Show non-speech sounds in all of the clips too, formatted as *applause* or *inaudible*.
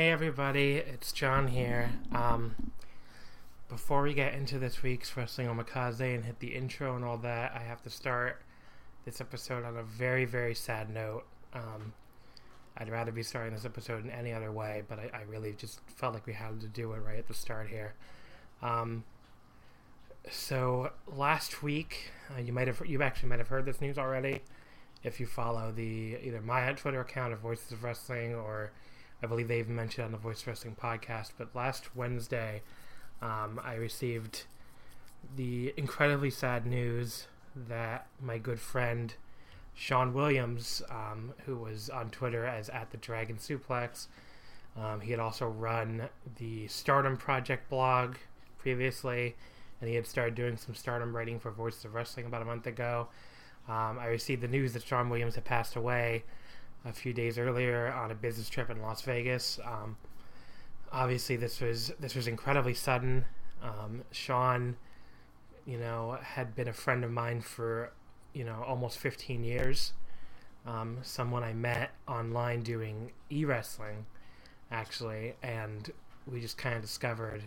Hey everybody, it's John here. Um, before we get into this week's Wrestling Omakase and hit the intro and all that, I have to start this episode on a very, very sad note. Um, I'd rather be starting this episode in any other way, but I, I really just felt like we had to do it right at the start here. Um, so last week, uh, you might have you actually might have heard this news already if you follow the either my Twitter account of Voices of Wrestling or I believe they even mentioned on the Voice Wrestling podcast. But last Wednesday, um, I received the incredibly sad news that my good friend Sean Williams, um, who was on Twitter as at the Dragon Suplex, um, he had also run the Stardom Project blog previously, and he had started doing some Stardom writing for Voices of Wrestling about a month ago. Um, I received the news that Sean Williams had passed away a few days earlier on a business trip in Las Vegas. Um, obviously, this was this was incredibly sudden. Um, Sean, you know, had been a friend of mine for you know almost 15 years. Um, someone I met online doing e wrestling, actually, and we just kind of discovered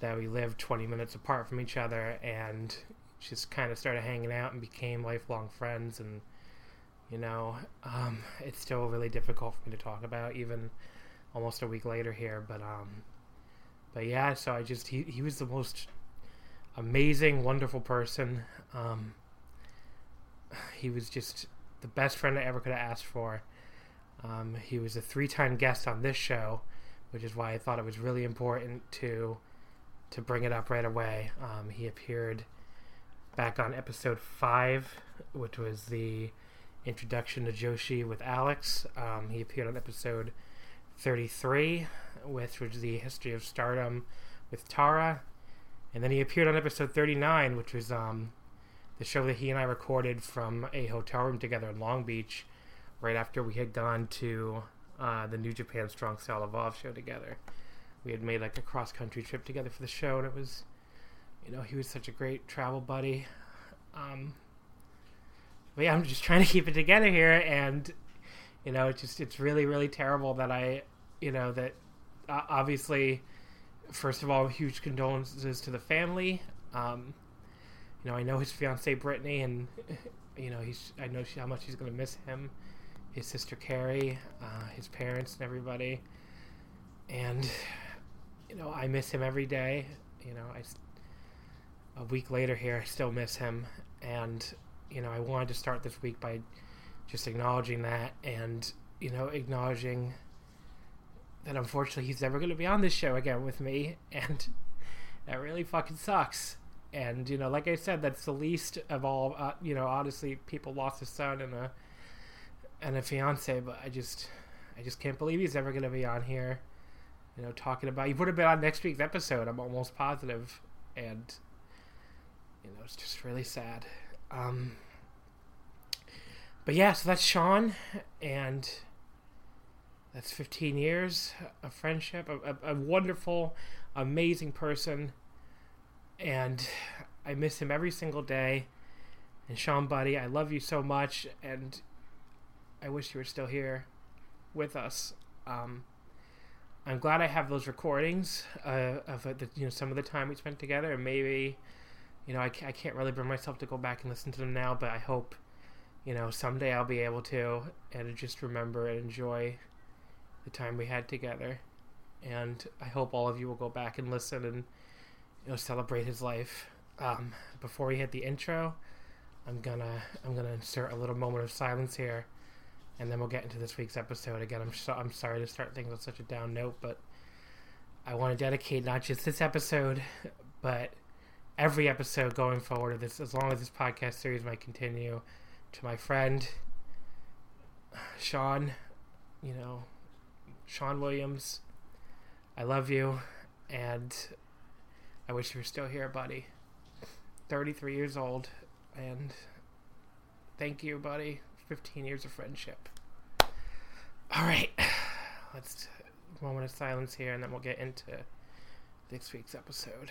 that we lived 20 minutes apart from each other and just kind of started hanging out and became lifelong friends and you know um, it's still really difficult for me to talk about even almost a week later here but um but yeah so i just he, he was the most amazing wonderful person. Um he was just the best friend i ever could have asked for. Um, he was a three-time guest on this show which is why i thought it was really important to to bring it up right away. Um, he appeared back on episode five which was the introduction to Joshi with Alex. Um, he appeared on episode 33, which was the history of stardom with Tara. And then he appeared on episode 39, which was um, the show that he and I recorded from a hotel room together in Long Beach right after we had gone to uh, the New Japan Strong Style Evolve show together. We had made like a cross country trip together for the show, and it was, you know, he was such a great travel buddy. Um, but yeah, I'm just trying to keep it together here, and you know, it's just it's really really terrible that I, you know, that uh, obviously, first of all, huge condolences to the family. Um, you know, I know his fiancee Brittany, and *laughs* you know, he's I know how much he's going to miss him, his sister Carrie, uh, his parents, and everybody. And you know, I miss him every day. You know, I a week later here, I still miss him, and you know, I wanted to start this week by just acknowledging that and, you know, acknowledging that unfortunately he's never going to be on this show again with me. *laughs* And that really fucking sucks. And, you know, like I said, that's the least of all, uh, you know, honestly, people lost a son and a, and a fiance, but I just, I just can't believe he's ever going to be on here, you know, talking about, he would have been on next week's episode, I'm almost positive. And, you know, it's just really sad. Um, but yeah, so that's Sean, and that's 15 years of friendship, a, a, a wonderful, amazing person, and I miss him every single day. And Sean, buddy, I love you so much, and I wish you were still here with us. Um, I'm glad I have those recordings uh, of uh, the, you know some of the time we spent together, and maybe you know, I, I can't really bring myself to go back and listen to them now, but I hope, you know, someday I'll be able to and just remember and enjoy the time we had together. And I hope all of you will go back and listen and, you know, celebrate his life. Um, before we hit the intro, I'm gonna I'm gonna insert a little moment of silence here, and then we'll get into this week's episode. Again, I'm so, I'm sorry to start things on such a down note, but I want to dedicate not just this episode, but every episode going forward of this, as long as this podcast series might continue, to my friend Sean, you know, Sean Williams, I love you, and I wish you were still here, buddy. 33 years old, and thank you, buddy. 15 years of friendship. All right, *sighs* let's moment of silence here, and then we'll get into this week's episode.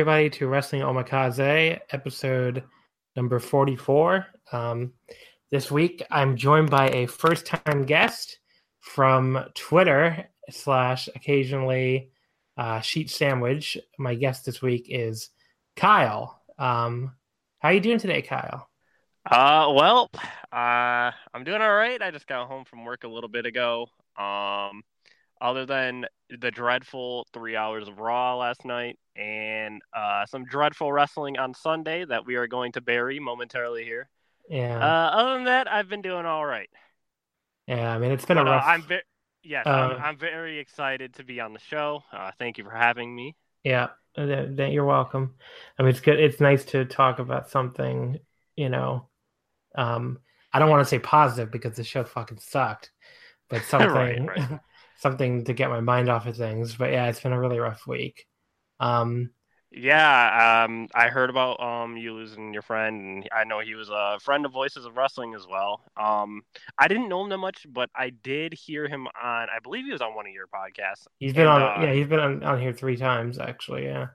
Everybody, to Wrestling Omakase, episode number 44. Um, this week, I'm joined by a first time guest from Twitter slash occasionally uh, Sheet Sandwich. My guest this week is Kyle. Um, how are you doing today, Kyle? Uh, well, uh, I'm doing all right. I just got home from work a little bit ago. Um, other than the dreadful three hours of Raw last night and uh, some dreadful wrestling on Sunday that we are going to bury momentarily here. Yeah. Uh, other than that, I've been doing all right. Yeah, I mean it's been But, a uh, rough. I'm very yes, Uh, I'm, I'm very excited to be on the show. Uh, thank you for having me. Yeah, uh, that, that you're welcome. I mean, it's good. It's nice to talk about something, you know. Um, I don't want to say positive because the show fucking sucked, but something, *laughs* Right, right. *laughs* something to get my mind off of things. But yeah, it's been a really rough week. Um, Yeah, um, I heard about um you losing your friend, and I know he was a friend of Voices of Wrestling as well. Um, I didn't know him that much, but I did hear him on. I believe he was on one of your podcasts. he's been And, on, uh, yeah, he's been on, on here three times actually. Yeah,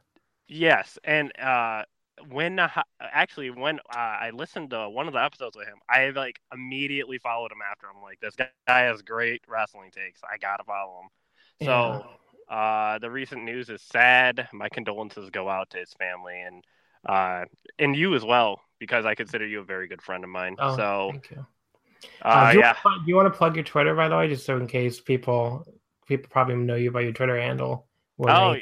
Yes, and uh, when uh, actually when uh, I listened to one of the episodes with him, I like immediately followed him after. I'm like, this guy has great wrestling takes. I gotta follow him. yeah. So uh, the recent news is sad. My condolences go out to his family and uh, and you as well, because I consider you a very good friend of mine. Oh, so thank you. uh, Uh, do, you yeah, want, do you want to plug your Twitter by the way, just so in case people people probably know you by your Twitter handle? Oh.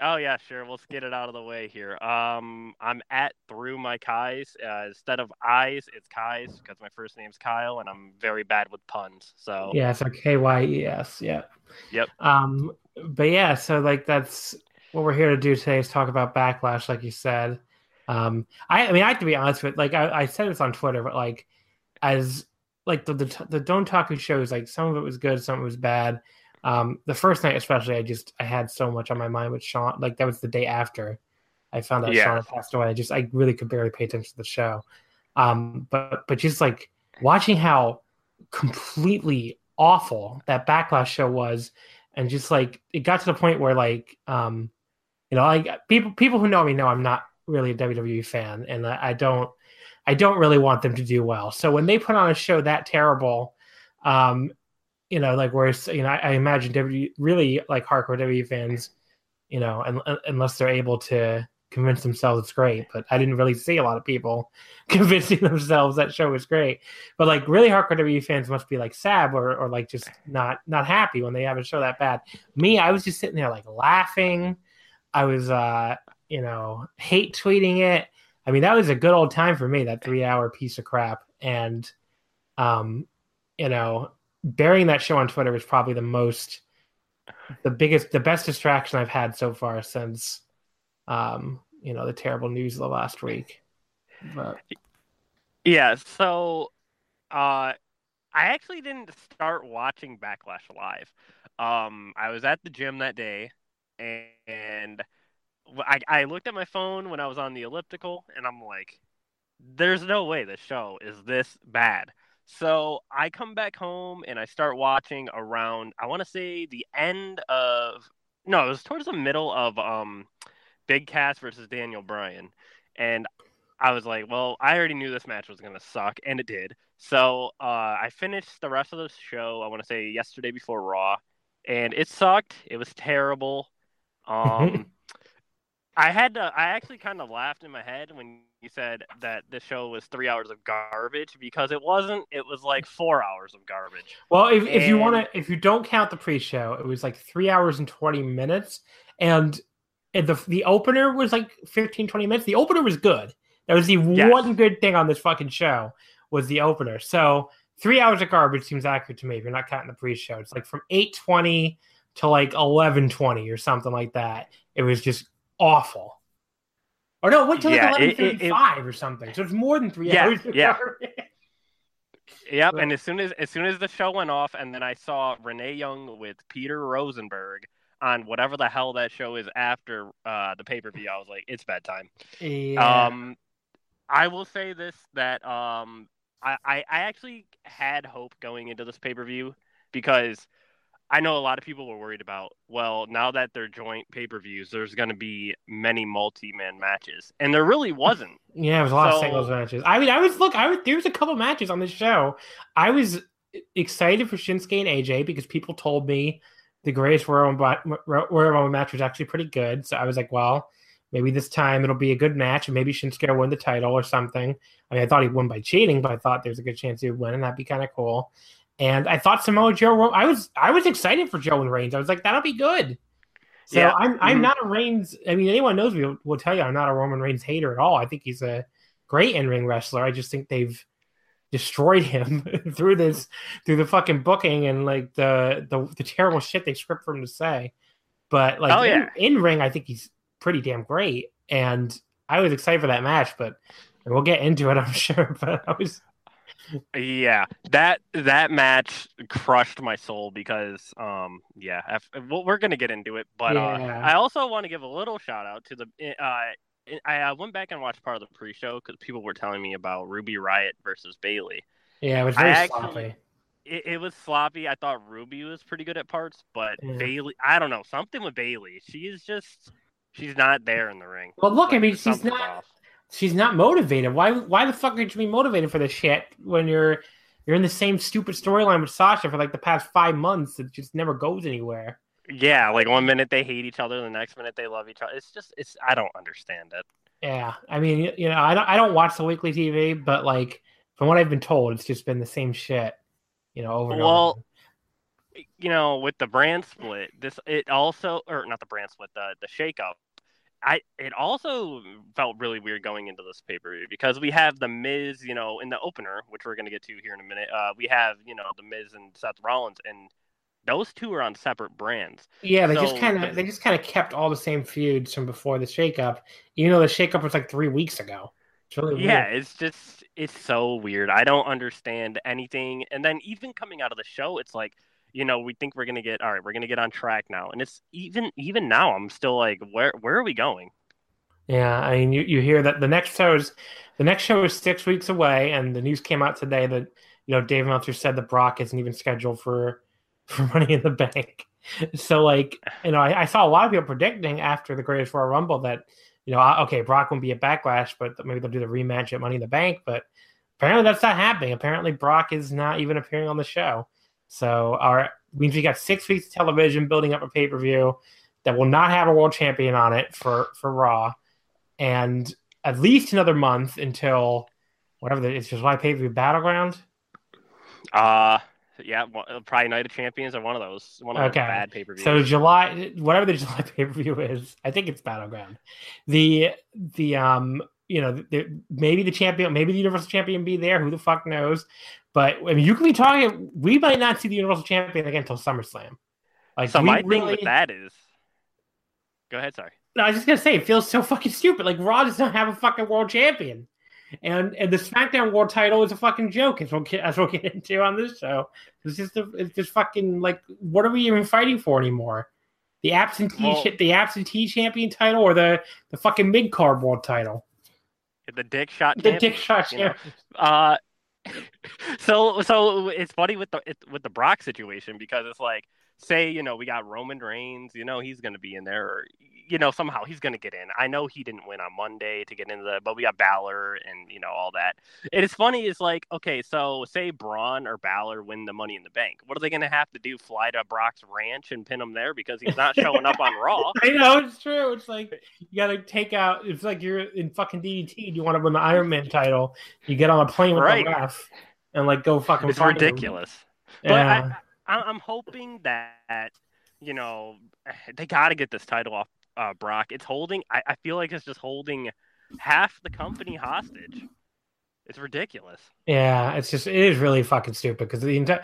Oh yeah, sure. Let's get it out of the way here. Um, I'm at through my Kyes. Uh, instead of eyes, it's Kyes because my first name's Kyle, and I'm very bad with puns. So Yeah, so K Y E S. Yeah. Yep. Um, but yeah, so like that's what we're here to do today is talk about backlash, like you said. Um, I, I mean, I have to be honest with like I, I said this on Twitter, but like as like the the, the Don't Talk shows, like some of it was good, some of it was bad. Um, the first night especially, I just I had so much on my mind with Sean. Like that was the day after I found out Yeah. Sean passed away. I just I really could barely pay attention to the show. Um, but but just like watching how completely awful that backlash show was and just like it got to the point where like um you know like people people who know me know i'm not really a wwe fan and i, I don't i don't really want them to do well so when they put on a show that terrible um you know like where you know i, I imagine w really like hardcore wwe fans you know un- unless they're able to convince themselves it's great but i didn't really see a lot of people *laughs* convincing themselves that show was great but like really hardcore WWE fans must be like sad or, or like just not not happy when they have a show that bad. Me, I was just sitting there like laughing. I was uh you know hate tweeting it. I mean, that was a good old time for me. That three hour piece of crap, and um, you know, burying that show on Twitter was probably the most, the biggest, the best distraction I've had so far since, um, you know, the terrible news of the last week. But Yeah, so uh I actually didn't start watching Backlash live. Um I was at the gym that day and I I looked at my phone when I was on the elliptical and I'm like there's no way this show is this bad. So I come back home and I start watching around I want to say the end of no, it was towards the middle of um Big Cass versus Daniel Bryan. And I was like, well, I already knew this match was gonna suck, and it did. So uh, I finished the rest of the show. I want to say yesterday before Raw, and it sucked. It was terrible. *laughs* Um, I had to. I actually kind of laughed in my head when you said that the show was three hours of garbage because it wasn't. It was like four hours of garbage. Well, if, if you want to, if you don't count the pre-show, it was like three hours and twenty minutes, and, and the the opener was like 15, 20 minutes. The opener was good. That was the Yes. one good thing on this fucking show was the opener. So three hours of garbage seems accurate to me if you're not counting the pre-show. It's like from eight twenty to like eleven twenty or something like that. It was just awful. Or no, wait till Yeah, like eleven it- it- or something. So it's more than three Yeah, hours. Yeah. Yep. Right. And as soon as as soon as the show went off, and then I saw Renee Young with Peter Rosenberg on whatever the hell that show is after uh, the pay per view, I was like, it's bedtime. Yeah. Um, I will say this that um, I, I I actually had hope going into this pay per view because I know a lot of people were worried about. Well, now that they're joint pay per views, there's going to be many multi man matches, and there really wasn't. *laughs* Yeah, it was a lot of singles matches. I mean, I was look. I was there was a couple matches on this show. I was excited for Shinsuke and AJ because people told me the greatest Royal Rumble, match was actually pretty good. So I was like, well, maybe this time it'll be a good match, and maybe Shinsuke will win the title or something. I mean, I thought he'd win by cheating, but I thought there's a good chance he would win, and that'd be kind of cool. And I thought Samoa Joe. I was I was excited for Joe and Reigns. I was like, that'll be good. So Yeah. I'm I'm Mhm. not a Reigns. I mean, anyone knows me will, will tell you I'm not a Roman Reigns hater at all. I think he's a great in ring wrestler. I just think they've destroyed him *laughs* through this through the fucking booking and like the the, the terrible shit they script for him to say. But like Oh, yeah. in, ring, I think he's pretty damn great, and I was excited for that match. But and we'll get into it, *laughs* I'm sure. But I was Yeah, that that match crushed my soul because, um, yeah, well, we're gonna get into it, but uh, I also want to give a little shout out to the. Uh, I uh, went back and watched part of the pre-show because people were telling me about Ruby Riot versus Bayley. yeah, it was very actually- sloppy. It, it was sloppy. I thought Ruby was pretty good at parts, but Yeah. Bayley, I don't know, something with Bayley. She is just, she's not there in the ring. Well, look, I Like, mean, she's not. off. She's not motivated. Why why the fuck would you be motivated for this shit when you're you're in the same stupid storyline with Sasha for like the past five months? It just never goes anywhere. Yeah, like one minute they hate each other, the next minute they love each other. It's just, it's, I don't understand it. Yeah, I mean, you know, I don't I don't watch the weekly TV, but like from what I've been told, it's just been the same shit, you know, over and Well, over. you know, with the brand split, this it also or not the brand split, the the shakeup. I it also felt really weird going into this pay per view because we have the Miz, you know, in the opener, which we're gonna get to here in a minute. Uh, we have you know the Miz and Seth Rollins, and those two are on separate brands. Yeah, they just kind of they just kind of kept all the same feuds from before the shakeup, even though the shakeup was like three weeks ago. It's really Yeah, it's just it's so weird. I don't understand anything. And then even coming out of the show, it's like, you know, we think we're gonna get all right, we're gonna get on track now. And it's even even now I'm still like, where where are we going? Yeah, I mean, you, you hear that the next show is the next show is six weeks away, and the news came out today that you know Dave Meltzer said that Brock isn't even scheduled for *laughs* for Money in the Bank. *laughs* So like you know, I, I saw a lot of people predicting after the Greatest Royal Rumble that you know, uh, okay, Brock won't be at Backlash, but maybe they'll do the rematch at Money in the Bank. But apparently that's not happening. Apparently Brock is not even appearing on the show. So our means we got six weeks of television building up a pay per view that will not have a world champion on it for for Raw and at least another month until whatever the, it's July pay per view battleground. Uh yeah, well, probably Night of Champions or one of those. One of those Okay. bad pay per views. So July, whatever the *laughs* July pay per view is, I think it's battleground. The the um you know, maybe the champion, maybe the Universal Champion be there. Who the fuck knows? But I mean, you could be talking. We might not see the Universal Champion again until SummerSlam. Like, so my really... thing with that is, go ahead. Sorry. No, I was just gonna say it feels so fucking stupid. Like Raw does not have a fucking world champion, and and the SmackDown World Title is a fucking joke. As we'll get, as we'll get into on this show, it's just a, it's just fucking like what are we even fighting for anymore? The absentee well, the absentee champion title or the the fucking mid card world title? The dick shot. The dick shot. You know? Uh, *laughs* so so it's funny with the with the Brock situation because it's like say you know we got Roman Reigns, you know he's going to be in there, or you know somehow he's going to get in. I know he didn't win on Monday to get into the, but we got Balor and you know all that. It is funny is like okay, so say Braun or Balor win the Money in the Bank, what are they going to have to do? Fly to Brock's ranch and pin him there because he's not showing up on Raw? *laughs* I know it's true. It's like you got to take out. It's like you're in fucking DDT. You want to win the Iron Man title? You get on a plane with right. the ref and like go fucking. It's ridiculous. Him. But yeah. I, I'm hoping that you know *sighs* they got to get this title off uh, Brock. It's holding. I, I feel like it's just holding half the company hostage. It's ridiculous. Yeah, it's just it is really fucking stupid because the entire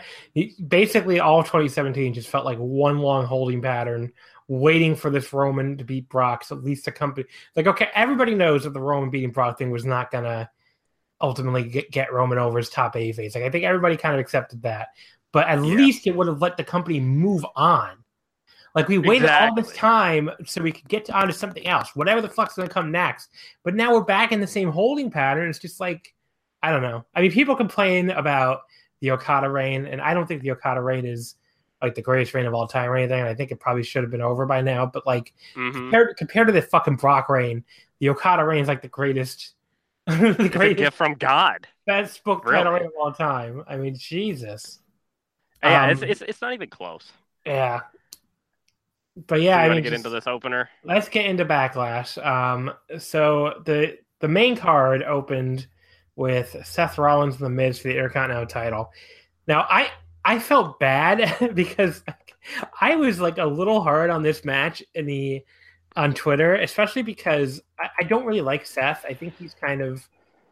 basically all 2017 just felt like one long holding pattern, waiting for this Roman to beat Brock. So at least the company, like, okay, everybody knows that the Roman beating Brock thing was not gonna ultimately get, get Roman over as top A face. Like I think everybody kind of accepted that, but at yeah. least it would have let the company move on. Like we waited exactly. all this time so we could get on to something else, whatever the fuck's gonna come next. But now we're back in the same holding pattern. It's just like I don't know. I mean, people complain about the Okada reign, and I don't think the Okada reign is like the greatest reign of all time or anything. I think it probably should have been over by now. But like mm-hmm. compared compared to the fucking Brock reign, the Okada reign is like the greatest *laughs* the greatest gift from God. Best book really? title of all time. I mean, Jesus. Yeah, um, it's, it's it's not even close. Yeah, but yeah, I mean, get into this opener. Let's get into backlash. Um, so the the main card opened with Seth Rollins and The Miz for the Intercontinental title. Now, I I felt bad *laughs* because I was like a little hard on this match in the on Twitter, especially because I, I don't really like Seth. I think he's kind of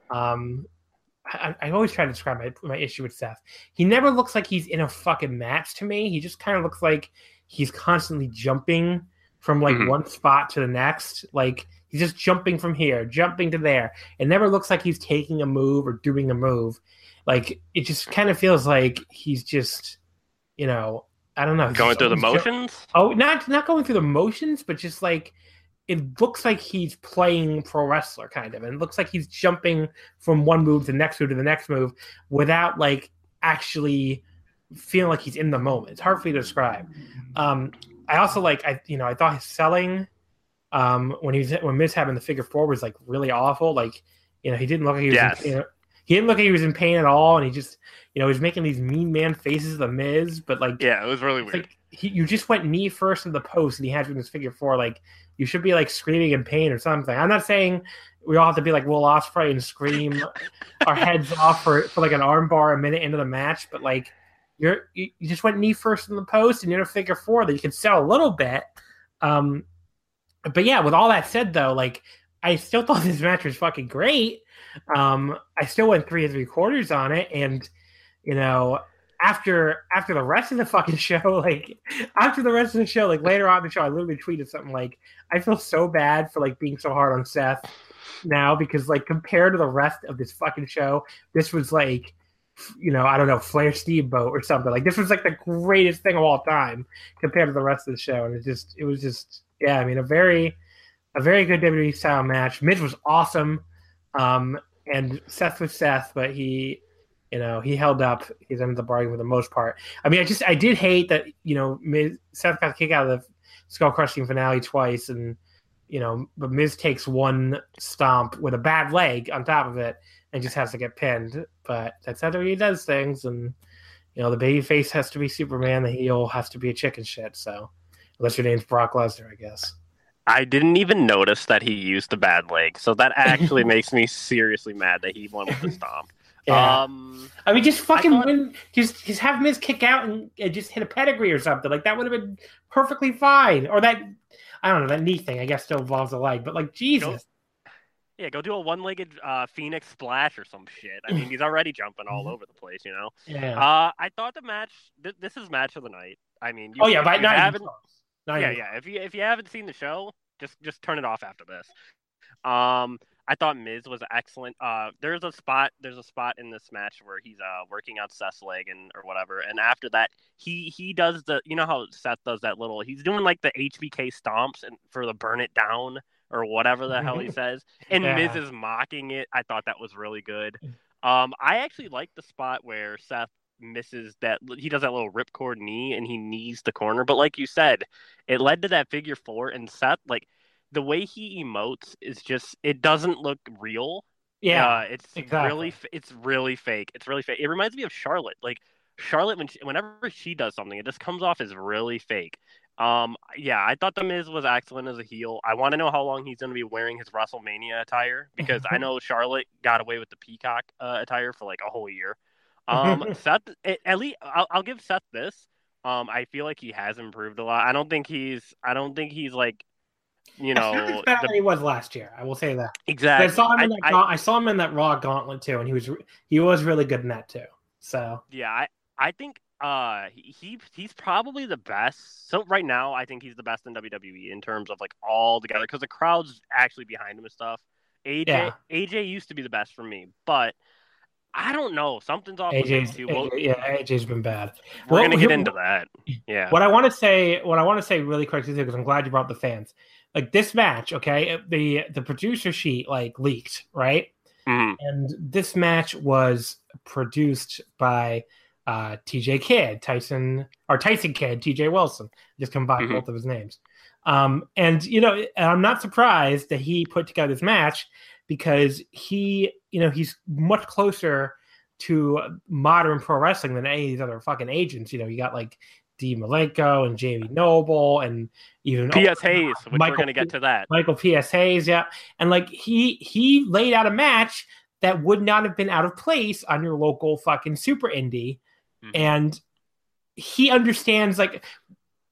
um, I, I, always try to describe my, my issue with Seth. He never looks like he's in a fucking match to me. He just kind of looks like he's constantly jumping from like mm-hmm. one spot to the next. Like he's just jumping from here, jumping to there. It never looks like he's taking a move or doing a move. Like it just kind of feels like he's just, you know, I don't know, going through the motions. Oh, not not going through the motions, but just like it looks like he's playing pro wrestler kind of, and it looks like he's jumping from one move to the next move to the next move without like actually feeling like he's in the moment. It's hard for me to describe. Um, I also like I you know I thought his selling um, when he was when Miz having the figure four was like really awful. Like you know he didn't look like he was yes. in, you know, he didn't look like he was in pain at all, and he just you know he was making these mean man faces of the Miz, but like yeah, it was really weird. Like, he, you just went knee first in the post, and he had you in this figure four. Like you should be like screaming in pain or something. I'm not saying we all have to be like Will Ospreay and scream *laughs* our heads off for, for like an armbar a minute into the match, but like you're you, just went knee first in the post and you're in a figure four that you can sell a little bit. Um, but yeah, with all that said though, like I still *laughs* thought this match was fucking great. Um, I still went three and three quarters on it, and you know, after after the rest of the fucking *laughs* show, like after the rest of the show, like later on the show, I literally tweeted something like, "I feel so bad for like being so hard on Seth now because like compared to the rest of this fucking show, this was like." You know, I don't know, Flair Steamboat or something. Like this was like the greatest thing of all time compared to the rest of the show, and it just, it was just, yeah. I mean, a very, a very good WWE style match. Miz was awesome, um, and Seth was Seth, but he you know, he held up. He's under the bargain for the most part. I mean, I just I did hate that you know Miz, Seth got kicked out of the skull crushing finale twice, and you know, but Miz takes one stomp with a bad leg on top of it and just has to get pinned. But that's how he does things, and you know, the baby face has to be Superman, the heel has to be a chicken shit. So, unless your name's Brock Lesnar, I guess. I didn't even notice that he used a bad leg, so that actually *laughs* makes me seriously mad that he won with the stomp. Yeah. Um, I mean, just fucking thought... win. Just just have Miz kick out and, and, just hit a pedigree or something. Like that would have been perfectly fine. Or that I don't know that knee thing. I guess still involves a leg, but like Jesus. Yeah, go do a one-legged uh, Phoenix splash or some shit. I mean, *laughs* he's already jumping all over the place, you know. Yeah. Uh, I thought the match. Th- this is match of the night. I mean, you, oh yeah, but not even haven't- close. Not yeah, yeah. If you if you haven't seen the show, just just turn it off after this. Um, I thought Miz was excellent. Uh, there's a spot there's a spot in this match where he's uh working out Seth's leg and or whatever, and after that he he does the you know how Seth does that little he's doing like the HBK stomps and for the burn it down or whatever the hell he *laughs* says, and Yeah. Miz is mocking it. I thought that was really good. Um, I actually like the spot where Seth misses that he does that little ripcord knee and he knees the corner. But like you said, it led to that figure four and Seth like the way he emotes is just it doesn't look real. Yeah. uh, it's exactly. really it's really fake. It's really fake. It reminds me of Charlotte. Like Charlotte when she, whenever she does something, it just comes off as really fake. Um, yeah, I thought the Miz was excellent as a heel. I want to know how long he's going to be wearing his WrestleMania attire because I *laughs* know Charlotte got away with the peacock uh, attire for like a whole year. *laughs* Um, Seth, at at least I'll, I'll give Seth this. Um, I feel like he has improved a lot. I don't think he's. I don't think he's like, you know, better the- than he was last year. I will say that. exactly. I saw him in that. I- gaunt- I, saw him in that Raw Gauntlet too, and he was he was really good in that too. So Yeah, I, I think uh he he- he's probably the best. So right now, I think he's the best in WWE in terms of like all together because the crowd's actually behind him and stuff. AJ Yeah. AJ used to be the best for me, but I don't know. Something's off AJ's too. We'll, AJ, yeah, AJ's been bad. we're Well, gonna get into that. Yeah. What I want to say, what I want to say really quickly too, because I'm glad you brought the fans. Like this match, okay, the the producer sheet like leaked, right? Mhm. And this match was produced by uh, TJ Kidd, Tyson or Tyson Kidd, TJ Wilson. Just combined Mhm. both of his names. Um, and you know, and I'm not surprised that he put together this match because he, you know, he's much closer to modern pro wrestling than any of these other fucking agents. You know, you got like Dean Malenko and Jamie Noble and even P.S. Hayes, which Michael we're gonna get to that. Michael P.S. Hayes, yeah. And like he he laid out a match that would not have been out of place on your local fucking super indie. Mhm. And he understands like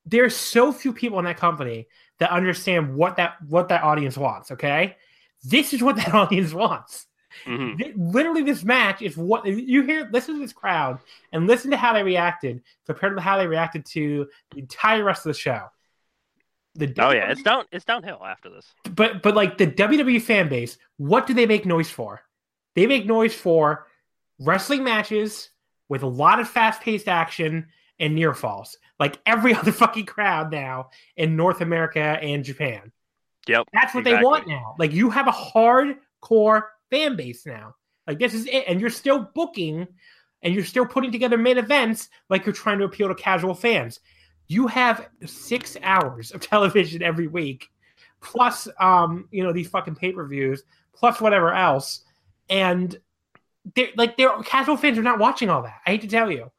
there's so few people in that company that understand what that what that audience wants, okay? This is what that *laughs* audience wants. Mhm. Literally, this match is what you hear. Listen to this crowd and listen to how they reacted compared to how they reacted to the entire rest of the show. The Oh yeah, it's down. It's downhill after this. but but like the WWE fan base, what do they make noise for? They make noise for wrestling matches with a lot of fast-paced action and near falls, like every *laughs* other fucking crowd now in North America and Japan. Yep. That's what they want now. Like you have a hardcore fan base now. Like this is it, and you're still booking, and you're still putting together main events like you're trying to appeal to casual fans. You have six hours of *laughs* television every week, plus um, you know, these fucking pay per views, plus whatever else, and they're like they're casual fans are not watching all that. I hate to tell you.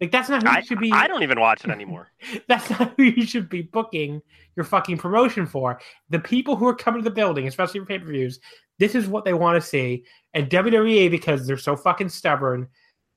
Like that's not who I, you should be. I don't even watch it anymore. *laughs* That's not who you should be booking your fucking promotion for. The people who are coming to the building, especially for pay per views, this is what they want to see. And WWE, because they're so fucking stubborn,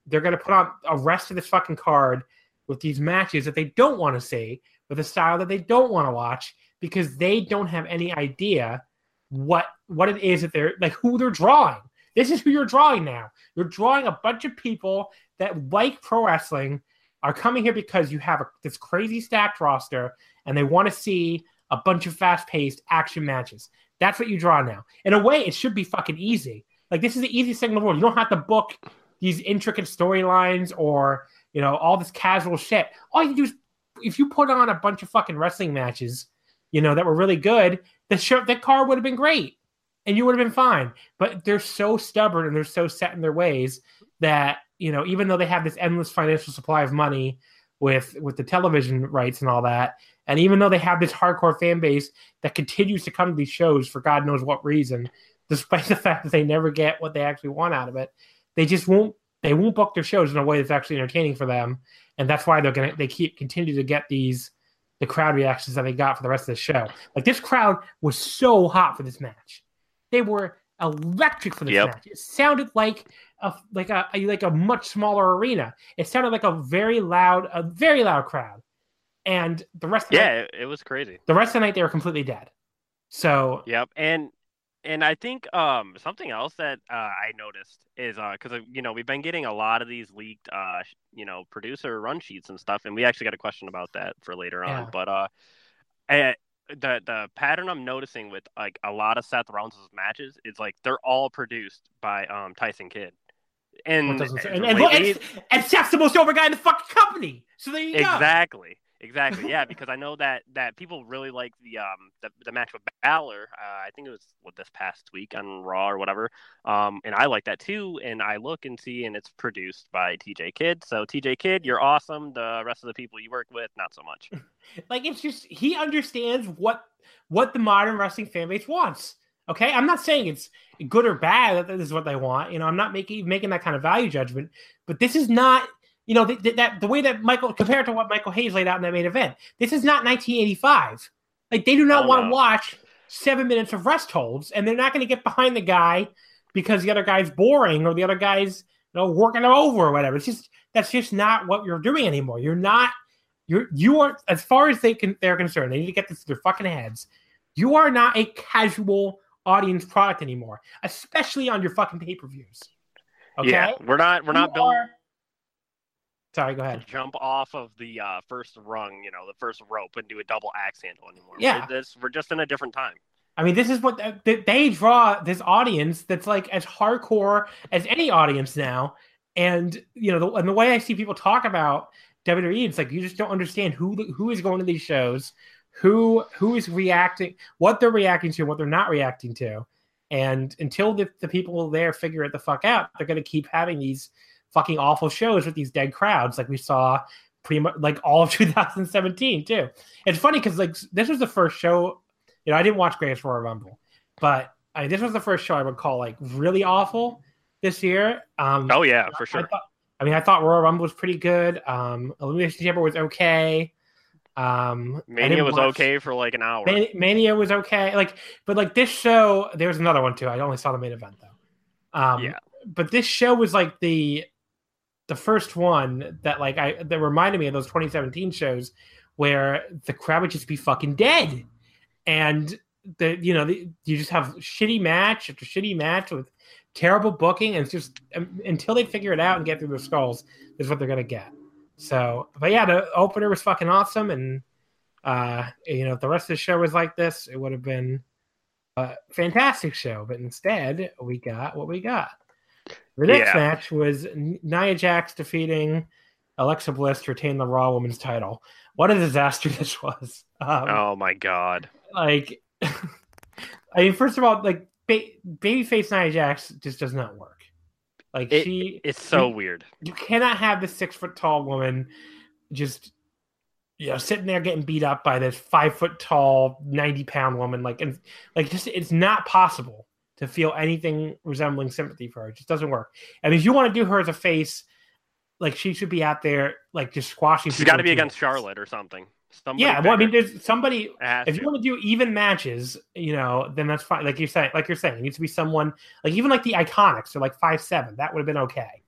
they're going to put on a rest of this fucking card with these matches that they don't want to see, with a style that they don't want to watch, because they don't have any idea what what it is that they're like who they're drawing. This is who you're drawing now. You're drawing a bunch of people that like pro wrestling are coming here because you have a, this crazy stacked roster and they want to see a bunch of fast paced action matches. That's what you draw now. In a way, it should be fucking easy. Like this is the easiest thing in the world. You don't have to book these intricate storylines or you know all this casual shit. All you do is if you put on a bunch of fucking wrestling matches, you know that were really good, the show the car would have been great and you would have been fine. But they're so stubborn and they're so set in their ways that you know even though they have this endless financial supply of money with with the television rights and all that, and even though they have this hardcore fan base that continues to come to these shows for God knows what reason, despite *laughs* the fact that they never get what they actually want out of it, they just won't they won't book their shows in a way that's actually entertaining for them, and that's why they're gonna they keep continue to get these the crowd reactions that they got for the rest of the show. Like this crowd was so hot for this match. They were electric for this Yep. match. It sounded like a like a like a much smaller arena. It sounded like a very loud, a very loud crowd. And the rest of the Yeah, it, it was crazy. the rest of the night they were completely dead. So Yep. And and I think um something else that uh, I noticed is because uh, you know we've been getting a lot of these leaked uh you know producer run sheets and stuff, and we actually got a question about that for later on. Yeah. But uh, I, the the pattern I'm noticing with like a lot of Seth Rollins' matches is like they're all produced by um Tyson Kidd. And and, and and, and, and Seth's the most over guy in the fucking company. So there you go. exactly exactly yeah because i know that that people really like the um the, the match with Balor. Uh, i think it was what this past week on raw or whatever um and i like that too and i look and see and it's produced by tj kidd so tj kidd you're awesome the rest of the people you work with not so much *laughs* Like it's just he understands what what the modern wrestling fan base wants. Okay, I'm not saying it's good or bad that this is what they want. You know, I'm not making making that kind of value judgment. But this is not, you know, th- th- that the way that Michael compared to what Michael Hayes laid out in that main event. This is not 1985. Like they do not Oh, want to no. watch seven minutes of rest holds, and they're not going to get behind the guy because the other guy's boring or the other guy's you know working him over or whatever. It's just that's just not what you're doing anymore. You're not you're you are as far as they can they're concerned. They need to get this to their fucking heads. You are not a casual audience product anymore, especially on your fucking pay per views. Okay, yeah we're not we're not are- Sorry, go ahead. jump off of the uh, first rung you know the first rope and do a double axe handle anymore Yeah. we're, this, we're just in a different time I mean, this is what they, they draw this audience that's like as hardcore as any audience now. And you know, the, and the way I see people talk about WWE, it's like you just don't understand who who is going to these shows, who who is reacting, what they're reacting to, what they're not reacting to. And until the, the people there figure it the fuck out, they're going to keep having these fucking awful shows with these dead crowds, like we saw pretty much like all of *laughs* 2017 too. It's funny because like this was the first show you know, I didn't watch Greatest Royal Rumble, but I, this was the first show I would call like really awful this year. Um, oh yeah for I, sure thought, I mean, I thought Royal Rumble was pretty good. Um, Elimination Chamber was okay. Um, mania was watch- okay for like an hour Man- Mania was okay. Like, but like this show, there was another one too. I only saw the main event though. Um, Yeah. But this show was like the the first one that like I that reminded me of those 2017 shows where the crowd would just be fucking dead, and the you know the, you just have shitty match after shitty match with terrible booking, and it's just um, until they figure it out and get through their skulls is what they're gonna get. So, but yeah, the opener was fucking awesome, and uh, you know, if the rest of the show was like this, it would have been a fantastic show. But instead, we got what we got. The next Yeah. match was Nia Jax defeating Alexa Bliss to retain the Raw Women's title. What a disaster *laughs* this was! Um, oh my god Like, *laughs* I mean, first of all, like ba- babyface Nia Jax just does not work. Like It- she, it's so weird you cannot have this six foot tall woman just you know sitting there getting beat up by this five foot tall 90 pound woman like and like just it's not possible to feel anything resembling sympathy for her it just doesn't work and if you want to do her as a face like she should be out there like just squashing She's got to be against charlotte or something Somebody yeah well i mean there's somebody if you to. want to do even matches, you know, then that's fine. Like you're saying, like you're saying, it needs to be someone like even like the Iconics are like five seven. That would have been okay.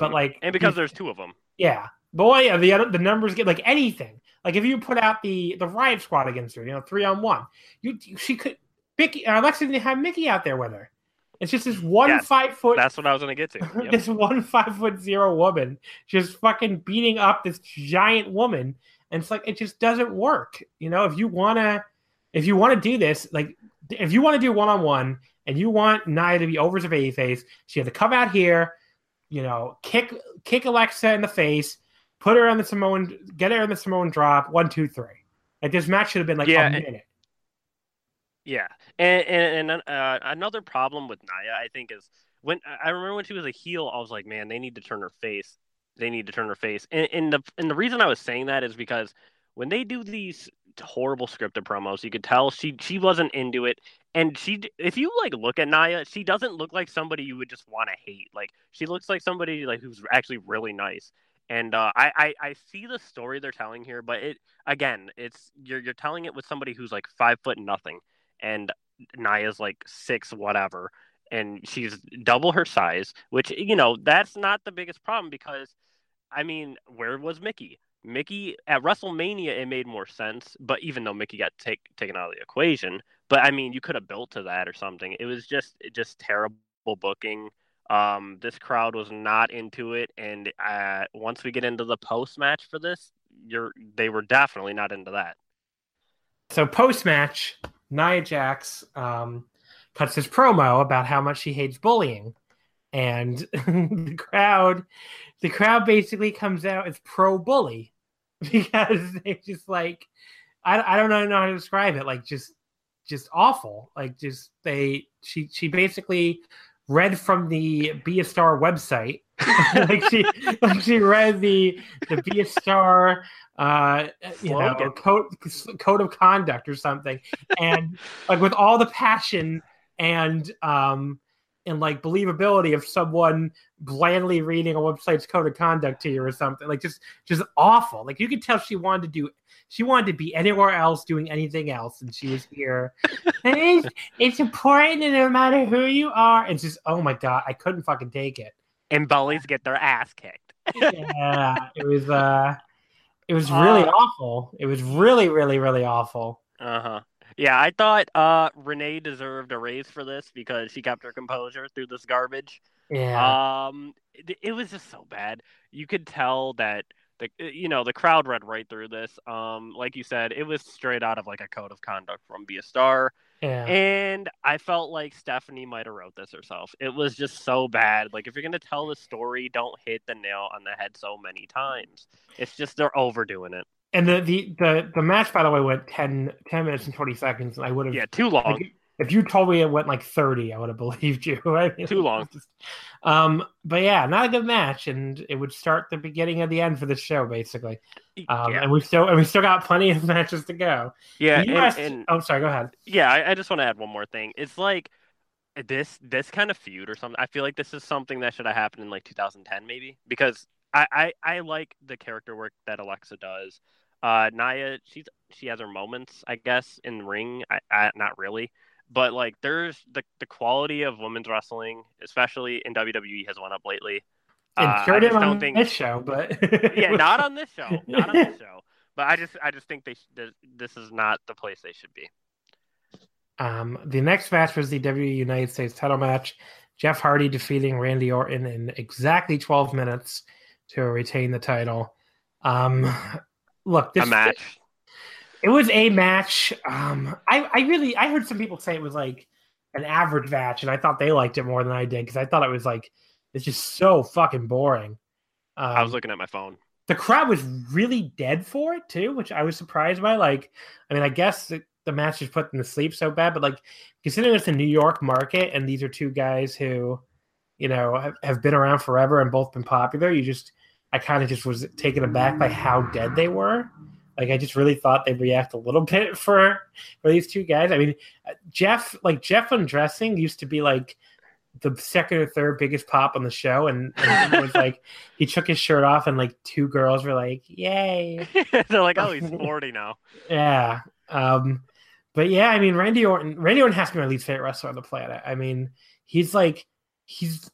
But Mhm. like, and because you- there's two of them yeah, boy, yeah, the other, the numbers get like anything. Like if you put out the the Riot Squad against her, you know, three on one, you she could Mickie uh, Alexa didn't have Mickie out there with her. It's just this one Yes, five foot that's what i was gonna get to. *laughs* Yep. this one five foot zero woman just fucking beating up this giant woman. And it's like it just doesn't work. You know if you want to if you want to do this like if you want to do one-on-one and you want Nia to be over as a baby face she had to come out here you know kick kick alexa in the face put her on the samoan get her in the samoan drop one two three. Like this match should have been like Yeah, a minute Yeah, and and, and uh, another problem with Nia, I think, is when I remember when she was a heel, I was like, man, they need to turn her face. They need to turn her face. And, and the and the reason I was saying that is because when they do these horrible scripted promos, you could tell she she wasn't into it. And she, if you like look at Nia, she doesn't look like somebody you would just want to hate. Like she looks like somebody like who's actually really nice. And uh, I, I I see the story they're telling here, but it again, it's you're you're telling it with somebody who's like five foot nothing and Nia's like six whatever and she's double her size which you know that's not the biggest problem because I mean where was Mickie Mickie at WrestleMania it made more sense but even though Mickie got take, taken out of the equation But I mean, you could have built to that or something. It was just just terrible booking. Um, this crowd was not into it, and uh, once we get into the post match for this, you're they were definitely not into that. So post match, Nia Jax um, cuts his promo about how much she hates bullying, and *laughs* the crowd, the crowd basically comes out as pro bully *laughs* because they just like, I, I don't know how to describe it, like just just awful, like just they she she basically read from the Be a Star website. *laughs* like she like she read the the Be a Star uh you know code code of conduct or something and like with all the passion and um and like believability of someone blandly reading a website's code of conduct to you or something. Like just just awful. Like you could tell she wanted to do she wanted to be anywhere else doing anything else and she was here. *laughs* It's, it's important no matter who you are it's just oh my god i couldn't fucking take it. And bullies get their ass kicked. Yeah it was uh it was really uh, awful. It was really really really awful. Uh-huh yeah, I thought uh, Renee deserved a raise for this because she kept her composure through this garbage. Yeah. Um, it, it was just so bad. You could tell that the you know the crowd read right through this. Um, like you said, it was straight out of like a code of conduct from Be a Star. Yeah. And I felt like Stephanie might have wrote this herself. It was just so bad. Like if you're gonna tell the story, don't hit the nail on the head so many times. It's just they're overdoing it. And the, the, the, the match, by the way, went 10, 10 minutes and 20 seconds. And I would have. Yeah, too long. Like, if you told me it went like 30, I would have *laughs* believed you. Right? Too long. Just, um, but yeah, not a good match. And it would start the beginning of the end for the show, basically. Um, yeah. And we still and we still got plenty of *laughs* matches to go. Yeah. And, asked, and, oh, sorry. Go ahead. Yeah, I, I just want to add one more thing. It's like this this kind of feud or something. I feel like this is something that should have happened in like 2010, maybe, because I, I, I like the character work that Alexa does. Uh, Nia, she's she has her moments, I guess, in the ring. I, I, not really, but like there's the the quality of women's wrestling, especially in WWE, has went up lately. Uh, sure I just don't think this show, but *laughs* yeah, not on this show, *laughs* not on this show. But I just I just think they this is not the place they should be. Um, the next match was the WWE United States title match. Jeff Hardy defeating Randy Orton in exactly 12 minutes to retain the title. Um, look, this a match. It was a match. Um, I, I really, I heard some people say it was like an average match, and I thought they liked it more than I did because I thought it was like it's just so fucking boring. Um, I was looking at my phone. The crowd was really dead for it too, which I was surprised by. Like, I mean, I guess the, the match is put them to sleep so bad, but like considering it's a New York market and these are two guys who, you know, have, have been around forever and both been popular, you just I kind of just was taken aback by how dead they were. Like I just really thought they'd react a little *laughs* bit for for these two guys. I mean, Jeff like Jeff undressing used to be like the second or third biggest pop on the show, and, and it was *laughs* like he took his shirt off, and like two girls were like, "Yay!" *laughs* They're like, "Oh, he's forty now." yeah, um, but yeah, I mean, Randy Orton. Randy Orton has to be my least favorite wrestler on the planet. I mean, he's like he's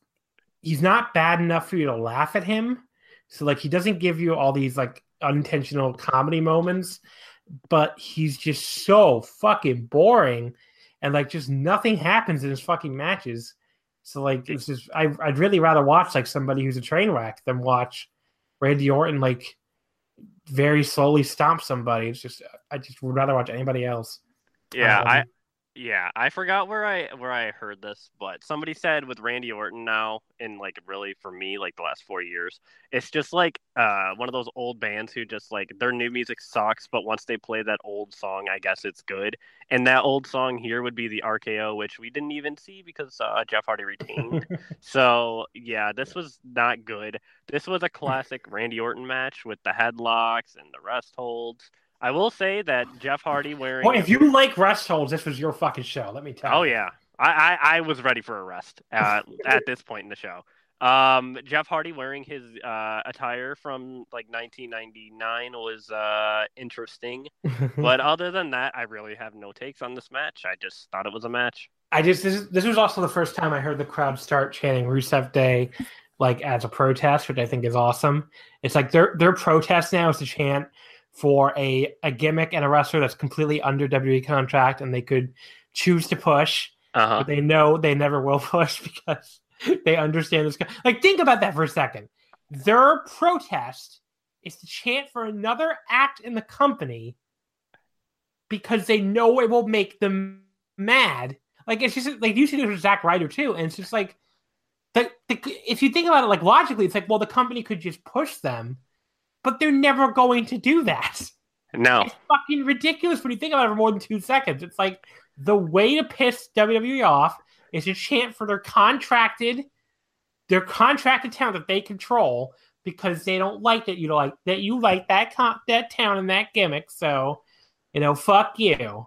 he's not bad enough for you to laugh at him, so like he doesn't give you all these like unintentional comedy moments, but he's just so fucking boring and like just nothing happens in his fucking matches. So like it's just I I'd really rather watch like somebody who's a train wreck than watch Randy Orton like very slowly stomp somebody. It's just I just would rather watch anybody else. Yeah, um, I yeah, I forgot where I where I heard this, but somebody said with Randy Orton now, and like really for me, like the last four years, it's just like uh one of those old bands who just like their new music sucks, but once they play that old song, I guess it's good. And that old song here would be the RKO, which we didn't even see because uh, Jeff Hardy retained. *laughs* so yeah, this was not good. This was a classic Randy Orton match with the headlocks and the rest holds. I will say that Jeff Hardy wearing. Well, if you like rest holds, this was your fucking show. Let me tell oh, you. Oh yeah, I, I, I was ready for a rest uh, *laughs* at this point in the show. Um, Jeff Hardy wearing his uh, attire from like 1999 was uh, interesting, *laughs* but other than that, I really have no takes on this match. I just thought it was a match. I just this this was also the first time I heard the crowd start chanting Rusev Day like as a protest, which I think is awesome. It's like their their protest now is to chant for a, a gimmick and a wrestler that's completely under WWE contract and they could choose to push, Uh-huh. but they know they never will *laughs* push because they understand this. Like, think about that for a second. Their protest is to chant for another act in the company because they know it will make them mad. Like, it's just like you see this with Zack Ryder too, and it's just like the, the if you think about it, like logically, it's like well, the company could just push them, but they're never going to do that. No. It's fucking ridiculous when you think about it for more than two seconds. It's like the way to piss WWE off is to chant for their contracted, their contracted town that they control because they don't like that you like that you like that con- that town and that gimmick. So, you know, fuck you.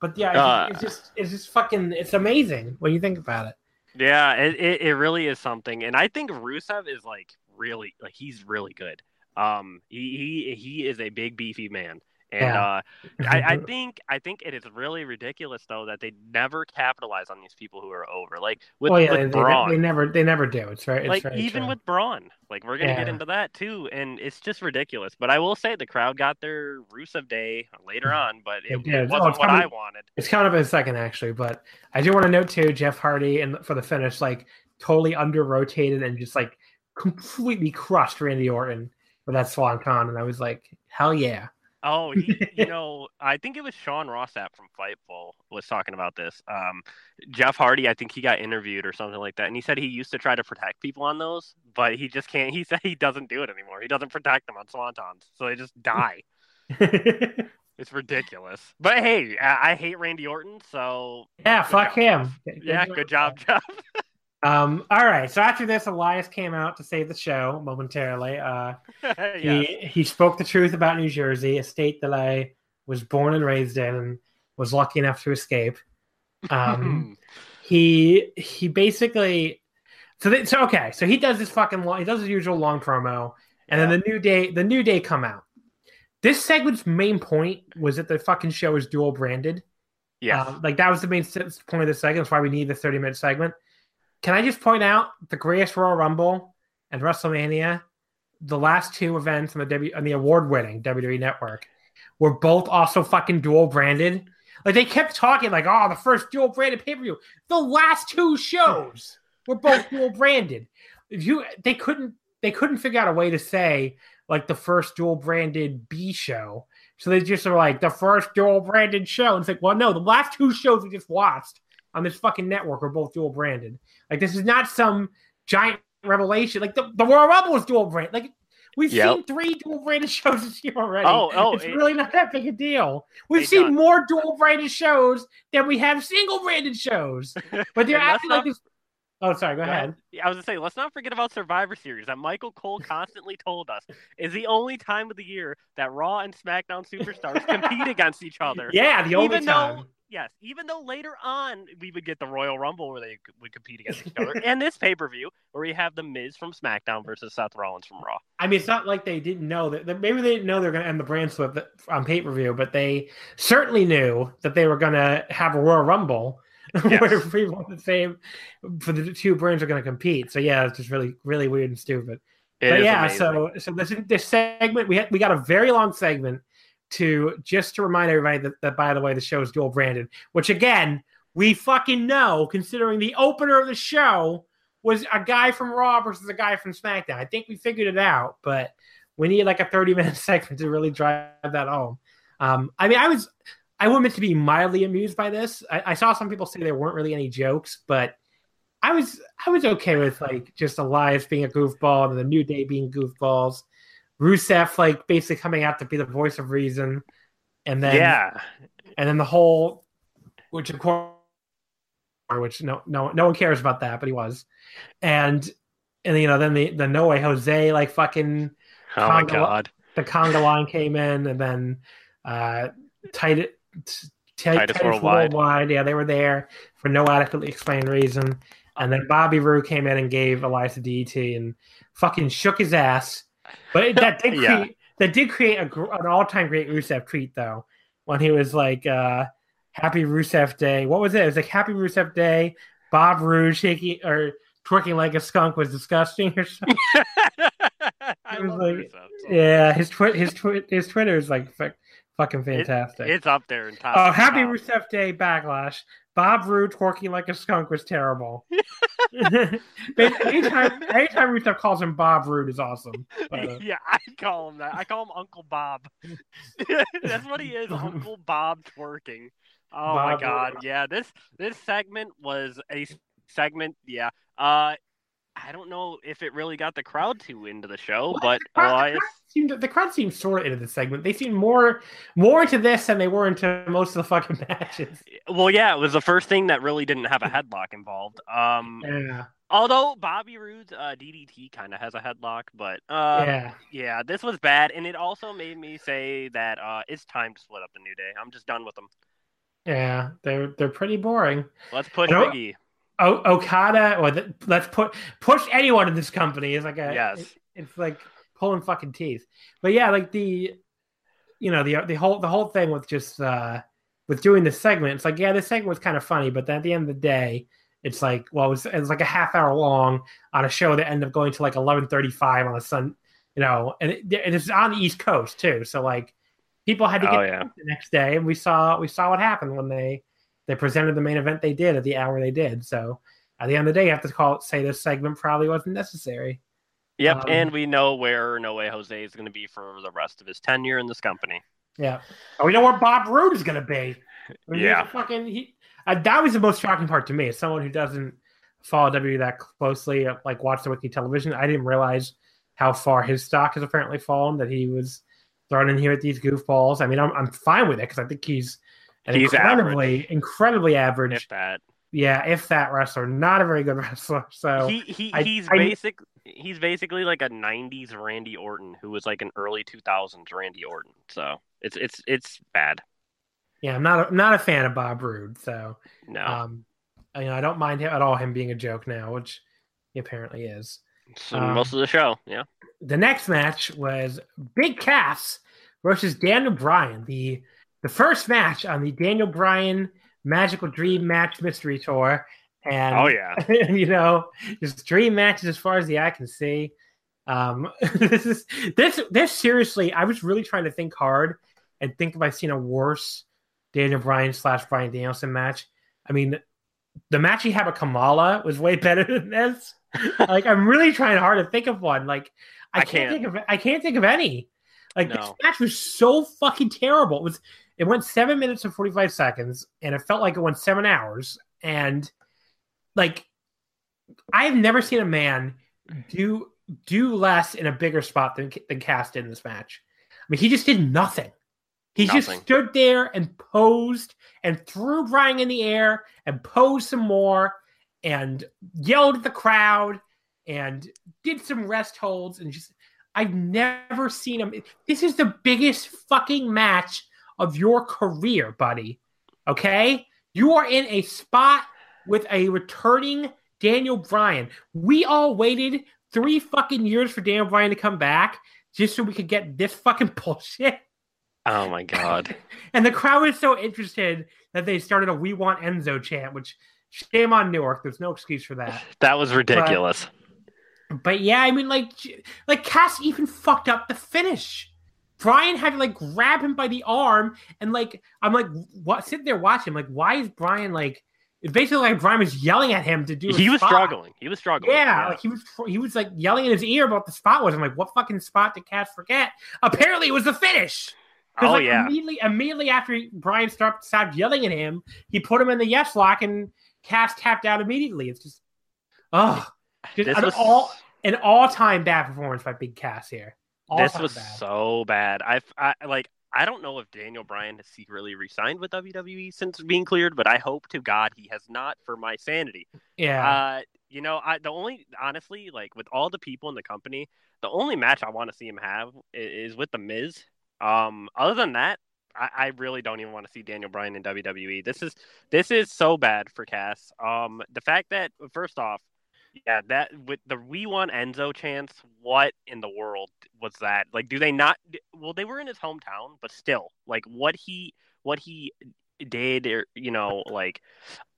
But yeah, it's, Uh. it's just it's just fucking it's amazing when you think about it. Yeah, it, it, it really is something. And I think Rusev is like really like he's really good. Um he he, he is a big beefy man. And Yeah. uh *laughs* I, I think I think it is really ridiculous though that they never capitalize on these people who are over. Like with, oh yeah, with they, Braun. they never they never do. It's right. It's like very even true. with Braun, like we're gonna get into that too, and it's just ridiculous. But I will say the crowd got their Rusev day later *laughs* on, but They it, it Oh, wasn't it's what coming- I wanted. It's coming up in a second, actually, but I do want to note too, Jeff Hardy and for the finish, like totally under rotated and just like completely crushed Randy Orton with that Swanton, and I was like, hell yeah. Oh, he, you *laughs* know, I think it was Sean Ross Sapp from Fightful was talking about this. Um, Jeff Hardy, I think he got interviewed or something like that, and he said he used to try to protect people on those, but he just can't. He said he doesn't do it anymore. He doesn't protect them on Swantons, so they just die. *laughs* It's ridiculous. But hey, I, I hate Randy Orton, so yeah, fuck job, him. yeah, good job, Jeff. *laughs* Um, all right, so after this, Elias came out to save the show momentarily. Uh, *laughs* yes. he he spoke the truth about New Jersey, a state that I was born and raised in, and was lucky enough to escape. Um, he he basically so they, so okay so he does this fucking long he does his usual long promo and then the new day the new day come out. This segment's main point was that the fucking show is dual branded Yeah, um, like that was the main point of the segment. That's why we need the 30 minute segment can i just point out the greatest royal rumble and wrestlemania the last two events on the w on the award winning wwe network were both also fucking dual branded like they kept talking like, oh, the first dual branded pay per view. The last two shows *laughs* were both dual branded. If you they couldn't they couldn't figure out a way to say like the first dual branded B show. So they just are like the first dual branded show. And it's like, well, no, the last two shows we just watched on this fucking network are both dual branded. Like this is not some giant revelation. Like the, the Royal Rumble was dual brand. Like we've Yep. seen three dual branded *laughs* shows this year already. Oh, oh, it's it- really not that big a deal. We've seen John. more dual branded shows than we have single branded shows. *laughs* But they're And let's like this. Oh, sorry. Go, Go ahead. I was gonna say, let's not forget about Survivor Series that Michael Cole constantly told us is the only time of the year that Raw and SmackDown superstars *laughs* compete against each other. Yeah, the only even time. though, yes, even though later on we would get the Royal Rumble where they would compete against each other, *laughs* and this pay per view where we have the Miz from SmackDown versus Seth Rollins from Raw. I mean, it's not like they didn't know that. Maybe they didn't know they're going to end the brand split on pay per view, but they certainly knew that they were going to have a Royal Rumble *laughs* Yes. where people the same for the two brands are going to compete. So yeah, it's just really, really weird and stupid. It but yeah, amazing. so so this this segment we had we got a very long segment to just to remind everybody that, that by the way the show is dual branded, which again we fucking know considering the opener of the show was a guy from Raw versus a guy from SmackDown. I think we figured it out, but we need like a thirty minute *laughs* segment to really drive that home. Um, I mean, I was I wanted to be mildly amused by this. I, I saw some people say there weren't really any jokes, but I was I was okay with like just Elias being a goofball and the New Day being goofballs. Rusev like basically coming out to be the voice of reason, and then yeah, and then the whole, which of course, which no no no one cares about that, but he was, and and you know then the the No Way Jose like fucking oh my god, the conga line came in, and then uh Titus, Titus Worldwide. yeah, they were there for no adequately explained reason, and then Bobby Roode came in and gave Elias a DT and fucking shook his ass. But it, that did *laughs* Yeah. create that did create a, an all time great Rusev tweet though, when he was like, uh, "Happy Rusev Day." What was it? It was like "Happy Rusev Day." Bob Roode shaking or twerking like a skunk was disgusting or something. *laughs* *laughs* I love like- Yeah, his twi- his twi- his Twitter is like fuck- Fucking fantastic. It, it's up there in top. Oh, happy top. Rusev Day backlash. Bob Roode twerking like a skunk was terrible. *laughs* anytime, anytime Rusev calls him Bob Roode is awesome. But, uh, yeah, I call him that. I call him Uncle Bob. *laughs* That's what he is, Uncle *laughs* Bob twerking. Oh my god, Roode. yeah. This this segment was a segment. Yeah. Uh, I don't know if it really got the crowd too into the show, but the crowd, uh, the, crowd seemed, the crowd seemed sort of into the segment. They seemed more more into this than they were into most of the fucking *laughs* matches. well, yeah, it was the first thing that really didn't have a headlock involved. Um, Yeah, although Bobby Roode's uh, DDT kind of has a headlock, but um, yeah. Yeah, this was bad, and it also made me say that uh, it's time to split up the New Day. I'm just done with them. Yeah, they're they're pretty boring. Let's push Biggie. O- Okada, or the, let's put push anyone in this company is like a Yes. it- it's like pulling fucking teeth. But yeah, like the you know the the whole the whole thing with just uh with doing this segment, it's like yeah, this segment was kind of funny, but then at the end of the day, it's like well, it was, it was like a half hour long on a show that ended up going to like eleven thirty five on a sun, you know, and it, it is on the East Coast too, so like people had to get Oh yeah, the next day, and we saw we saw what happened when they they presented the main event they did at the hour they did. So at the end of the day, you have to call it say this segment probably wasn't necessary. yep. Um, and we know where No Way Jose is going to be for the rest of his tenure in this company. Yeah. Oh, we know where Bob Roode is going to be. *laughs* I mean, Yeah. fucking. He, uh, that was the most shocking part to me. As someone who doesn't follow WWE that closely, uh, like watch the wiki television, I didn't realize how far his stock has apparently fallen. That he was thrown in here at these goofballs. I mean, I'm I'm fine with it because I think he's an He's incredibly average. incredibly average. If that, yeah, if that wrestler, not a very good *laughs* wrestler. So he he I- he's I- basic. He's basically like a '90s Randy Orton, who was like an early 2000s Randy Orton. So it's it's it's bad. yeah, I'm not a, not a fan of Bob Roode. So No, um, I- you know, I don't mind him at all him being a joke now, which he apparently is. so um, most of the show, yeah. the next match was Big Cass versus Daniel Bryan, The the first match on the Daniel Bryan Magical Dream Match Mystery Tour. And Oh yeah, *laughs* you know, just dream matches as far as the eye can see. Um, *laughs* this is this this seriously. I was really trying to think hard and think if I've seen a worse Daniel Bryan slash Bryan Danielson match. I mean, the match he had with Kamala was way *laughs* better than this. like, I'm really trying hard to think of one. Like, I, I can't, can't. think of I can't think of any. Like this match was so fucking terrible. It was it went seven minutes and 45 seconds, and it felt like it went seven hours. And like I've never seen a man do do less in a bigger spot than than Cass did in this match. I mean, he just did nothing. He just stood there and posed and threw Bryan in the air and posed some more and yelled at the crowd and did some rest holds and just I've never seen him. This is the biggest fucking match of your career, buddy. Okay? You are in a spot with a returning Daniel Bryan. We all waited three fucking years for Daniel Bryan to come back just so we could get this fucking *laughs* bullshit. oh my god. *laughs* And the crowd was so interested that they started a "We Want Enzo" chant, which shame on Newark. There's no excuse for that. *laughs* That was ridiculous. But yeah, I mean, like, like Cass even fucked up the finish. Bryan had to like grab him by the arm, and like I'm like, what? Sitting there watching, like, why is Bryan like? It's basically like Bryan was yelling at him to do. he was spot. struggling. He was struggling. Yeah, like he was he was like yelling in his ear about the spot was. I'm like, what fucking spot did Cass forget? Apparently, it was the finish. Oh, like, yeah. Immediately, immediately after Bryan stopped stopped yelling at him, he put him in the yes lock, and Cass tapped out immediately. It's just, oh, just this an was all an all time bad performance by Big Cass here. This was bad. so bad. I, I like. I don't know if Daniel Bryan has secretly resigned with WWE since being cleared, but I hope to God he has not for my sanity. yeah. Uh, you know, I the only honestly like with all the people in the company, the only match I want to see him have is, is with the Miz. Um, other than that, I, I really don't even want to see Daniel Bryan in WWE. This is this is so bad for Cass. Um, the fact that first off, yeah, that with the we want Enzo chance, what in the world was that? Like, do they not? Well, they were in his hometown, but still, like what he what he did, or you know, like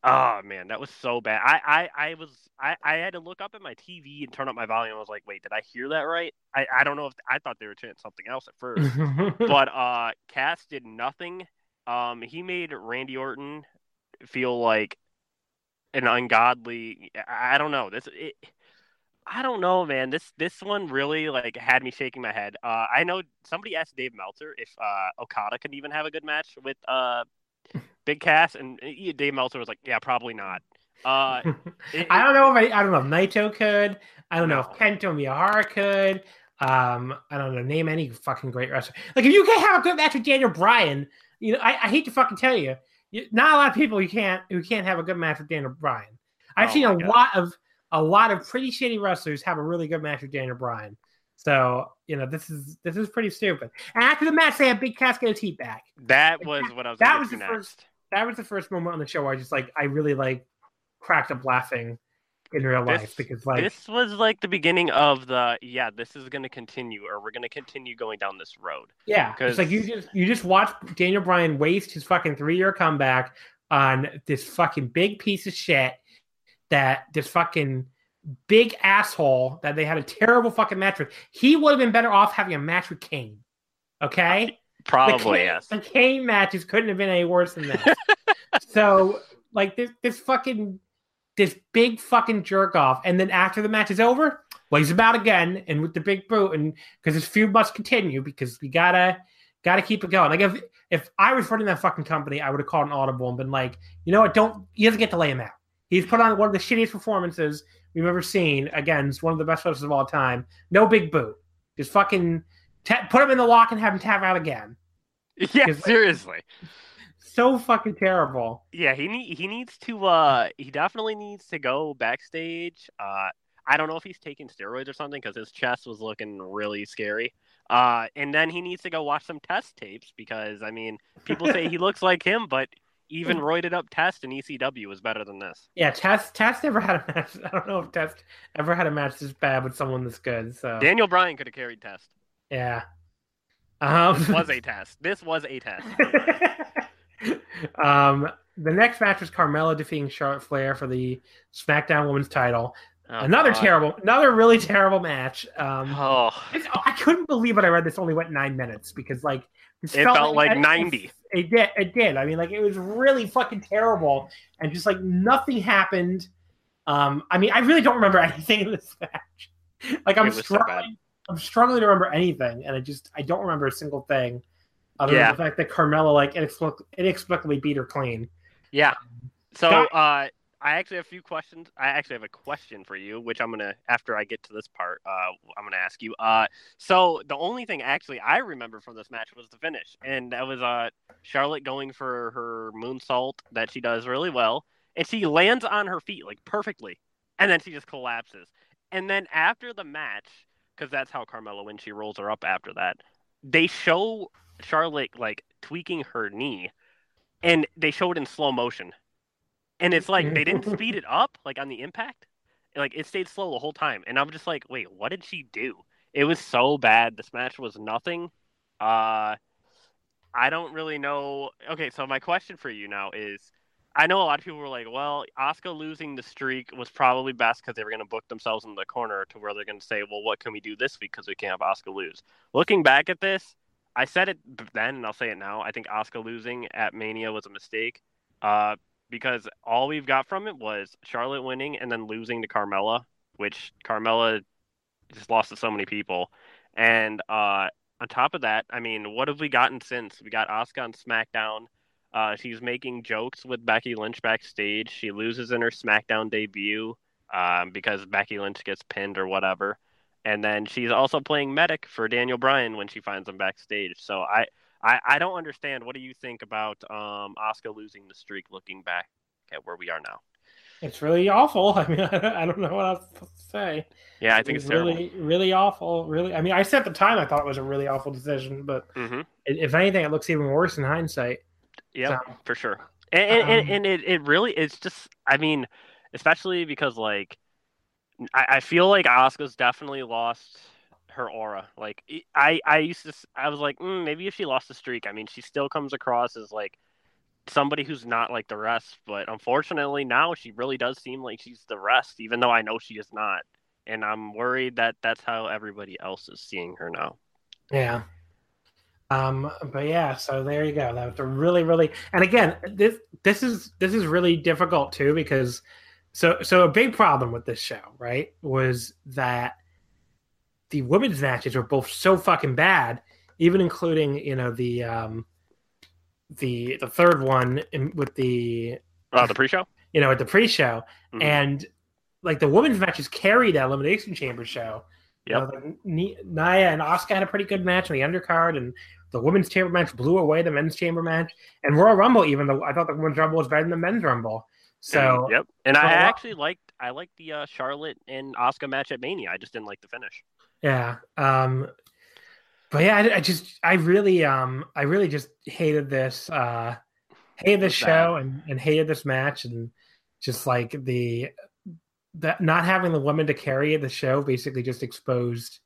Oh man, that was so bad. I, I, I was I, I had to look up at my TV and turn up my volume. I was like, wait, did I hear that right? I, I don't know if I thought they were chanting something else at *laughs* first. but uh Cass did nothing. Um he made Randy Orton feel like an ungodly I, don't know. This it, I don't know, man. This this one really like had me shaking my head. Uh, I know somebody asked Dave Meltzer if uh, Okada could even have a good match with uh, Big Cass, and uh, Dave Meltzer was like, "Yeah, probably not." Uh, *laughs* it, I don't know if I, I don't know if Naito could. I don't no. know if Kento Miyahara could. Um, I don't know. Name any fucking great wrestler. Like if you can't have a good match with Daniel Bryan, you know, I, I hate to fucking tell you, not a lot of people you can't who can't have a good match with Daniel Bryan. I've oh seen a God. lot of a lot of pretty shitty wrestlers have a really good match with Daniel Bryan. So you know this is this is pretty stupid. And after the match, they have Big his heat back. That was what I was. That was the next. first. That was the first moment on the show where I just like I really like cracked up laughing in real this, life because like this was like the beginning of the yeah this is going to continue or we're going to continue going down this road. Yeah, because like you just you just watch Daniel Bryan waste his fucking three year comeback on this fucking big piece of shit that this fucking big asshole that they had a terrible fucking match with. He would have been better off having a match with Kane. Okay? Probably, the Kane, yes. The Kane matches couldn't have been any worse than this. *laughs* so, like, this, this fucking, this big fucking jerk off. And then after the match is over, well, he's about again and with the big boot. And because his feud must continue because we gotta, gotta keep it going. Like, if, if I was running that fucking company, I would have called an audible and been like, you know what? Don't, he doesn't get to lay him out. He's put on one of the shittiest performances we've ever seen against one of the best wrestlers of all time. No big boot. Just fucking put him in the lock and have him tap out again. Yeah, seriously. So fucking terrible. Yeah, he need, he needs to uh he definitely needs to go backstage. Uh I don't know if he's taking steroids or something because his chest was looking really scary. Uh, and then he needs to go watch some test tapes because I mean, people say he *laughs* looks like him, but even roided up Test in ECW was better than this. Yeah, Test Test never had a *laughs* match. I don't know if Test ever had a match this bad with someone this good. So Daniel Bryan could have carried Test. Yeah. Um, this was a *laughs* test. This was a test. *laughs* um, the next match was Carmella defeating Charlotte Flair for the SmackDown Women's Title. Oh, another God. terrible, another really terrible match. Um, oh, I couldn't believe when I read this only went nine minutes because like it felt, felt like, like ninety. It, it did. It did. I mean, like it was really fucking terrible, and just like nothing happened. Um, I mean, I really don't remember *laughs* anything in this match. Like I'm struggling. So I'm struggling to remember anything, and I just I don't remember a single thing, other yeah. than the fact that Carmella like inexplicably beat her clean. Yeah. So, uh, I actually have a few questions. I actually have a question for you, which I'm gonna after I get to this part, uh, I'm gonna ask you. Uh, so the only thing actually I remember from this match was the finish, and that was uh Charlotte going for her moonsault that she does really well, and she lands on her feet like perfectly, and then she just collapses. And then after the match, because that's how Carmella when she rolls her up after that, they show Charlotte like tweaking her knee, and they show it in slow motion. And it's like they didn't speed it up like on the impact. Like it stayed slow the whole time. And i'm just like wait what did she do? It was so bad. This match was nothing. Uh i don't really know. Okay so my question for you now is i know a lot of people were like well Asuka losing the streak was probably best because they were going to book themselves in the corner to where they're going to say well what can we do this week because we can't have Asuka lose? Looking back at this i said it then and i'll say it now i think Asuka losing at mania was a mistake uh, because all we've got from it was Charlotte winning and then losing to Carmella, which Carmella just lost to so many people. And uh, on top of that, I mean, what have we gotten since? We got Asuka on SmackDown. Uh, she's making jokes with Becky Lynch backstage. She loses in her SmackDown debut um, because Becky Lynch gets pinned or whatever. And then she's also playing medic for Daniel Bryan when she finds him backstage. So I, I, I don't understand. What do you think about um, Asuka losing the streak looking back at where we are now? It's really awful. *laughs* I mean, I don't know what else to say. Yeah, I think it's, it's really, really awful. Really, I mean, I said at the time I thought it was a really awful decision, but mm-hmm. if anything, it looks even worse in hindsight. Yeah, so, for sure. And, um, and, and, it, it really, it's just, I mean, especially because like, I, I feel like Asuka's definitely lost her aura. Like I, I used to, I was like, mm, maybe if she lost the streak, I mean, she still comes across as like somebody who's not like the rest. But unfortunately, now she really does seem like she's the rest, even though I know she is not. And I'm worried that that's how everybody else is seeing her now. Yeah. Um, but yeah, so there you go. That was a really, really, and again, this this is this is really difficult too because so so a big problem with this show, right, was that the women's matches were both so fucking bad, even including you know the um the the third one in, with the uh, the pre-show, you know, at the pre-show, mm-hmm. and like the women's matches carried that elimination chamber show. Yeah, you know, like, Nia and Asuka had a pretty good match on the undercard, and the women's chamber match blew away the men's chamber match, and Royal Rumble. Even though I thought the women's Rumble was better than the men's Rumble. So and, yep, and I actually liked I liked the uh, Charlotte and Asuka match at Mania. I just didn't like the finish. Yeah, um, but yeah, I, I, just I really um I really just hated this uh hated this show and, and hated this match and just like the that not having the woman to carry the show basically just exposed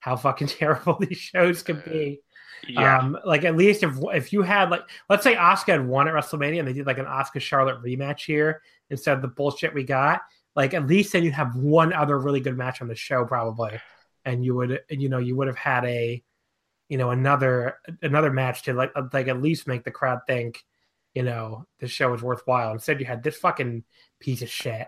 how fucking *laughs* terrible these shows can be. Yeah. Um, like at least if if you had like let's say Asuka had won at WrestleMania and they did like an Asuka Charlotte rematch here instead of the bullshit we got, like at least then you'd have one other really good match on the show probably, and you would you know you would have had a you know another another match to like like at least make the crowd think you know the show is worthwhile. Instead, you had this fucking piece of shit.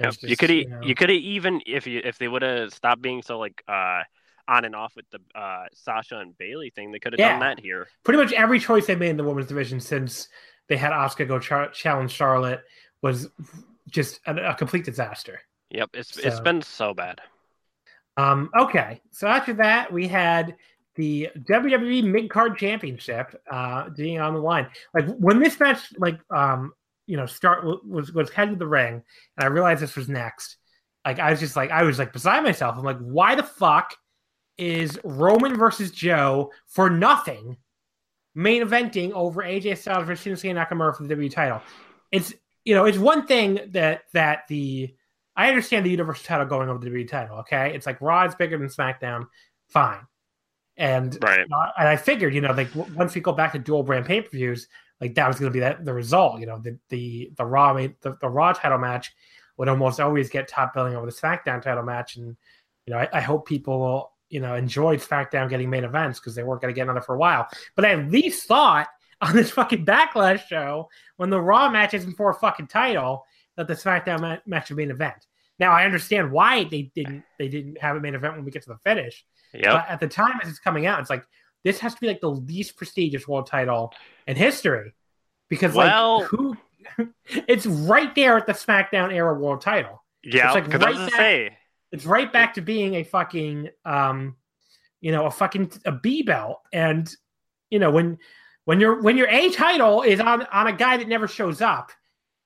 Yep. Just, you could you, know... you could have even if you if they would have stopped being so like uh on and off with the uh, Sasha and Bayley thing. They could have yeah. done that here. Pretty much every choice they made in the women's division since they had Asuka go char- challenge Charlotte was just a, a complete disaster. Yep, it's so, it's been so bad. Um. Okay, so after that we had the WWE Mid Card Championship uh being on the line. Like when this match, like um, you know, start was was headed to the ring, and I realized this was next. Like I was just like I was like beside myself. I'm like, why the fuck is Roman versus Joe for nothing, main eventing over AJ Styles versus Shinsuke Nakamura for the WWE title. It's you know it's one thing that that the I understand the Universal title going over the WWE title. Okay, it's like Raw is bigger than SmackDown, fine. And right. and I figured you know like once we go back to dual brand pay per views, like that was going to be that the result. You know the the the Raw the, the Raw title match would almost always get top billing over the SmackDown title match, and you know I, I hope people you know, enjoyed SmackDown getting main events because they weren't going to get another for a while. But I at least thought *laughs* on this fucking Backlash show when the Raw match isn't for a fucking title that the SmackDown ma- match would be an event. Now I understand why they didn't they didn't have a main event when we get to the finish. Yeah. But at the time as it's coming out, it's like this has to be like the least prestigious world title in history because well, like who *laughs* it's right there at the SmackDown era world title. Yeah, because like right I was to say it's right back to being a fucking um you know a fucking a b belt and you know when when your when your a title is on on a guy that never shows up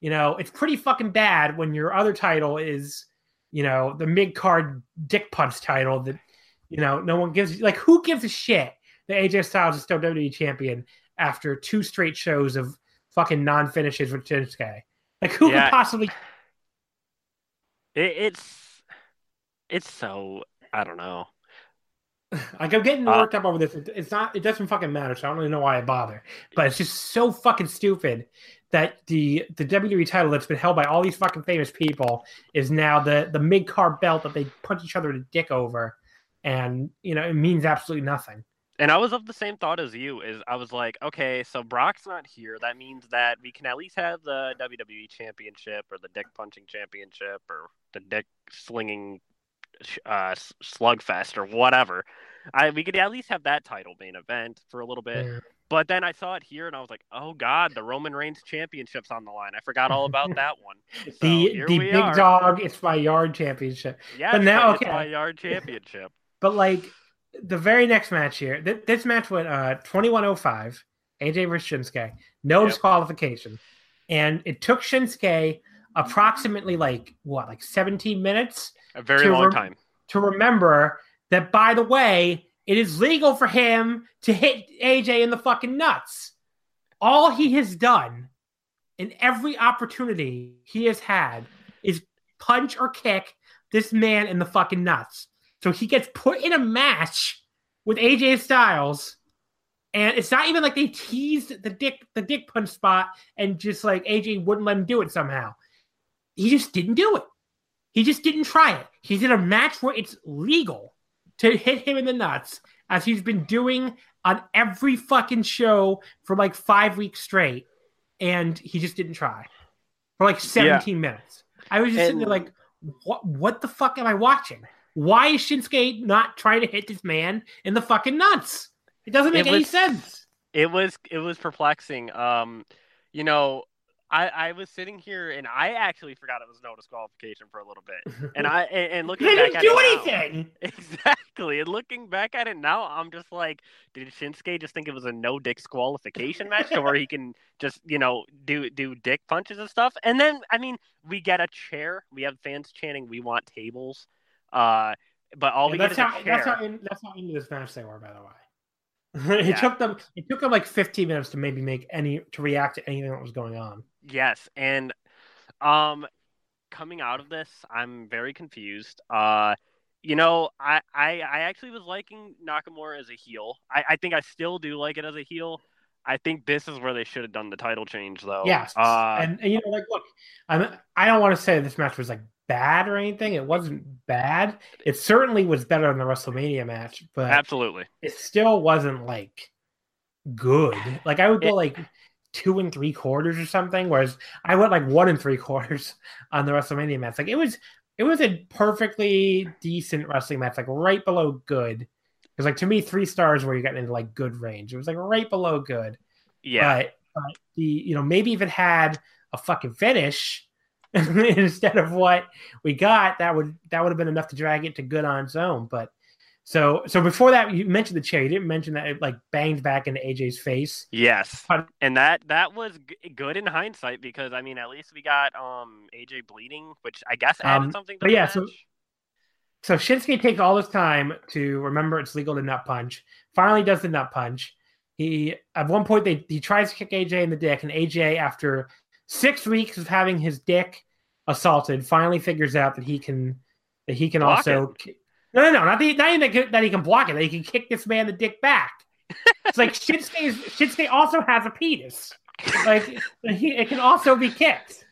you know it's pretty fucking bad when your other title is you know the mid card dick punch title that you know no one gives like who gives a shit that AJ Styles is still WWE champion after two straight shows of fucking non finishes with Shinsuke like who yeah. could possibly it, it's it's so I don't know. *sighs* Like I'm getting worked uh, up over this. It's not. It doesn't fucking matter. So I don't really know why I bother. But it's just so fucking stupid that the the WWE title that's been held by all these fucking famous people is now the the mid card belt that they punch each other to dick over, and you know it means absolutely nothing. And I was of the same thought as you. Is I was like, okay, so Brock's not here. That means that we can at least have the WWE Championship or the Dick Punching Championship or the Dick Slinging uh, slugfest or whatever. I we could at least have that title main event for a little bit. Yeah. But then I saw it here and I was like, oh god, the Roman Reigns championships on the line. I forgot all about *laughs* that one. So the the big are. dog, it's my yard championship. Yeah, but now okay, my yard championship. but like the very next match here, th- this match went uh 2105, AJ versus Shinsuke, no yep. disqualification, and it took Shinsuke approximately like what, like 17 minutes a very long re- time. To remember that, by the way, it is legal for him to hit AJ in the fucking nuts. All he has done in every opportunity he has had is punch or kick this man in the fucking nuts. So he gets put in a match with AJ Styles And it's not even like they teased the dick the dick punch spot and just like AJ wouldn't let him do it somehow. He just didn't do it. He just didn't try it. He's in a match where it's legal to hit him in the nuts, as he's been doing on every fucking show for like five weeks straight, and he just didn't try for like 17 yeah. minutes. I was just and, sitting there like, what what the fuck am I watching? Why is Shinsuke not trying to hit this man in the fucking nuts? It doesn't make it any sense. It was it was perplexing. Um, you know, I, I was sitting here and I actually forgot it was no disqualification for a little bit. And *laughs* I and, and looking back at do it anything. Now, *laughs* exactly. And looking back at it now, I'm just like, did Shinsuke just think it was a no dick disqualification match to where he can just, you know, do do dick punches and stuff? And then I mean, we get a chair. We have fans chanting, We want tables. Uh but all yeah, we that's get how, is a chair. That's how, in, that's how into this match they were, by the way. *laughs* it yeah. took them it took them like 15 minutes to maybe make any to react to anything that was going on. Yes, and um coming out of this, I'm very confused. Uh you know, I, I, I actually was liking Nakamura as a heel. I, I think I still do like it as a heel. I think this is where they should have done the title change, though. Yes, uh, and, and, you know, like, look, I'm I don't want to say this match was like bad or anything. It wasn't bad. It certainly was better than the WrestleMania match, but absolutely, it still wasn't like good. Like I would go it, like two and three quarters or something, whereas I went like one and three quarters *laughs* on the WrestleMania match. Like it was, it was a perfectly decent wrestling match, like right below good. Because like to me, three stars where you got into like good range. It was like right below good. Yeah. But, but the you know maybe if it had a fucking finish *laughs* instead of what we got, that would that would have been enough to drag it to good on its own. But so so before that, you mentioned the chair. You didn't mention that it like banged back into AJ's face. Yes, and that that was g- good in hindsight because I mean at least we got um AJ bleeding, which I guess added um, something. but yeah, match. so so Shinsuke takes all this time to remember it's legal to nut punch. Finally, does the nut punch. He at one point they he tries to kick AJ in the dick, and AJ after six weeks of having his dick assaulted, finally figures out that he can that he can block also it. no no no not, the, not even that he can block it that he can kick this man the dick back. it's like *laughs* Shinsuke Shinsuke also has a penis. Like he, it can also be kicked,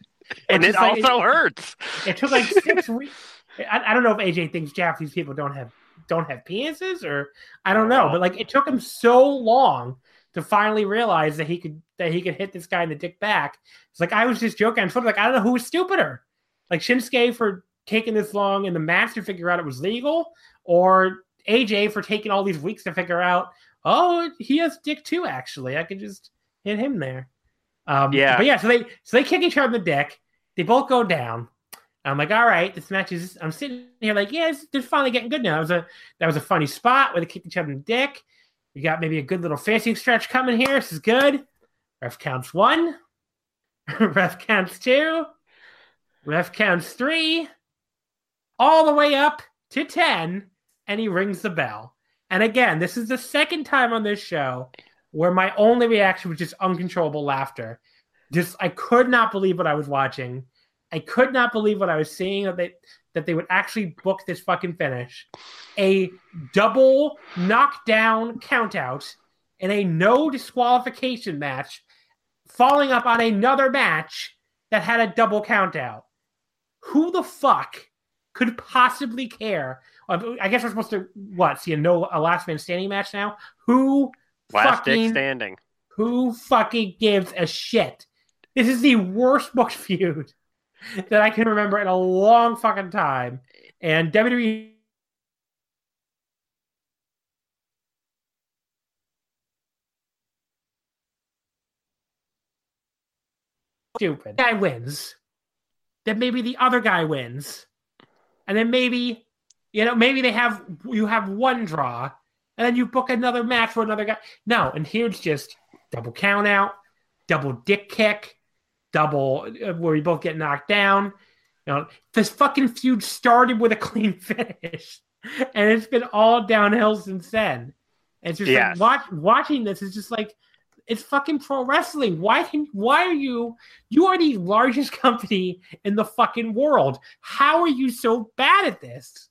and it like, also it, hurts. It took like six *laughs* weeks. I, I, don't know if AJ thinks Japanese people don't have don't have penises or I don't know, but like it took him so long to finally realize that he could that he could hit this guy in the dick back. It's like I was just joking on Twitter, like I don't know who was stupider, like Shinsuke for taking this long and the match to figure out it was legal, or AJ for taking all these weeks to figure out, oh, he has dick too. Actually, I could just hit him there. Um, yeah, but yeah, so they so they kick each other in the dick. They both go down. I'm like, all right, this match is. I'm sitting here like, yeah, they're finally getting good now. That was a that was a funny spot where they kicked each other in the dick. We got maybe a good little facing stretch coming here. This is good. Ref counts one. *laughs* Ref counts two. Ref counts three. All the way up to 10. And he rings the bell. And again, this is the second time on this show where my only reaction was just uncontrollable laughter. Just, I could not believe what I was watching. I could not believe what I was seeing. That they, that they would actually book this fucking finish. A double knockdown countout in a no disqualification match, following up on another match that had a double countout. Who the fuck could possibly care? I guess we're supposed to what see a no a last man standing match now. Who last fucking, standing? Who fucking gives a shit? This is the worst booked *laughs* feud that I can remember in a long fucking time. And WWE stupid. Guy wins. Then maybe the other guy wins. And then maybe you know, maybe they have you have one draw, and then you book another match for another guy. No, and here's just double count out, double dick kick, double uh, where we both get knocked down. You know, this fucking feud started with a clean *laughs* finish, and it's been all downhill since then. And it's just yes. like watch, watching this is just like it's fucking pro wrestling. Why can why are you you are the largest *laughs* company in the fucking world? How are you so bad at this?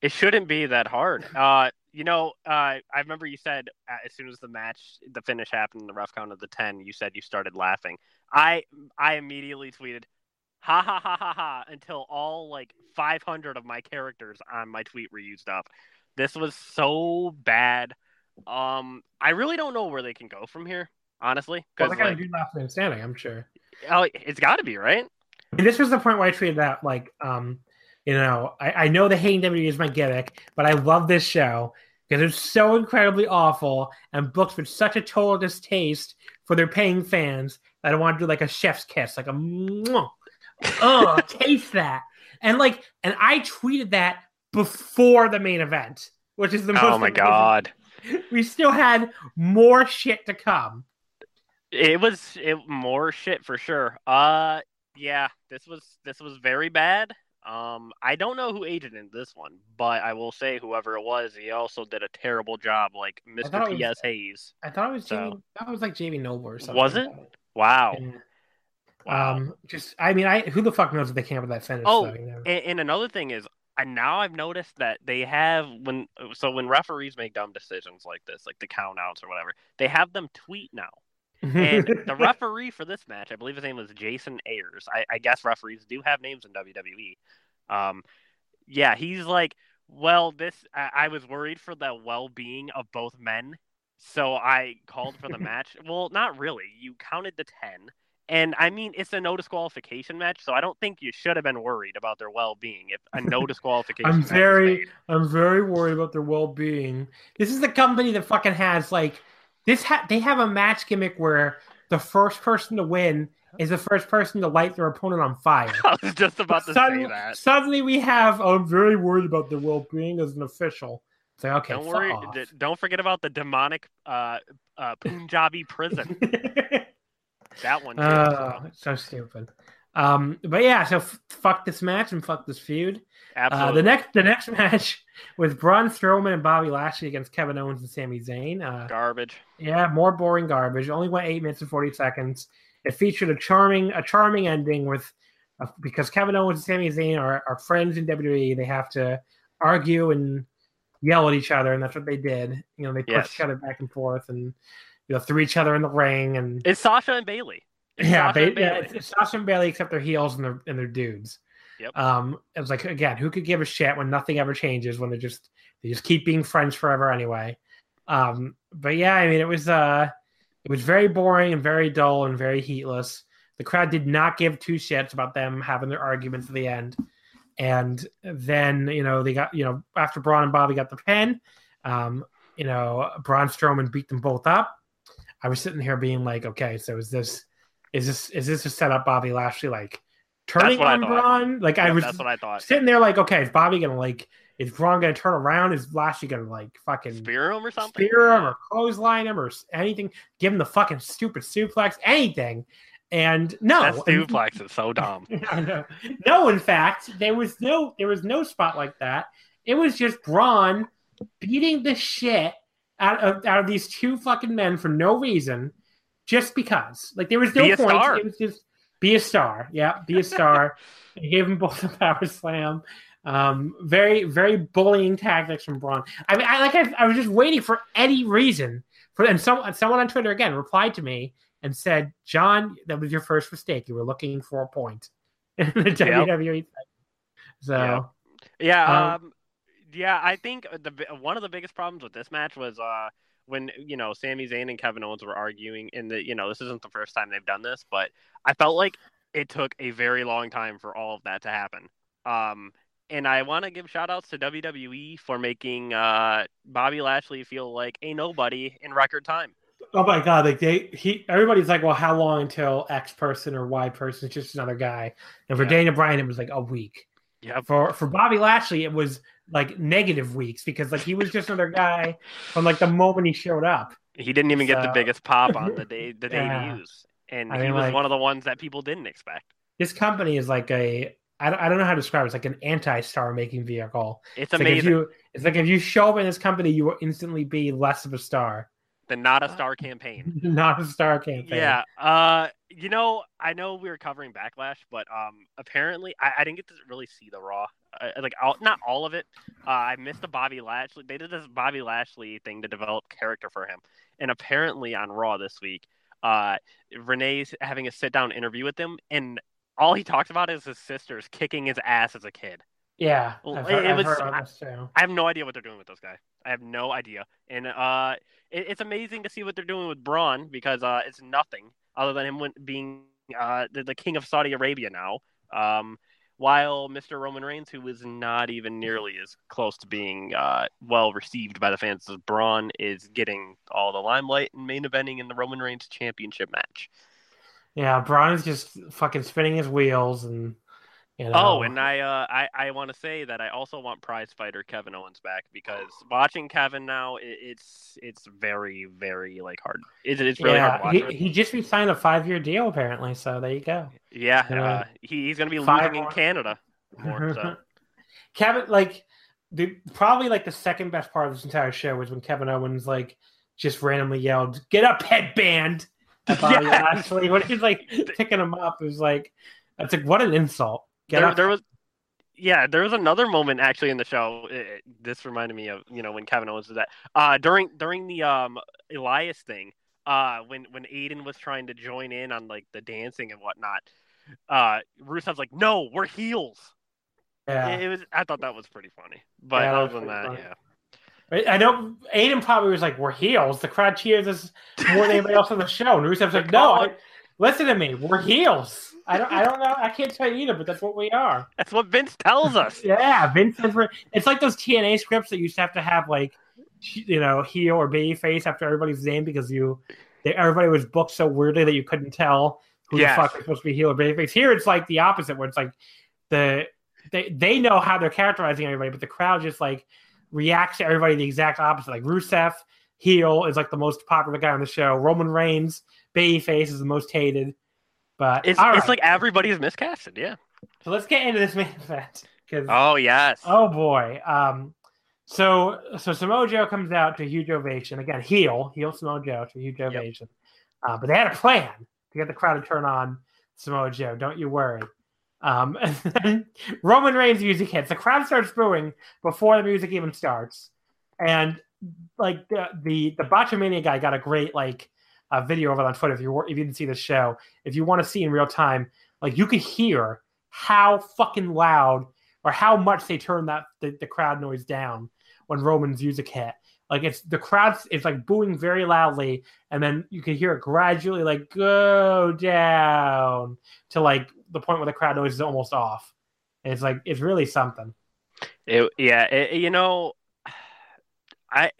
It shouldn't be that hard. Uh You know, uh, I remember you said uh, as soon as the match, the finish happened, the rough count of the ten, you said you started laughing. I I immediately tweeted, "Ha ha ha ha ha!" Until all like 500 of my characters on my tweet were used up. This was so bad. Um, I really don't know where they can go from here, honestly. Because gonna like, do last man standing, I'm sure. oh, it's got to be right. And this was the point where I tweeted that, like, um, you know, I, I know the hating WWE is my gimmick, but I love this show because it's so incredibly awful and books with such a total distaste for their paying fans that I want to do like a chef's kiss, like a oh, *laughs* taste that. And like, and I tweeted that before the main event, which is the most. Oh my amazing- god. We still had more shit to come. It was it, more shit for sure. Uh, yeah, this was this was very bad. Um, I don't know who aged in this one, but I will say whoever it was, he also did a terrible job, like Mr. it was- P.S. Hayes. I thought it was So- Jamie. That was like Jamie Noble or something. Was it? Wow. Yeah. Wow. Um, just I mean, I who the fuck knows if they came up with that finish? Oh, though, you know? And, and another thing is, I now I've noticed that they have when so when referees make dumb decisions like this, like the count outs or whatever, they have them tweet now. And *laughs* the referee for this match, I believe his name was Jason Ayers. I, I guess referees do have names in WWE. Um, yeah, he's like, well, this I, I was worried for the well-being of both men, so I called for the *laughs* match. well, not really. You counted the ten, and I mean it's a no disqualification match, so I don't think you should have been worried about their well-being if a no *laughs* disqualification. I'm very. I'm very worried about their well-being. This is the company that fucking has like this. Ha- they have a match gimmick where the first person to win is the first person to light their opponent on fire. *laughs* I was just about to suddenly, say that. suddenly we have. I'm very worried about the well-being as an official. It's like okay, don't worry. d- Don't forget about the demonic uh, uh, Punjabi prison. *laughs* That one too. Oh, so. so stupid. Um, but yeah, so f- fuck this match and fuck this feud. Uh, the next, the next *laughs* match was Braun Strowman and Bobby Lashley against Kevin Owens and Sami Zayn. Uh, garbage. yeah, more boring garbage. Only went eight minutes and forty seconds. It featured a charming, a charming ending with uh, because Kevin Owens and Sami Zayn are, are friends in WWE. They have to argue and yell at each other, and that's what they did. You know, they pushed Yes. each other back and forth and you know threw each other in the ring and It's Sasha and Bayley. It's yeah, Sasha ba- and yeah, Bayley. it's, it's Sasha and Bayley except they're heels and they're and they're dudes. Yep. Um, it was like again, who could give a shit when nothing ever changes when they just they just keep being friends forever anyway. Um, but yeah, I mean, it was uh, it was very boring and very dull and very heatless. The crowd did not give two shits about them having their arguments at the end. And then you know they got you know after Braun and Bobby got the pin, um, you know Braun Strowman beat them both up. I was sitting here being like, okay, so is this is this is this to set up Bobby Lashley like turning on. Braun? Like I was that's what I thought. sitting there like, okay, is Bobby gonna like is Braun gonna turn around? Is Lashley gonna like fucking Spear him or something? spear him or clothesline him or anything? Give him the fucking stupid suplex, anything. And no, That suplex is so dumb. *laughs* No, in fact, there was no there was no spot like that. It was just Braun beating the shit out of out of these two fucking men for no reason, just because. Like there was no Be point. It was just be a star. Yeah, be a *laughs* star. he gave them both a power slam. Um, very very bullying tactics from Braun. I mean, I like I, I was just waiting for any reason for and some someone on Twitter again replied to me and said, "John, that was your first mistake. You were looking for a point *laughs* in the WWE." thing." So Yep. Yeah, Um, um, yeah. I think the one of the biggest problems with this match was uh, when you know Sami Zayn and Kevin Owens were arguing, and the you know this isn't the first time they've done this, but I felt like it took a very long time for all of that to happen. Um, and I want to give shout outs to WWE for making uh, Bobby Lashley feel like a nobody in record time. Oh my god! Like they, he, everybody's like, "Well, how long until X person or Y person is just another guy?" And for Yeah. Daniel Bryan, it was like a week. Yeah, For for Bobby Lashley, it was like negative weeks because like he was just another guy from like the moment he showed up. he didn't even get the biggest pop on the *laughs* day the Yeah. debuts, and I he mean, was like- one of the ones that people didn't expect. This company is like a I don't, I don't know how to describe it. It's like an anti-star making vehicle. It's It's like if amazing. you it's like if you show up in this company, you will instantly be less of a star. The not a star campaign. *laughs* Not a star campaign. Yeah. Uh, you know, I know we were covering Backlash, but um, apparently I, I didn't get to really see the Raw. Uh, like, all, not all of it. Uh, I missed the Bobby Lashley. They did this Bobby Lashley thing to develop character for him, and apparently on Raw this week, uh, Renee's having a sit down interview with him, and all he talks about is his sisters kicking his ass as a kid. Yeah, I've it- heard, it I've was- heard about this too. I have no idea what they're doing with this guy. I have no idea, and uh, it, it's amazing to see what they're doing with Braun because uh, it's nothing other than him being uh, the, the king of Saudi Arabia now. Um, while Mr. Roman Reigns, who is not even nearly as close to being uh, well received by the fans as Braun, is getting all the limelight and main eventing in the Roman Reigns championship match. Yeah, Braun is just fucking spinning his wheels and you know. Oh, and I uh, I, I want to say that I also want prize fighter Kevin Owens back because watching Kevin now, it, it's it's very very like hard. It's, it's really hard to yeah, watch. he, he just signed a five year deal apparently. So there you go. yeah, Yeah. uh, he, he's gonna be living in. Canada more. So *laughs* Kevin, like, the probably like the second best part of this entire show was when Kevin Owens like just randomly yelled, "Get up, headband!" *laughs* Bobby Yes. Lashley when he's like *laughs* picking him up. It was like, that's like what an insult. There, there was. Yeah, there was another moment actually in the show. It, this reminded me of you know when Kevin Owens did that uh, during during the um Elias thing. Uh, when when Aiden was trying to join in on like the dancing and whatnot, uh, Rusev's like, "No, we're heels." yeah. It, it was. I thought that was pretty funny. But Yeah, other than that, funny. yeah. I- I know Aiden probably was like, "We're heels." The crowd cheers us more than anybody else on the show. And Rusev's like, "No, I, listen to me. We're heels." I don't. I don't know. I can't tell you either, but that's what we are. That's what Vince tells us. *laughs* Yeah, Vince says we're. It's like those TNA scripts that used to have to have like, you know, heel or baby face after everybody's name because you, they, everybody was booked so weirdly that you couldn't tell who Yes. the fuck was supposed to be heel or baby face. Here, it's like the opposite, where it's like the they they know how they're characterizing everybody, but the crowd just like reacts to everybody the exact opposite. Like Rusev, heel is like the most popular guy on the show. Roman Reigns, babyface is the most hated. But It's all it's right, like everybody's miscasted. Yeah. so let's get into this *laughs* main event because Oh yes. Oh boy. Um so so Samoa Joe comes out to a huge ovation. Again, heel, heel Samoa Joe to a huge ovation. Uh, but they had a plan to get the crowd to turn on Samoa Joe. Don't you worry. Um, *laughs* and then Roman Reigns music hits. The crowd starts booing before the music even starts. And like the the the Botchamania guy got a great like uh, video of it on Twitter. If you were, if you didn't see the show, if you want to see in real time, like you could hear how fucking loud or how much they turned that the, the crowd noise down when Roman's music hit. Like it's the crowd it's like booing very loudly, and then you can hear it gradually like go down to like the point where the crowd noise is almost off. And it's like it's really something. It, yeah, it, you know, *sighs* I,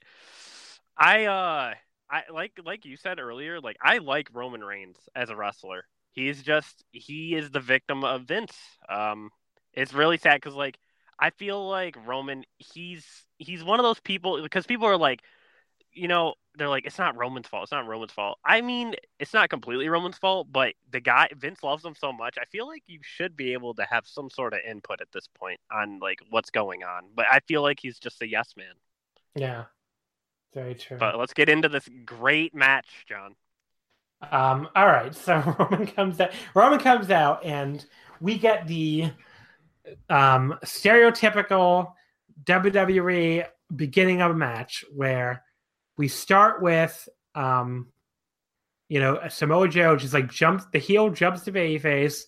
I, uh, I like like you said earlier. Like I like Roman Reigns as a wrestler. He's just he is the victim of Vince. Um, it's really sad because like I feel like Roman he's he's one of those people because people are like, you know, they're like it's not Roman's fault. It's not Roman's fault. I mean, it's not completely Roman's fault, but the guy Vince loves him so much. I feel like you should be able to have some sort of input at this point on like what's going on. But I feel like he's just a yes man. Yeah. Very true. But let's get into this great match, John. Um, all right, so *laughs* Roman comes out. Roman comes out, and we get the um, stereotypical WWE beginning of a match where we start with, um, you know, Samoa Joe just like jumps. The heel jumps to babyface.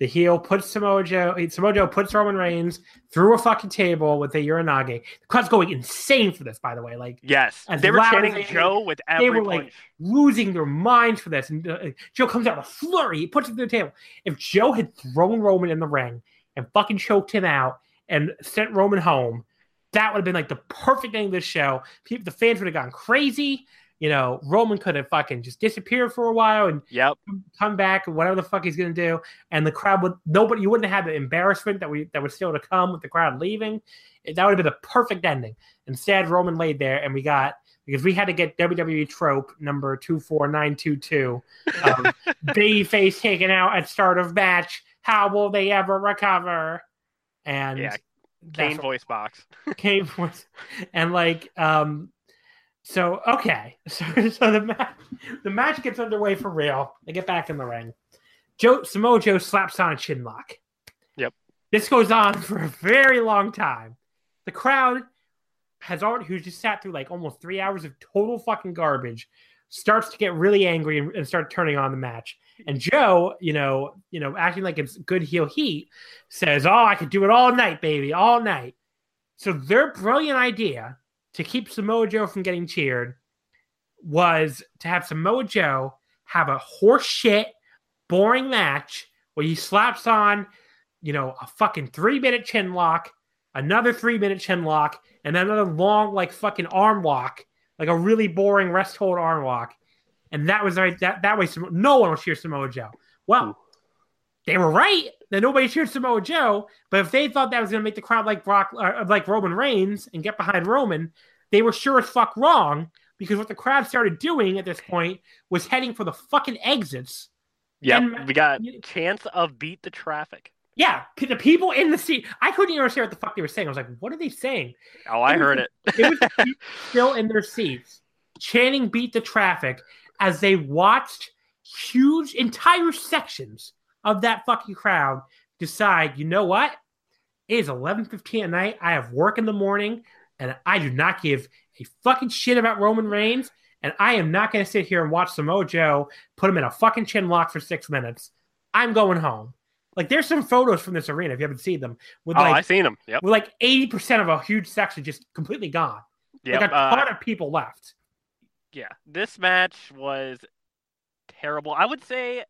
The heel puts Samoa Joe. Samoa Joe puts Roman Reigns through a fucking table with a Uranage. The crowd's going insane for this, by the way. Like Yes, they were chanting they- Joe with they every were, like, losing their minds for this. And uh, Joe comes out with a flurry. He puts it through the table. If Joe had thrown Roman in the ring and fucking choked him out and sent Roman home, that would have been like the perfect ending of this show. People, the fans would have gone crazy. You know, Roman could have fucking just disappeared for a while and Yep. come back and whatever the fuck he's gonna do. And the crowd would nobody you wouldn't have the embarrassment that we that was still to come with the crowd leaving. That would have been the perfect ending. Instead, Roman laid there and we got because we had to get WWE trope number two four nine two two, um, *laughs* babyface taken out at start of match. How will they ever recover? And Yeah, Kane voice box. Kane voice, and like um, So okay, *laughs* so, so the match the match gets underway for real. They get back in the ring. Joe Samoa Joe slaps on a chin lock. Yep. This goes on for a very long time. The crowd has already who just sat through like almost three hours of total fucking garbage starts to get really angry and, and start turning on the match. And Joe, you know, you know, acting like it's good heel heat, says, "Oh, I could do it all night, baby, all night." So their brilliant idea to keep Samoa Joe from getting cheered was to have Samoa Joe have a horse shit, boring match where he slaps on, you know, a fucking three minute chin lock, another three minute chin lock, and then another long, like fucking arm lock, like a really boring rest hold arm lock. And that was right. That, that way, Samo- no one will cheer Samoa Joe. Well, hmm. They were right that nobody cheered Samoa Joe, but if they thought that was going to make the crowd like Brock, uh, like Roman Reigns, and get behind Roman, they were sure as fuck wrong because what the crowd started doing at this point was heading for the fucking exits. Yeah, we got chance of beat the traffic. Yeah, the people in the seat. I couldn't even understand what the fuck they were saying. I was like, "What are they saying?" Oh, I heard it. It was still in their seats, chanting "Beat the traffic" as they watched huge entire sections of that fucking crowd decide. You know what? It is eleven fifteen at night. I have work in the morning, and I do not give a fucking shit about Roman Reigns. And I am not going to sit here and watch Samoa Joe put him in a fucking chin lock for six minutes. I'm going home. Like, there's some photos from this arena if you haven't seen them with Oh, like I seen them. Yep. with like eighty percent of a huge section just completely gone. Yep. Like a uh, ton of people left. yeah, this match was terrible. I would say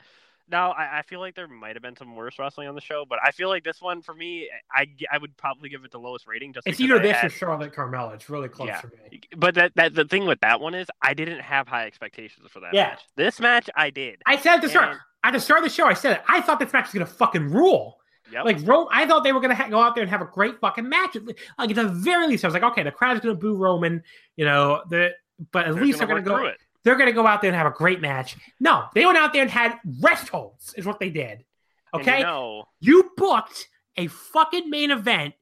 now I, I feel like there might have been some worse wrestling on the show, but I feel like this one for me, I, I would probably give it the lowest rating. Just It's either I this had- or Charlotte Carmella. It's really close Yeah. for me. But that, that the thing with that one is I didn't have high expectations for that Yeah. match. This match I did. I said at the start, And- at the start of the show, I said it. I thought this match was gonna fucking rule. Yep. Like, Ro- I thought they were gonna ha- go out there and have a great fucking match. Like, at the very least, I was like, okay, the crowd's gonna boo Roman, you know, the but at They're least gonna they're gonna go. through it. They're gonna go out there and have a great match. No, they went out there and had rest holds. Is what they did. Okay, you know, You booked a fucking main event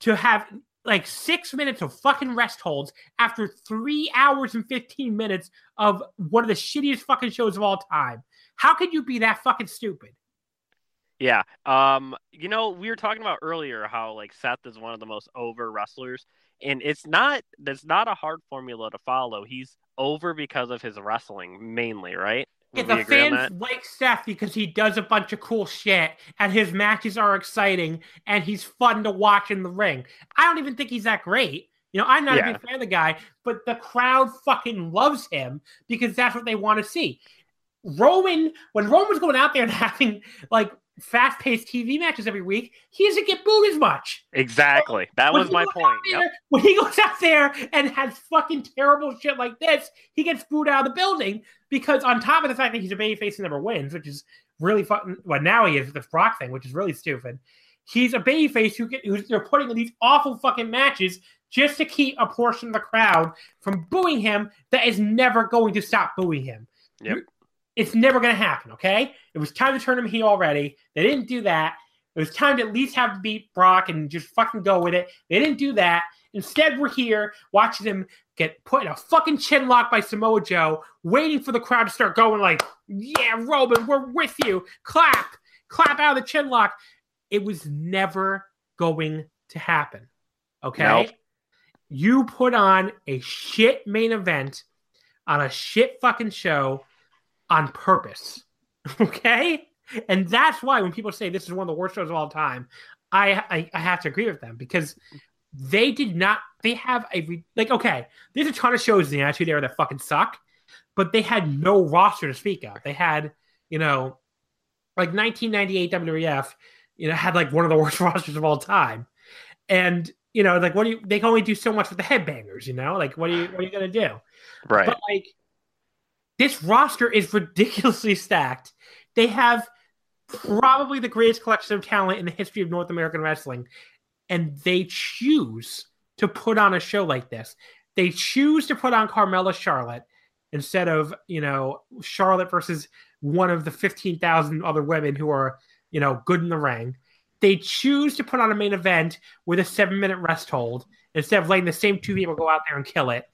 to have like six minutes of fucking rest holds after three hours and 15 minutes of one of the shittiest fucking shows of all time. How could you be that fucking stupid? Yeah. Um, you know, we were talking about earlier how like Seth is one of the most over wrestlers, and it's not that's not a hard formula to follow. He's over because of his wrestling mainly, right? Yeah, Would the fans like Seth because he does a bunch of cool shit and his matches are exciting and he's fun to watch in the ring. I don't even think he's that great. You know, I'm not a big fan of the guy, but the crowd fucking loves him because that's what they want to see. Roman, when Roman's going out there and *laughs* having like fast paced TV matches every week, he doesn't get booed as much. Exactly. That was my point. there- Yep. When he goes out there and has fucking terrible shit like this, he gets booed out of the building because on top of the fact that he's a babyface and never wins, which is really fucking well now he is with the Brock thing, which is really stupid. He's a babyface who get who's they're putting in these awful fucking matches just to keep a portion of the crowd from booing him that is never going to stop booing him. Yep. It's never going to happen, okay? It was time to turn him heel already. They didn't do that. It was time to at least have to beat Brock and just fucking go with it. They didn't do that. Instead, we're here watching him get put in a fucking chin lock by Samoa Joe, waiting for the crowd to start going like, "Yeah, Roman, we're with you." Clap, clap out of the chin lock. It was never going to happen. Okay, Nope. you put on a shit main event on a shit fucking show on purpose. *laughs* Okay, and that's why when people say this is one of the worst shows of all time, I I, I have to agree with them because they did not. They have a like okay. There's a ton of shows in the Attitude Era that fucking suck, but they had no roster to speak of. They had you know like 1998 WWF, you know, had like one of the *laughs* worst rosters of all time, and you know like what do you? They can only do so much with the headbangers. You know, like what are you what are you gonna do? Right. But like this roster is ridiculously stacked. They have probably the greatest collection of talent in the history of North American wrestling, and they choose to put on a show like this. They choose to put on Carmella Charlotte instead of you know Charlotte versus one of the fifteen thousand other women who are you know good in the ring. They choose to put on a main event with a seven minute rest hold instead of letting the same two people go out there and kill it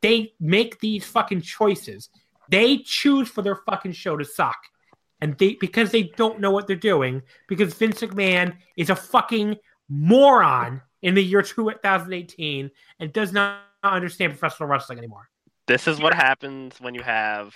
they make these fucking choices. They choose for their fucking show to suck. And they because they don't know what they're doing, because Vince McMahon is a fucking moron in the year 2018 and does not understand professional wrestling anymore. This is what happens when you have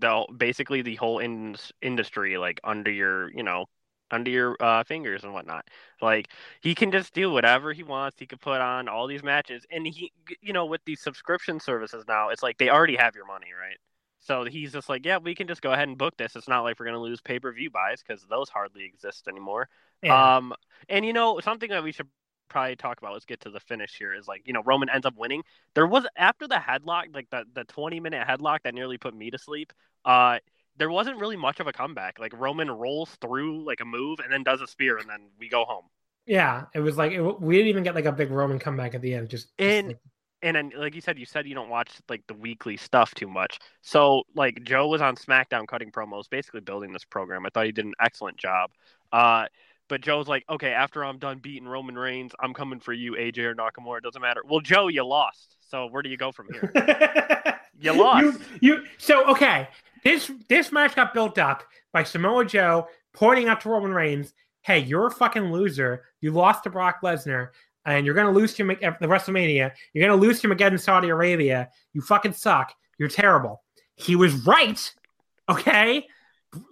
the basically the whole in, industry like under your, you know, under your uh, fingers and whatnot. Like he can just do whatever he wants. He could put on all these matches, and he, you know, with these subscription services now, it's like they already have your money, right? So he's just like, yeah, we can just go ahead and book this. It's not like we're gonna lose pay per view buys because those hardly exist anymore. Yeah. Um, and you know, something that we should probably talk about. Let's get to the finish here. Is like, you know, Roman ends up winning. There was after the headlock, like the the twenty minute headlock that nearly put me to sleep. Uh, there wasn't really much of a comeback. Like Roman rolls through like a move and then does a spear, and then we go home. Yeah, it was like it, we didn't even get like a big Roman comeback at the end. Just, just And like- and then like you said you said you don't watch like the weekly stuff too much so like joe was on smackdown cutting promos basically building this program i thought he did an excellent job uh but joe's like okay after i'm done beating roman reigns i'm coming for you aj or nakamura it doesn't matter well joe you lost so where do you go from here *laughs* You lost. You, you so okay. This this match got built up by Samoa Joe pointing out to Roman Reigns, "Hey, you're a fucking loser. You lost to Brock Lesnar, and you're gonna lose to the WrestleMania. You're gonna lose to him again in Saudi Arabia. You fucking suck. You're terrible." He was right. Okay,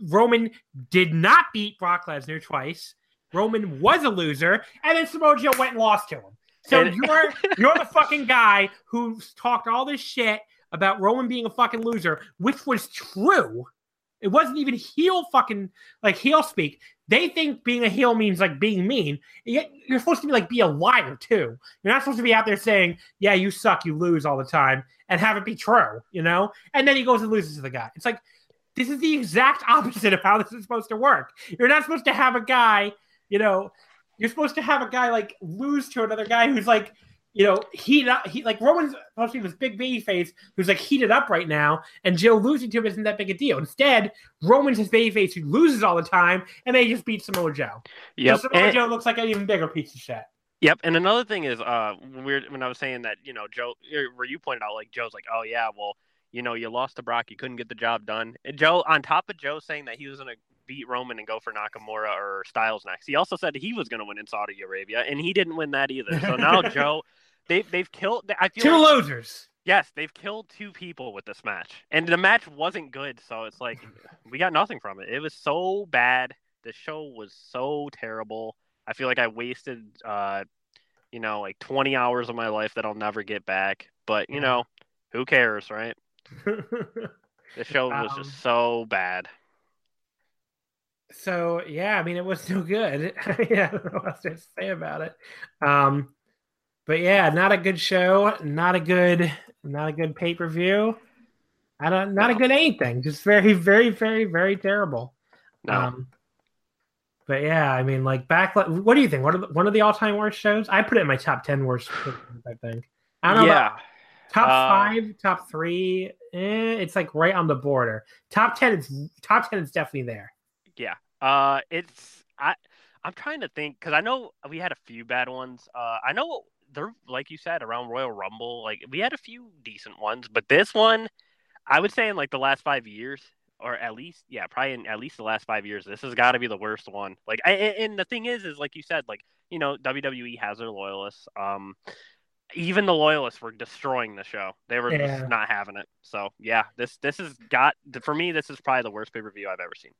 Roman did not beat Brock Lesnar twice. Roman was a loser, and then Samoa Joe went and lost to him. So you're *laughs* you're the fucking guy who talked all this shit about Roman being a fucking loser, which was true. It wasn't even heel fucking like heel speak. They think being a heel means like being mean. Yet You're supposed to be like be a liar too. You're not supposed to be out there saying, "Yeah, you suck, you lose all the time," and have it be true. You know? And then he goes and loses to the guy. It's like this is the exact *laughs* opposite of how this is supposed to work. You're not supposed to have a guy, you know, you're supposed to have a guy like lose to another guy who's like, you know, heated up. He like Roman's supposed to be this big baby face who's like heated up right now, and Joe losing to him isn't that big a deal. Instead, Roman's his baby face who loses all the time, and they just beat Samoa Joe. yep So Samoa and, Joe looks like an even bigger piece of shit. yep and another thing is uh weird when i was saying that you know joe er, where you pointed out like joe's like oh yeah well you know you lost to brock you couldn't get the job done and joe on top of joe saying that he was going to beat roman and go for nakamura or styles next he also said he was going to win in saudi arabia and he didn't win that either so now *laughs* joe they, they've killed i feel Two like, losers. yes they've killed two people with this match and the match wasn't good so it's like *laughs* we got nothing from it it was so bad the show was so terrible i feel like i wasted uh you know like 20 hours of my life that i'll never get back but you Yeah. know who cares right *laughs* the show was Um, just so bad so yeah, I mean it was no good. yeah, *laughs* I don't know what else to say about it. Um, but yeah, not a good show, not a good, not a good pay per view. I don't, not a good anything. Just very, very, very, very terrible. no Um, but yeah, I mean, like back. What do you think? What are the, one of the all time worst shows? I put it in my top ten worst. I think. I don't know. yeah about top uh, five, top three. Eh, it's like right on the border. Top ten is top ten is definitely there. Yeah. Uh, it's I. I'm trying to think because I know we had a few bad ones. Uh, I know they're like you said around Royal Rumble. Like we had a few decent ones, but this one, I would say in like the last five years, or at least yeah, probably in at least the last five years, this has got to be the worst one. Like, I, and the thing is, is like you said, like you know WWE has their loyalists. Um, even the loyalists were destroying the show. They were Yeah. just not having it. So yeah, this this has got for me. This is probably the worst pay per view I've ever seen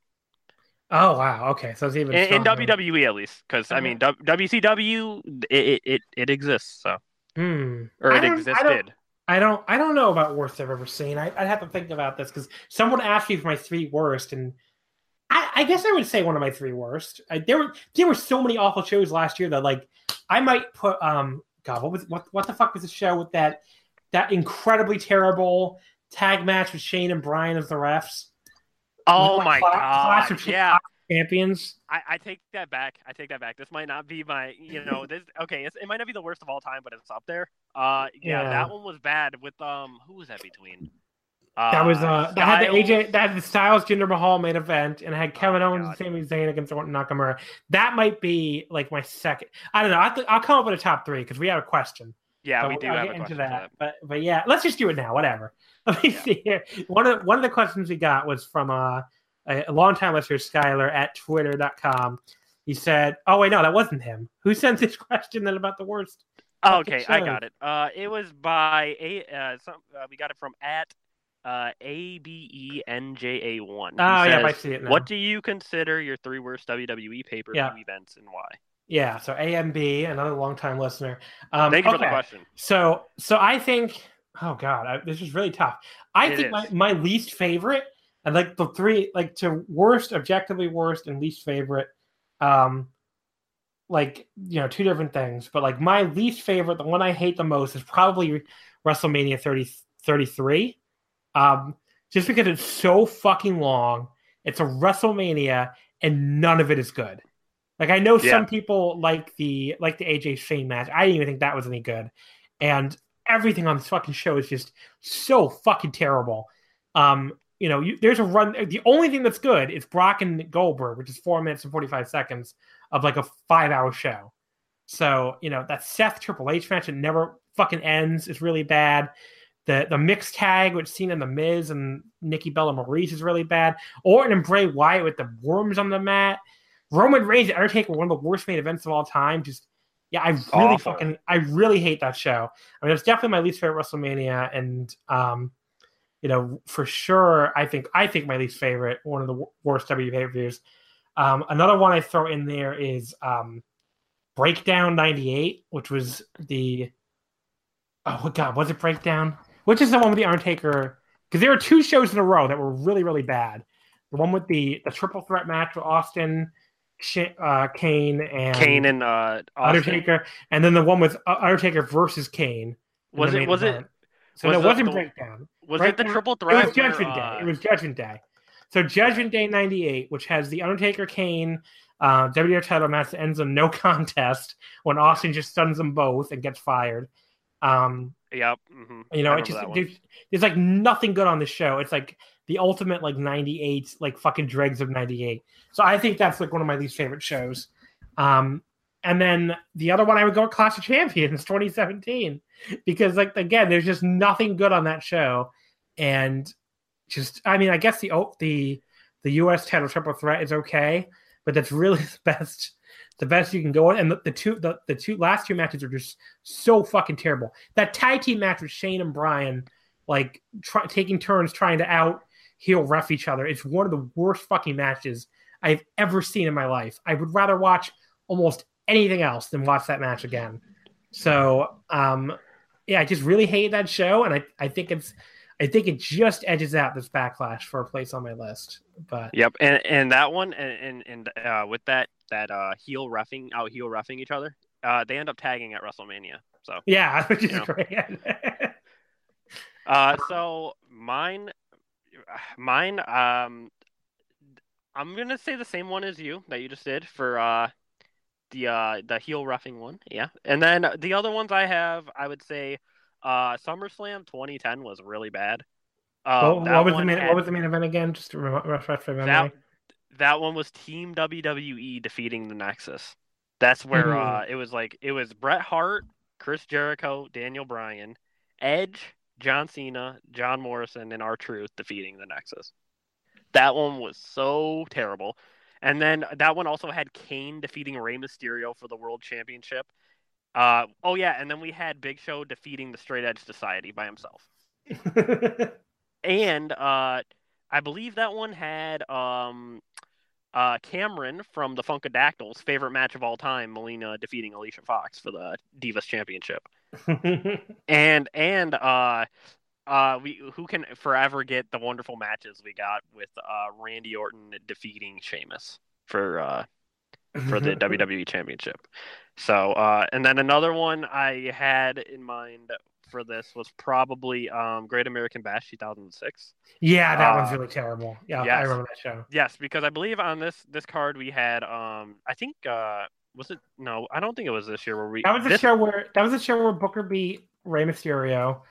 Oh wow. Okay, so it's even in, in. WWE at least, because I mean w- WCW it, it it exists so Hmm. or it I existed. don't- I don't. I don't know about worst I've ever seen. I, I'd have to think about this because someone asked me for my three worst, and I, I guess I would say one of my three worst. I, there were there were so many awful shows last year that like I might put um God what was what what the fuck was the show with that that incredibly terrible tag match with Shane and Bryan as the refs Oh my Cla- Clash god! of Yeah, champions. I, I take that back. I take that back. This might not be my you know *laughs* this okay. It's, it might not be the worst of all time, but it's up there. Uh, yeah, Yeah. that one was bad. With um, who was that between? Uh, That was uh that had the Styles. AJ that had the Styles Jinder Mahal main event and had Kevin Oh, Owens God. and Sami Zayn against Orton Nakamura. That might be like my second. I don't know. I'll, I'll come up with a top three because we have a question. Yeah, So we do I'll have get a into that. that. But but yeah, let's just do it now. Whatever. *laughs* Let me Yeah. see here. One of one of the questions we got was from uh, a, a longtime listener, Skylar at twitter.com. He said, "Oh wait, no, that wasn't him. Who sent this *laughs* question then about the worst?" Oh, okay, I got it. Uh, it was by a uh, some uh, we got it from at uh a b e n j a one. Oh yeah, I see it now. What do you consider your three worst WWE pay per view Yeah. events and why? Yeah, so AMB, another longtime listener. Um, Thank you for the question. So so I think oh god, I, this is really tough. I It think my, my least favorite and like the three like to worst, objectively worst, and least favorite, um, like you know two different things. But like my least favorite, the one I hate the most is probably WrestleMania 30, 33. Um, just because it's so fucking long. It's a WrestleMania and none of it is good. Like I know Yeah. some people like the like the AJ Shane match. I didn't even think that was any good. And everything on this fucking show is just so fucking terrible. Um, you know, you, there's a run. The only thing that's good is Brock and Goldberg, which is four minutes and forty five seconds of like a five hour show. So you know that Seth Triple H match that never fucking ends is really bad. The the mixed tag which Cena in the Miz and Nikki Bella Maryse is really bad. Orton and Bray Wyatt with the worms on the mat. Roman Reigns and Undertaker one of the worst main events of all time. Just yeah, I really Awful. fucking I really hate that show. I mean, it's definitely my least favorite WrestleMania, and um, you know, for sure, I think I think my least favorite, one of the worst WWE pay per views. Um, another one I throw in there is um, Breakdown '98, which was the oh god was it Breakdown? Which is the one with the Undertaker? Because there were two shows in a row that were really really bad. The one with the the triple threat match with Austin, uh, Kane, and Kane and uh, Undertaker, and then the one with uh, Undertaker versus Kane. Was it- was it- So was no, it the- wasn't the- Breakdown. Was Right it the triple It was Judgment Day. uh, It was Judgment Day. So Judgment Day '98, which has the Undertaker Kane uh, WWE title match that ends in no *laughs* contest when Austin just stuns them both and gets fired. Um, Yep. hmm you know, it just there's, there's like nothing good on the show. It's like the ultimate like '98, like fucking dregs of '98. So I think that's like one of my least favorite shows. Um, and then the other one I would go Clash of Champions *laughs* 2017 because like again, there's just nothing good on that show, and just I mean, I guess the oh, the the U.S. title triple threat is okay, but that's really *laughs* the best the best you can go on. And the, the two the, the two last two matches are just so fucking terrible. That tag team match with Shane and Bryan, like try, taking turns trying to out heel ref each other, it's one of the worst fucking matches I've ever seen in my life. I would rather watch almost anything else than watch that match again. So, um, yeah, I just really hate that show, and I, I think it's, I think it just edges out this backlash for a place on my list. But Yep, and and that one, and and, and uh, with that that uh, heel roughing out heel roughing each other, uh, they end up tagging at WrestleMania. So, yeah, *laughs* which is Yeah. great. *laughs* uh, so mine, mine, um, I'm gonna say the same one as you that you just did for uh, the uh, the heel roughing one, yeah, and then the other ones I have, I would say, uh, SummerSlam 2010 was really bad. Um, what, that what was the main, had- what was the main event again? Just to refresh my memory. that that one was Team WWE defeating the Nexus. That's where Mhm. uh, it was like it was Bret Hart, Chris Jericho, Daniel Bryan, Edge, John Cena, John Morrison, and R Truth defeating the Nexus. That one was so terrible. And then that one also had Kane defeating Rey Mysterio for the World Championship. Uh, oh yeah, and then we had Big Show defeating the Straight Edge Society by himself *laughs* and uh, I believe that one had um, uh, Cameron from the Funkadactyls' favorite match of all time, Melina defeating Alicia Fox for the Divas Championship, *laughs* and and uh, uh, we who can forever get the wonderful matches we got with uh, Randy Orton defeating Sheamus for uh, for the *laughs* WWE Championship. So, uh, and then another one I had in mind for this was probably um, Great American Bash 2006. yeah, that Uh, one's really terrible. Yeah, I remember that show. Yes, because I believe on this this card we had um I think uh was it no I don't think it was this year where we That was the this, show where that was a show where Booker beat Rey Mysterio.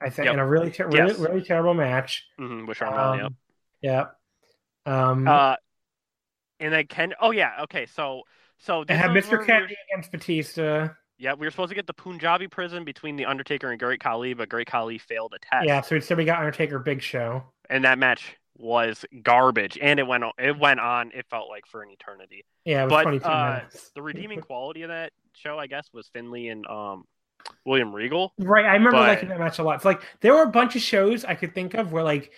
I think Yep. in a really ter- really Yes. really terrible match. Mhm, with Sharmell. Um, Yep. Um, Uh, and then Ken. Oh yeah, okay. So so they had Mr. where we were- Kennedy against Batista. Yeah, we were supposed to get the Punjabi prison between the Undertaker and Great Khali, but Great Khali failed a test. Yeah, so instead we got Undertaker Big Show. and that match was garbage, and it went on. It went on. It felt like for an eternity. Yeah, it was But, uh, minutes. The redeeming *laughs* quality of that show, I guess, was Finlay and um William Regal. Right, I remember but- liking that match a lot. It's like there were a bunch of shows I could think of where like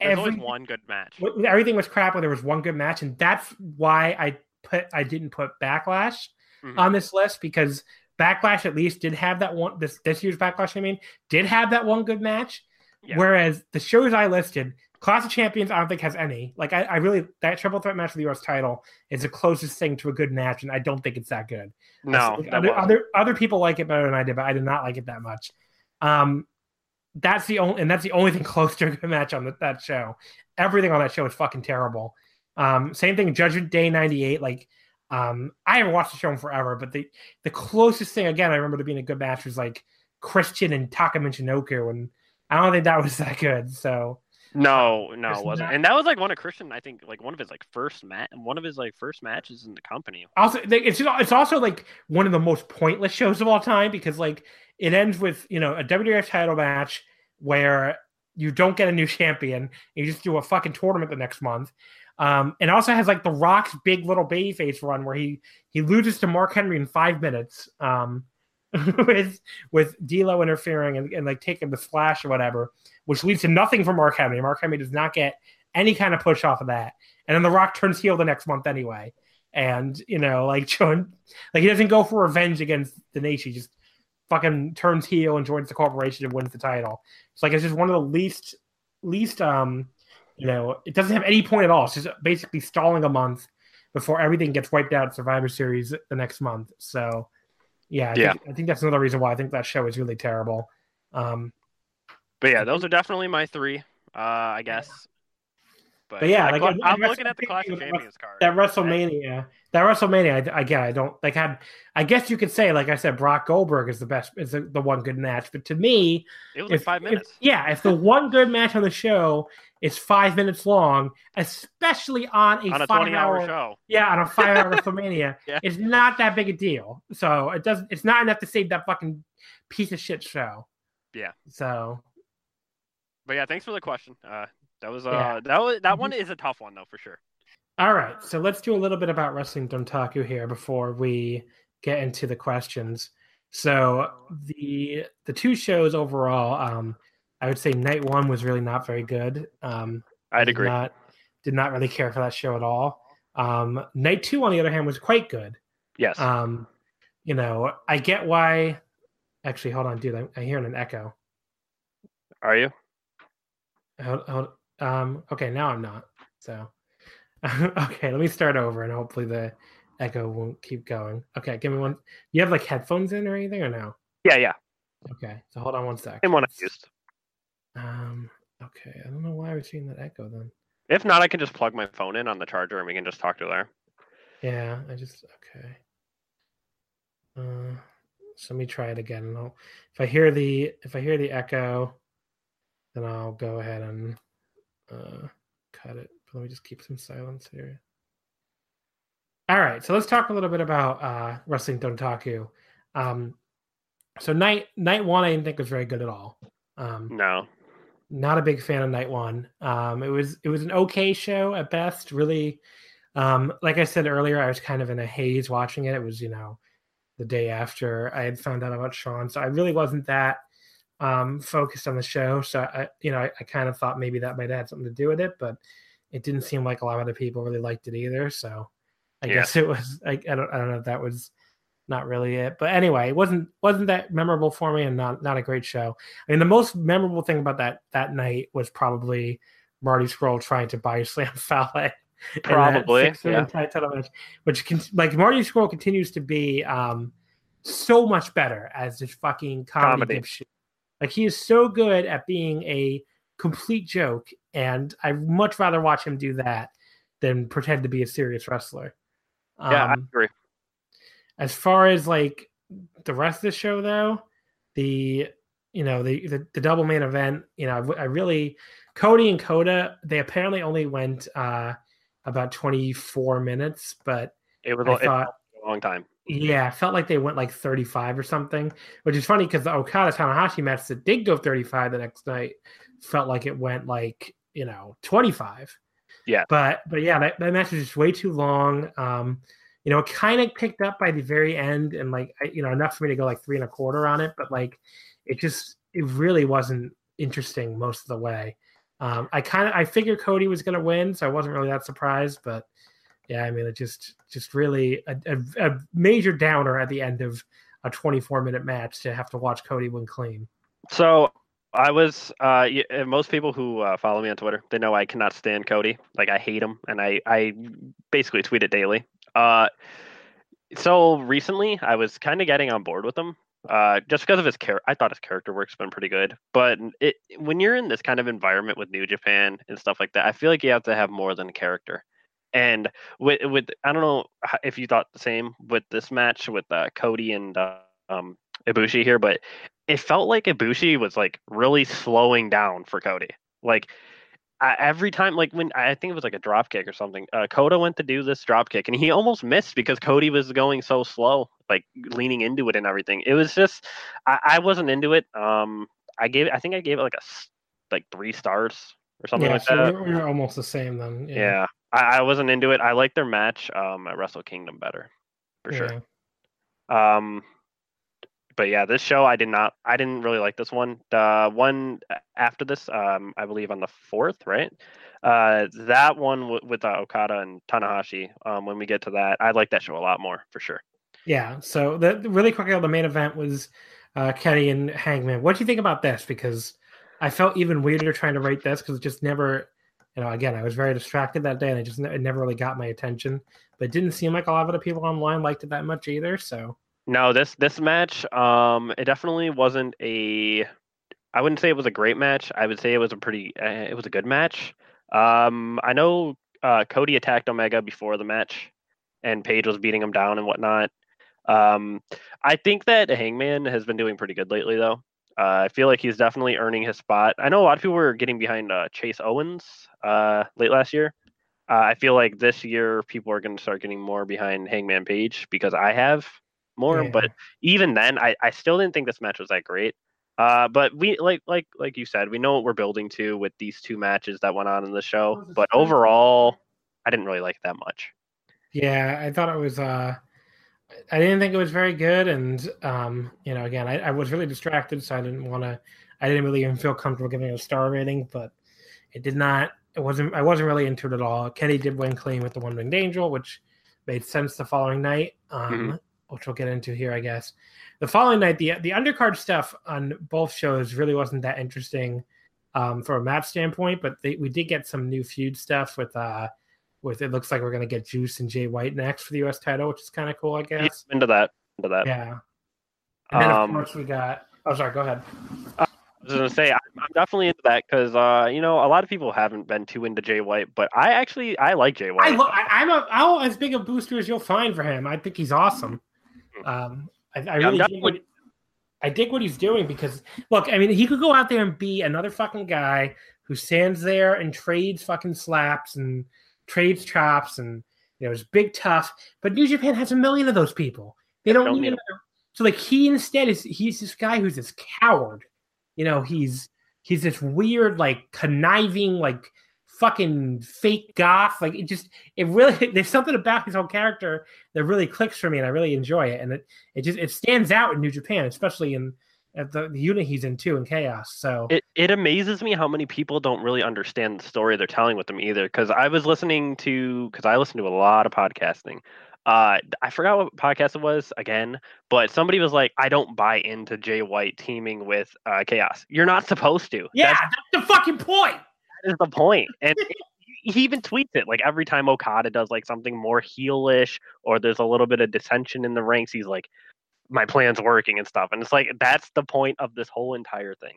There's every one good match. everything was crap, but there was one good match, and that's why I put I didn't put Backlash Mhm. on this list because Backlash at least did have that one. This this year's Backlash, I mean, did have that one good match. Yeah. Whereas the shows I listed, Clash of Champions, I don't think has any. Like I, I really that triple threat match for the U.S. title is the closest thing to a good match, and I don't think it's that good. No, Like, that other, wasn't. other other people like it better than I did, but I did not like it that much. Um, that's the only and that's the only *laughs* thing close to a good match on the, that show. Everything on that show is fucking terrible. Um, same thing, Judgment Day '98. Like, um, I haven't watched the show in forever, but the the closest thing again I remember to being a good match was like Christian and Taka Michinoku, and I don't think that *laughs* was that good. So No, no, There's it wasn't. not- And that was like one of Christian. I think like one of his like first mat, one of his like first matches in the company. also it's it's also like one of the most pointless shows of all time because like it ends with you know a WWF title match where you don't get a new champion you just do a fucking tournament the next month um and also has like the rock's big little babyface run where he he loses to mark henry in five minutes um *laughs* with with D'Lo interfering and, and like taking the splash or whatever which leads to nothing from mark henry mark henry does not get any kind of push off of that and then the rock turns heel the next month anyway and you know, like *laughs* John, like he doesn't go for revenge against the nation. He just fucking turns heel and joins the corporation and wins the title. It's like it's just one of the least, least, um, you know, it doesn't have any point at all. It's just basically stalling a month before everything gets wiped out Survivor Series the next month. So, yeah, I, Yeah. Think, I think that's another reason why I think that show is really terrible. Um, But yeah, those are definitely my three. Uh, I guess. But, But yeah, I like, and- I'm looking at the Clash of WrestleMania- Champions card. that WrestleMania, that WrestleMania, I, again, I don't like had. I guess you could say, like I said, Brock Goldberg is the best, is the, the one good match. But to me, It was like if, five if- minutes. yeah, if the *laughs* one good match on the show is five minutes long, especially on a, on a five 20 hour hour, show. yeah, on a five hour *laughs* WrestleMania, Yeah. it's not that big a deal. So it doesn't. It's not enough to save that fucking piece of shit show. Yeah. So But yeah, thanks for the question. Uh, that was uh, Yeah. that was that one is a tough one though for sure. All right, so let's do a little bit about wrestling dontaku here before we get into the questions. So the the two shows overall, um, I would say night one was really not very good. Um, I'd did agree. Not, did not really care for that show at all. Um, night two, on the other hand, was quite good. yes. Um, you know, I get why. Actually, hold on, dude. I'm, I'm hearing an echo. Are you? Hold, hold, um, okay, now I'm not. So, *laughs* okay, let me start over, and hopefully the echo won't keep going. Okay, give me one. You have like headphones in or anything, or no? Yeah, yeah. Okay, so hold on one sec. Same one I used. Um, okay, I don't know why I was seeing that echo then. If not, I can just plug my phone in on the charger and we can just talk to there. Yeah, I just okay. Uh, so let me try it again. And I'll, if I hear the if I hear the echo, then I'll go ahead and uh, cut it. But let me just keep some silence here. All right, so let's talk a little bit about uh, wrestling dontaku. Um, so night night one, I didn't think was very good at all. Um, No. not a big fan of night one. Um, it was it was an okay show at best. Really, um, like I said earlier, I was kind of in a haze watching it. It was you know the day after I had found out about Sean, so I really wasn't that um, focused on the show. So I you know I, I kind of thought maybe that might have something to do with it, but it didn't seem like a lot of other people really liked it either. So I Yeah. guess it was I, I don't I don't know if that was not really it. But anyway, it wasn't wasn't that memorable for me and not not a great show. I mean, the most memorable thing about that that night was probably Marty Scurll trying to buy *laughs* Slam that Probably, yeah. title match, which can, like Marty Scurll continues to be um, so much better as this fucking comedy, Comedy. dipshit. Like he is so good at being a complete joke, and I'd much rather watch him do that than pretend to be a serious wrestler. Yeah, I Um, agree. as far as like the rest of the show though the you know the the, the double main event you know I, I really cody and Kota they apparently only went uh about 24 minutes but It was I it thought- felt a long time. Yeah, felt like they went like 35 or something, which is funny because the Okada Tanahashi match that did go 35 the next night felt like it went like, you know, 25. Yeah. But but yeah, that, that match was just way too long. Um, you know, it kind of picked up by the very end and like I, you know, enough for me to go like three and a quarter on it, but like it just it really wasn't interesting most of the way. Um, I kind of I figured Cody was going to win, so I wasn't really that surprised. But yeah, I mean, it just just really a, a, a major downer at the end of a 24 minute match to have to watch Cody win clean. So I was uh, most people who uh, follow me on Twitter, they know I cannot stand Cody. Like I hate him, and I I basically tweet it daily. Uh, so recently, I was kind of getting on board with him uh, just because of his character. I thought his character work's been pretty good, but it when you're in this kind of environment with New Japan and stuff like that, I feel like you have to have more than a character. And with with I don't know if you thought the same with this match with uh, Cody and uh, um, Ibushi here, but it felt like Ibushi was like really slowing down for Cody. Like I, every time, like when I think it was like a drop kick or something, uh, Kota went to do this drop kick and he almost missed because Cody was going so slow, like leaning into it and everything. It was just, I, I wasn't into it. Um, I gave, I think I gave it like a like three stars or something yeah, like so that. We're, we're almost the same then. Yeah, Yeah. I, I wasn't into it. I like their match um, at Wrestle Kingdom better, for sure. Yeah. Um, but yeah, this show I did not. I didn't really like this one. The one after this, um, I believe on the fourth, right? Uh, that one w- with uh, Okada and Tanahashi. Um, when we get to that, I like that show a lot more for sure. Yeah. So the really quickly, the main event was uh, Kenny and Hangman. What do you think about this? Because I felt even weirder trying to write this because it just never, you know, again, I was very distracted that day and it just it never really got my attention. But it didn't seem like a lot of the people online liked it that much either. So No, this this match, um, it definitely wasn't a. I wouldn't say it was a great match. I would say it was a pretty. Uh, it was a good match. Um, I know uh, Cody attacked Omega before the match, and Page was beating him down and whatnot. Um, I think that Hangman has been doing pretty good lately, though. Uh, I feel like he's definitely earning his spot. I know a lot of people were getting behind uh, Chase Owens uh, late last year. Uh, I feel like this year people are going to start getting more behind Hangman Page because I have more. Yeah. But even then, I, I still didn't think this match was that great. Uh, but we like like like you said, we know what we're building to with these two matches that went on in the show. But overall, I didn't really like it that much. Yeah, I thought it was. uh I didn't think it was very good, and um, you know, again, I, I was really distracted, so I didn't want to. I didn't really even feel comfortable giving it a star rating, but it did not. It wasn't. I wasn't really into it at all. Kenny did win clean with the one winged angel, which made sense the following night, um, which we'll get into here, I guess. The following night, the the undercard stuff on both shows really wasn't that interesting um, from a match standpoint, but they, we did get some new feud stuff with. uh with it looks like we're gonna get Juice and Jay White next for the U.S. title, which is kind of cool, I guess. Into that, into that. Yeah. And then of Um, course we got. Oh, sorry. Go ahead. I was gonna say I'm, I'm definitely into that because uh, you know a lot of people haven't been too into Jay White, but I actually I like Jay White. I look. I, I'm a. I'll as big a booster as you'll find for him. I think he's awesome. Um, I, I Hmm. I'm really dig definitely- what, I dig what he's doing because look, I mean, he could go out there and be another fucking guy who stands there and trades fucking slaps and trades chops and you know is big tough. But New Japan has a million of those people. They don't, Don't need need another. So like he instead is he's this guy who's this coward. You know, he's he's this weird like conniving like fucking fake goth. Like it just it really *laughs* there's something about his whole character that really clicks for me and I really enjoy it. And it it just it stands out in New Japan, especially in at the, the unit he's in too in chaos. So It it amazes me how many people don't really understand the story they're telling with them either. Because I was listening to because I listen to a lot of podcasting. Uh, I forgot what podcast it was again, but somebody was like, "I don't buy into Jay White teaming with uh, Chaos. You're not supposed to. yeah, That's- that's, the fucking point. that is the. And *laughs* it- he even tweets it like every time Okada does like something more heelish or there's a little bit of dissension in the ranks. He's like, "My plan's working" and stuff. And it's like that's the point of this whole entire thing.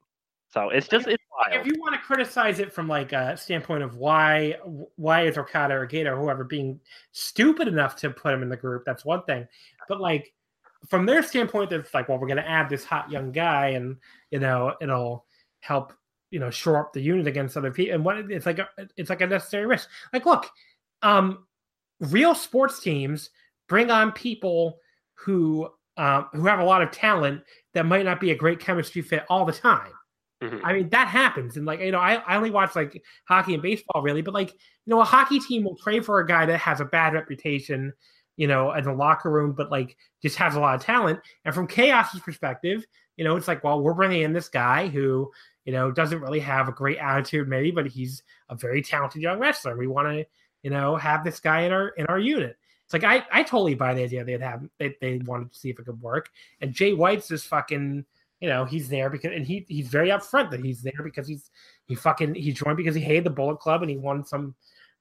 So it's just it's wild. If you want to criticize it from like a standpoint of why why is Okada or Gedo or whoever being stupid enough to put him in the group, that's one thing. But like from their standpoint, it's like, well, we're going to add this hot young guy, and you know, it'll help you know shore up the unit against other people. And what it's like, a, it's like a necessary risk. Like, look, um, real sports teams bring on people who um, who have a lot of talent that might not be a great chemistry fit all the time. Mhm. I mean, that happens. And like, you know, I, I only watch like hockey and baseball really, but like, you know, a hockey team will trade for a guy that has a bad reputation, you know, in the locker room, but like just has a lot of talent. And from Chaos's perspective, you know, it's like, well, we're bringing in this guy who, you know, doesn't really have a great attitude, maybe, but he's a very talented young wrestler. We want to, you know, have this guy in our in our unit. It's like I, I totally buy the idea they'd have they, they wanted to see if it could work. And Jay White's just fucking, you know, he's there because and he he's very upfront that he's there because he's he fucking he joined because he hated the Bullet Club and he wanted some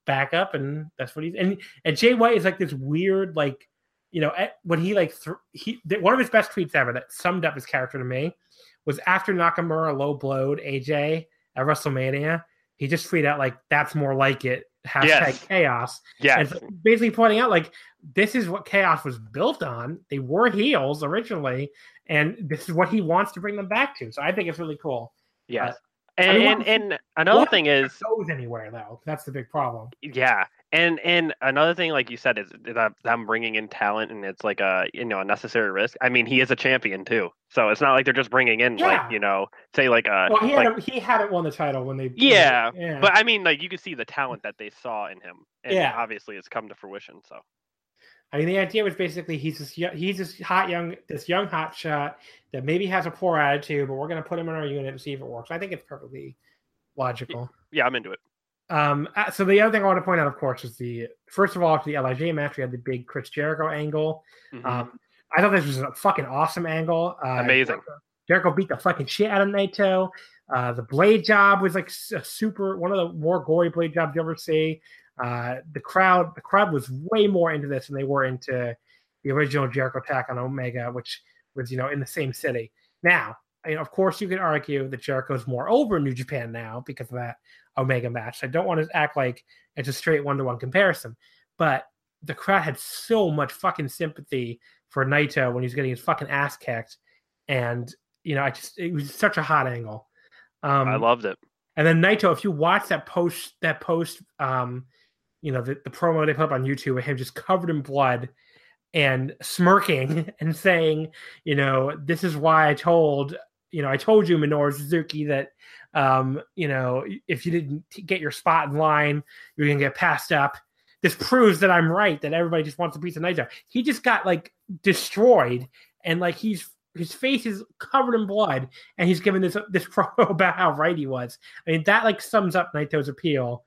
backup and that's what he's and and Jay White is like this weird like you know when he like th- he one of his best tweets ever that summed up his character to me was after Nakamura low blowed AJ at WrestleMania he just tweeted out like that's more like it hashtag Yes. chaos. Yes. and basically pointing out like this is what chaos was built on. They were heels originally and this is what he wants to bring them back to. So I think it's really cool. Yes. Uh, I And, mean, and and another thing is goes anywhere though? That's the big problem. Yeah and and another thing like you said is that them bringing in talent and it's like a you know a necessary risk i mean he is a champion too so it's not like they're just bringing in Yeah. like you know say like a well he like, had he hadn't won the title when they Yeah, yeah but i mean like you can see the talent that they saw in him and Yeah. obviously it's come to fruition so I mean, the idea was basically he's this he's this hot young this young hot shot that maybe has a poor attitude, but we're going to put him in our unit and see if it works. I think it's perfectly logical. yeah i'm into it Um, uh, so the other thing I want to point out, of course, is the first of all, after the Lij match, we had the big Chris Jericho angle. Mhm. Um, I thought this was a fucking awesome angle. Uh, Amazing. Jericho, Jericho beat the fucking shit out of Naito. Uh, the blade job was like a super one of the more gory blade jobs you ever see. Uh, the crowd, the crowd was way more into this than they were into the original Jericho attack on Omega, which was you know in the same city. Now, Mean, of course, you could argue that Jericho's more over in New Japan now because of that Omega match. I don't want to act like it's a straight one to one comparison, but the crowd had so much fucking sympathy for Naito when he was getting his fucking ass kicked, and you know, I just it was such a hot angle. Um, i loved it and then Naito, if you watch that post, that post, um, you know, the, the promo they put up on YouTube of him just covered in blood and smirking *laughs* and saying, you know, this is why I told, you know, I told you, Minoru Suzuki, that, um, you know, if you didn't get your spot in line, you're to get passed up. This proves that I'm right, that everybody just wants a piece of Naito. He just got like destroyed and like he's, his face is covered in blood and he's giving this *laughs* this promo about how right he was. I mean, that like sums up Naito's appeal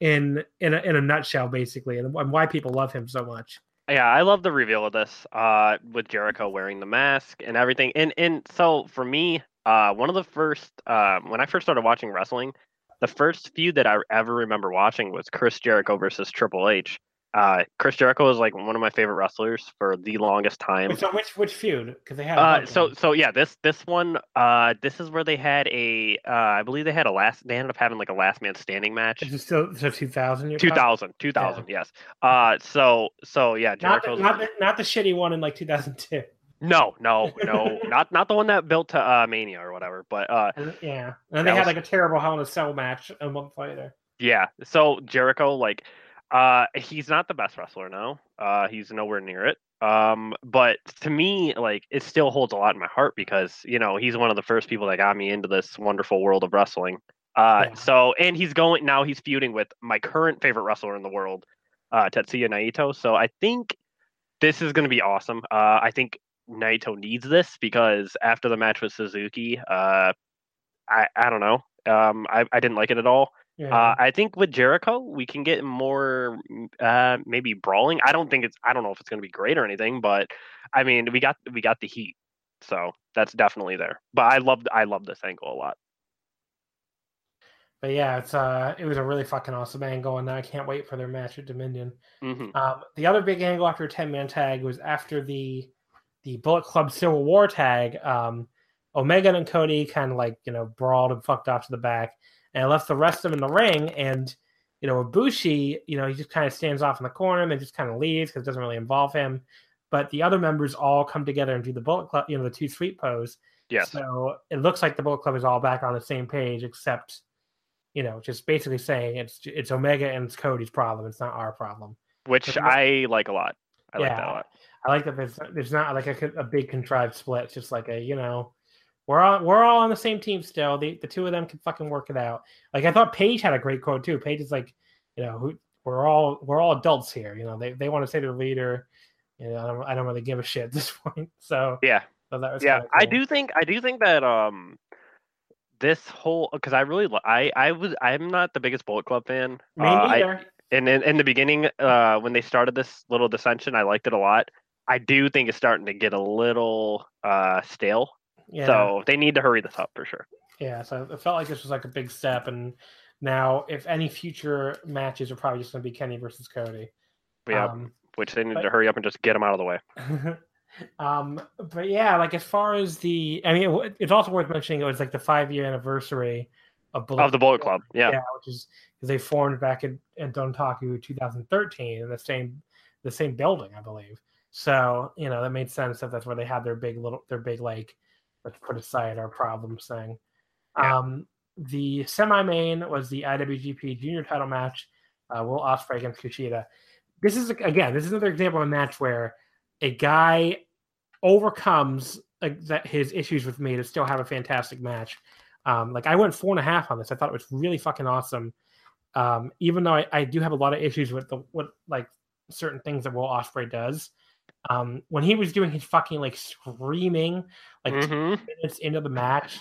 in in a, in a nutshell, basically, and, and why people love him so much. Yeah, I love the reveal of this, uh, with Jericho wearing the mask and everything. And and so for me, uh, one of the first, um, when I first started watching wrestling, the first feud that I ever remember watching was Chris Jericho versus Triple H. Uh, Chris Jericho was like one of my favorite wrestlers for the longest time. So which which feud? Because they had Uh, so so yeah, this this one, uh, this is where they had a, uh, I believe they had a last, they ended up having like a last man standing match. is it still so two thousand? 2000, 2000, yes. Uh, so so yeah, Not the, not the not the shitty one in like two thousand two. No, no, no, *laughs* not not the one that built to uh, Mania or whatever, but uh, Yeah, and they had was- like a terrible Hell in a Cell match a month later. yeah. So Jericho, like, uh, he's not the best wrestler now. Uh, he's nowhere near it. Um, but to me, like, it still holds a lot in my heart because you know he's one of the first people that got me into this wonderful world of wrestling. Uh, Yeah. so and he's going now. He's feuding with my current favorite wrestler in the world, uh, Tetsuya Naito. So I think this is going to be awesome. Uh, I think Naito needs this because after the match with Suzuki, uh, I I don't know. Um, I I didn't like it at all. Yeah, Uh, I think with Jericho, we can get more, uh, maybe brawling. I don't think it's. I don't know if it's going to be great or anything, but I mean, we got we got the heat, so that's definitely there. But I love I love this angle a lot. but yeah, it's uh, it was a really fucking awesome angle, and I can't wait for their match at Dominion. hmm Um, the other big angle after a ten man tag was after the the Bullet Club Civil War tag. Um, Omega and Cody kind of like you know brawled and fucked off to the back, and left the rest of them in the ring. And you know Ibushi, you know he just kind of stands off in the corner and just kind of leaves because it doesn't really involve him. But the other members all come together and do the Bullet Club, you know, the Too Sweet pose. Yes. So it looks like the Bullet Club is all back on the same page, except you know, just basically saying it's it's Omega and it's Cody's problem. It's not our problem. Which I like a lot. I like that a lot. I like that there's there's not like a, a big contrived split. It's just like a you know, we're all we're all on the same team still. The the two of them can fucking work it out. Like I thought Page had a great quote too. Page is like, you know, who, we're all we're all adults here. You know, they they want to say their leader. You know, I don't I don't really give a shit at this *laughs* point. So Yeah. so that was yeah kinda i do think i do think that um this whole because i really i i was i'm not the biggest bullet club fan Me Uh, I- neither. and in, in the beginning uh when they started this little dissension i liked it a lot i do think it's starting to get a little uh stale yeah. so they need to hurry this up for sure Yeah, so it felt like this was like a big step, and now if any future matches are probably just going to be Kenny versus Cody. Yeah Um, which they need but- to hurry up and just get them out of the way *laughs* um, but yeah, like as far as the, I mean, it, it's also worth mentioning it was like the five year anniversary of Bullet of the bullet club yeah, which is because they formed back in, in Dontaku 2013 in the same the same building, I believe. So you know that made sense that that's where they had their big little their big like let's put aside our problems thing. Yeah. Um, the semi main was the IWGP Junior Title match. Uh, Will Ospreay against Kushida. This is again this is another example of a match where a guy overcomes that his issues with me to still have a fantastic match. Um, like I went four and a half on this. I thought it was really fucking awesome. Um, even though I, I do have a lot of issues with the what like certain things that Will Ospreay does. Um, when he was doing his fucking like screaming like two Mhm. minutes into the match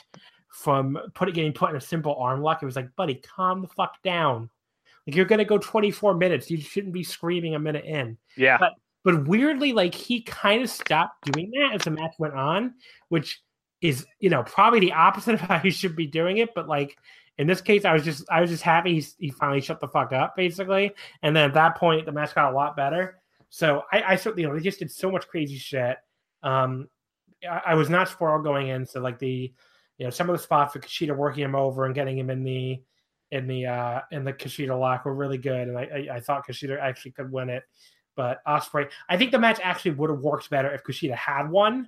from put getting put in a simple arm lock, it was like, buddy, calm the fuck down. Like you're gonna go 24 minutes. You shouldn't be screaming a minute in. yeah But- But weirdly, like he kind of stopped doing that as the match went on, which is you know probably the opposite *laughs* of how he should be doing it. But like in this case, I was just I was just happy he, he finally shut the fuck up, basically. And then at that point, the match got a lot better. So I, I certainly you know they just did so much crazy shit. Um, I, I was not spoiled going in, so like the you know some of the spots with Kushida working him over and getting him in the in the uh in the Kushida lock were really good, and I I, I thought Kushida actually could win it. But Ospreay, I think the match actually would have worked better if Kushida had won.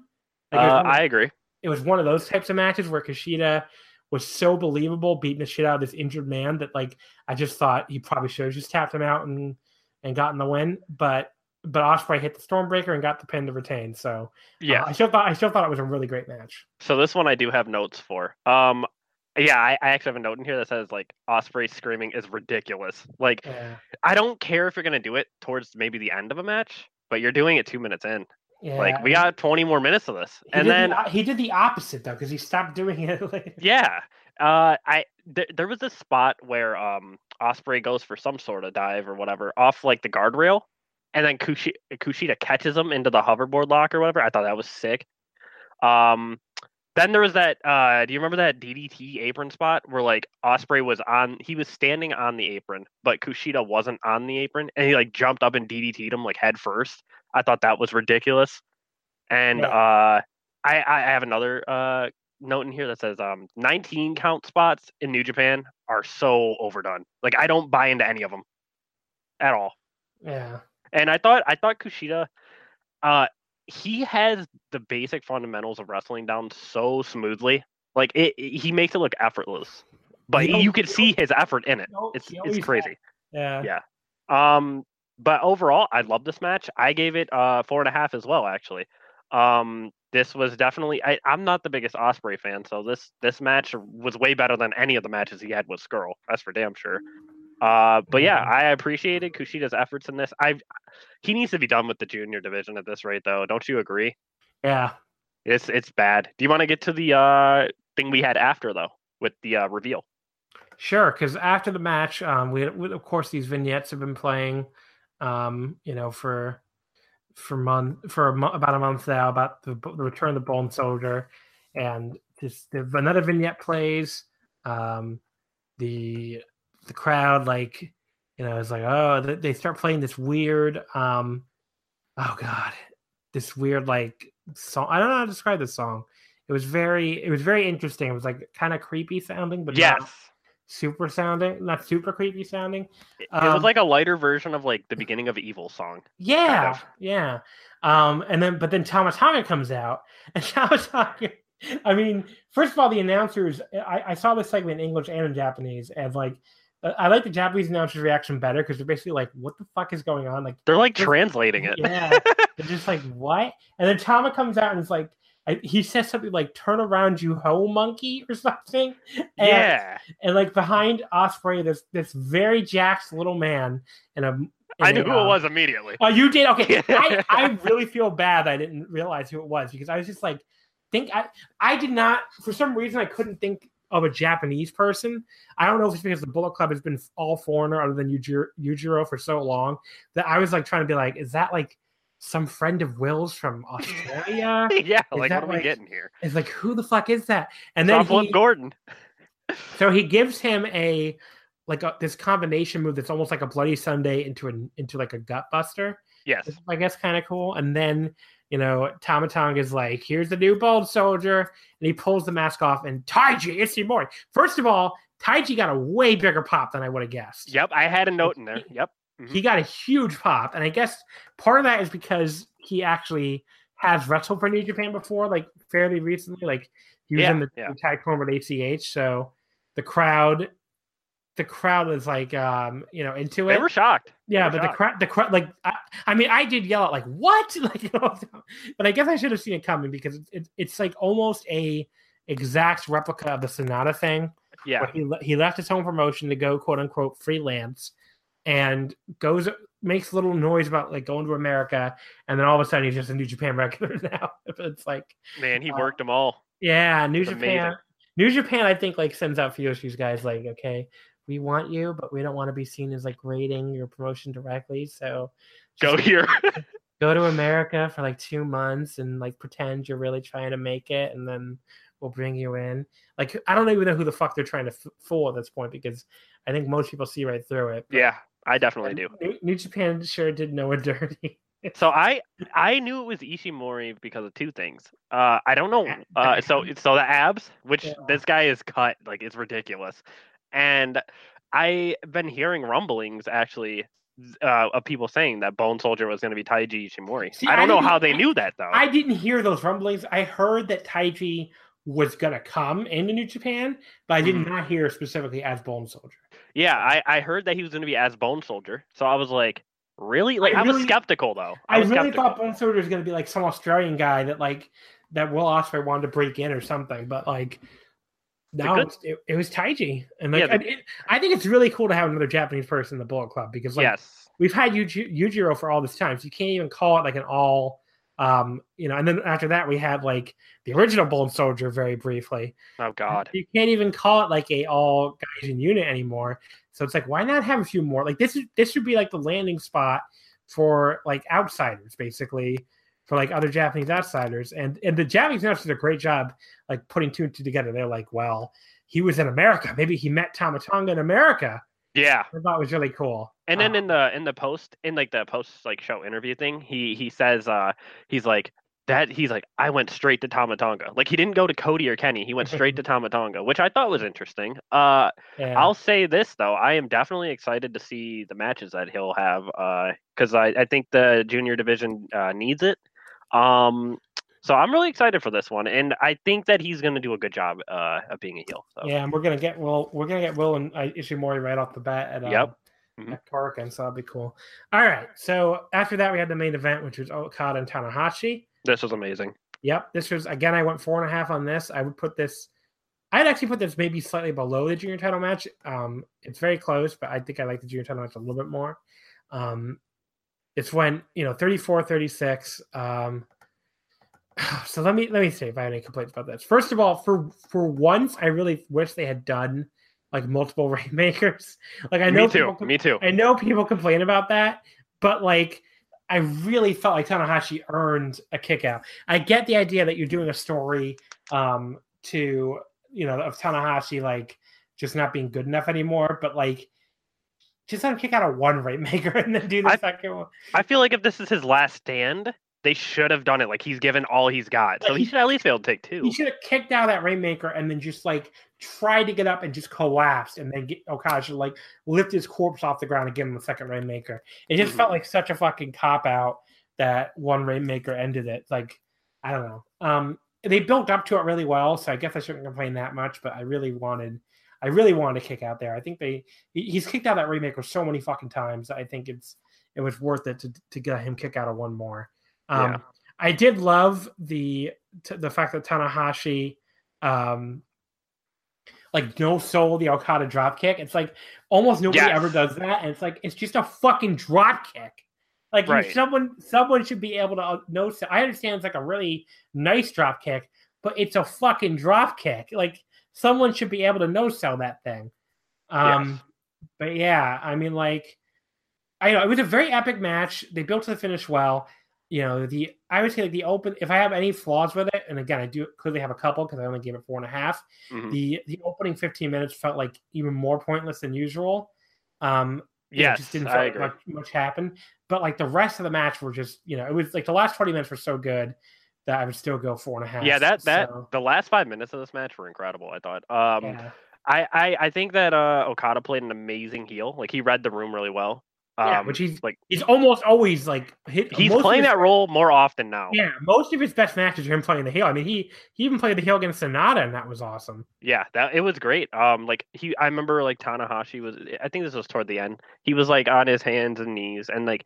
Like, uh, one i agree it was one of those types of matches where Kushida was so believable, beating the shit out of this injured man that like I just thought he probably should have just tapped him out and and gotten the win. But but Ospreay hit the Stormbreaker and got the pin to retain. So uh, yeah I still thought I still thought it was a really great match. So this one I do have notes for. Um, yeah, I, I actually have a note in here that says like Ospreay screaming is ridiculous. Like Yeah, I don't care if you're gonna do it towards maybe the end of a match, but you're doing it two minutes in. yeah. Like we got 20 more minutes of this, and then the, he did the opposite though because he stopped doing it. *laughs* later. yeah, uh, I th- there was this spot where um Ospreay goes for some sort of dive or whatever off like the guardrail, and then Kushi- Kushida catches him into the hoverboard lock or whatever. I thought that was sick. Um, then there was that. Uh, do you remember that DDT apron spot where like Ospreay was on? He was standing on the apron, but Kushida wasn't on the apron, and he like jumped up and DDT'd him like head first. I thought that was ridiculous. And Yeah. uh, I I have another uh note in here that says um 19 count spots in New Japan are so overdone. Like I don't buy into any of them at all. Yeah, And I thought I thought Kushida uh he has the basic fundamentals of wrestling down so smoothly. Like it, it- he makes it look effortless. But you could see his effort in it. It's it's crazy. yeah, Yeah. Um, but overall, I love this match. I gave it uh four and a half as well. Actually, um, this was definitely. I, I'm not the biggest Ospreay fan, so this this match was way better than any of the matches he had with Scurll. That's for damn sure. Uh, but yeah, Mhm. I appreciated Kushida's efforts in this. I he needs to be done with the junior division at this rate, though. Don't you agree? yeah. It's it's bad. Do you want to get to the uh thing we had after though with the uh, reveal? Sure, because after the match, um, we, we of course these vignettes have been playing, um, you know, for for month for a mo- about a month now about the, the return of the Bone Soldier, and this the, another vignette plays. Um, the the crowd like you know it's like oh they, start playing this weird um oh god this weird like song I don't know how to describe this song. It was very it was very interesting. It was like kind of creepy sounding, but Yes. super sounding, not super creepy sounding. It, it Um, was like a lighter version of like the beginning of Evil song. Yeah, of. yeah. Um, and then but then Thomas Tama Tonga comes out, *laughs* and Thomas Tama Tonga. I mean, first of all, the announcers. I, I saw this segment in English and in Japanese, and like, I like the Japanese announcers' reaction better because they're basically like, "What the fuck is going on?" Like, They're like translating it. yeah, *laughs* They're just like, what? And then Tama comes out and is like, I, he says something like "Turn around, you hoe monkey" *laughs* or something. And, yeah, and like behind Ospreay, there's this very jacked little man in a. in I knew a, who it um, was immediately. Oh, you did? Okay. *laughs* I, I really feel bad I didn't realize who it was because I was just like, think I I did not for some reason I couldn't think of a Japanese person. I don't know if it's because the Bullet Club has been all foreigner other than Yujiro, Yujiro for so long that I was like trying to be like, is that like some friend of Will's from *laughs* Australia? yeah, Is like what are we like- getting here? It's like who the fuck is that? And then he, Gordon. *laughs* so he gives him a like a, this combination move that's almost like a bloody Sunday into an into like a gut buster. Yes. I guess kind of cool. And then you know Tama Tonga is like, "Here's the new Bone Soldier," and he pulls the mask off. And Taiji Ishimori. First of all, Taiji got a way bigger pop than I would have guessed. Yep, I had a note in there. Yep. Mm-hmm. He got a huge pop, and I guess part of that is because he actually has wrestled for New Japan before, like fairly recently. Like he was Yeah, in the yeah. tag tournament with ACH, so the crowd, the crowd was like, um, you know, into it They were shocked. yeah, were but the crowd, the crowd, like, I, I mean, I did yell at like, what? *laughs* Like, you know, *laughs* but I guess I should have seen it coming because it's it's, it's like almost a exact replica of the Sanada thing Yeah. he he left his home promotion to go quote unquote freelance and goes makes a little noise about like going to America and then all of a sudden he's just a New Japan *laughs* regular now. it's like Man, he Uh, worked them all. yeah, New Japan. amazing. New Japan I think like sends out Fuyoshi's guys like okay, we want you but we don't want to be seen as like rating your promotion directly, so Go just here. *laughs* go to America for like 2 months and like pretend you're really trying to make it and then we'll bring you in. Like I don't even know who the fuck they're trying to f- fool at this point because I think most people see right through it. yeah, I definitely do. New, New Japan sure did know it *laughs* dirty. So I I knew it was Ishimori because of two things. Uh, I don't know. *laughs* Uh, so so the abs, which Yeah. this guy is cut like it's ridiculous, and I've been hearing rumblings actually uh, of people saying that Bone Soldier was going to be Taiji Ishimori. See, I I don't know how they knew that though. I didn't hear those rumblings. I heard that Taiji was gonna come into New Japan, but I did Mhm. not hear specifically as Bone Soldier. yeah, I, I heard that he was going to be as Bone Soldier, so I was like, really? Like I, was really- skeptical though. I, was really skeptical. thought Bone Soldier was gonna be like some Australian guy that like that Will Ospreay wanted to break in or something, but like no, good- it, it was Taiji, and like Yeah, the- and it, I think it's really cool to have another Japanese person in the Bullet Club because like yes. we've had Yuji- Yujiro for all this time, so you can't even call it like an all, um, you know. And then after that, we had like the original Bone Soldier very briefly. Oh God. You can't even call it like a all Gaijin unit anymore. So it's like, why not have a few more? Like this is this should be like the landing spot for like outsiders, basically, for like other Japanese outsiders. And and the Japanese announcers did a great job like putting two and two together. They're like, well, he was in America. Maybe he met Tama Tonga in America. Yeah. I thought it was really cool. And then Um, in the in the post in like the post like show interview thing, he he says uh he's like that he's like I went straight to Tama Tonga. Like he didn't go to Cody or Kenny. He went *laughs* straight to Tama Tonga, which I thought was interesting. Uh yeah. I'll say this though, I am definitely excited to see the matches that he'll have uh cuz I I think the junior division uh needs it. Um so I'm really excited for this one and I think that he's going to do a good job uh of being a heel. So Yeah, and we're gonna get well, We're gonna get Will and uh, Ishimori right off the bat at uh, Yep. Mhm. at Korakuen, so that'd be cool. All right, so after that we had the main event, which was Okada and Tanahashi. this was amazing. Yep, this was again. I went four and a half on this. I would put this. I'd actually put this maybe slightly below the junior title match. Um, it's very close, but I think I like the junior title match a little bit more. Um, it's when you know 34-36. Um, *sighs* so let me let me see if I have any complaints about this. First of all, for for once, I really wish they had done like multiple *laughs* rainmakers. Like I know Me too. people Me too. I know people complain about that, but like I really felt like Tanahashi earned a kick out. I get the idea that you're doing a story um to you know of Tanahashi like just not being good enough anymore, but like just let him kick out a one rainmaker *laughs* and then do the I- second one. I feel like if this is his last stand, they should have done it. Like he's given all he's got, so he he- should at least be able to take two. He should have kicked out that rainmaker and then just like tried to get up and just collapsed and then get Okada should like lift his corpse off the ground and give him a second rainmaker. It just felt Mhm. like such a fucking cop out that one rainmaker ended it. Like I don't know. Um, they built up to it really well, so I guess I shouldn't complain that much. But I really wanted, I really wanted to kick out there. I think they he's kicked out that Rainmaker so many fucking times. I think it's it was worth it to to get him kick out of one more. Um, Yeah. I did love the the fact that Tanahashi, um, like no soul the Okada drop kick. It's like almost nobody Yes. ever does that, and it's like it's just a fucking drop kick. Like you- Right. someone someone should be able to uh, know. I understand it's like a really nice drop kick, but it's a fucking drop kick. Like someone should be able to no sell that thing. Um, Yes. but yeah, I mean, like, I know it was a very epic match. They built to the finish well. You know, the I would say like the open. If I have any flaws with it, and again, I do clearly have a couple because I only gave it four and a half. Mhm. The the opening fifteen minutes felt like even more pointless than usual. Um, you know, it Yes, just didn't feel like much, much happen. But like the rest of the match were just, you know, it was like the last twenty minutes were so good that I would still go four and a half. Yeah, that that So, the last five minutes of this match were incredible. I thought. Um, yeah. I, I I think that uh Okada played an amazing heel. Like he read the room really well. Um, yeah, which he's like he's almost always like hit, he's playing his- that role more often now. Yeah, most of his best matches are him playing the heel. I mean, he he even played the heel against Sanada, and that was awesome. Yeah, that it was great. Um, like he, I remember like Tanahashi was. I think this was toward the end. He was like on his hands and knees, and like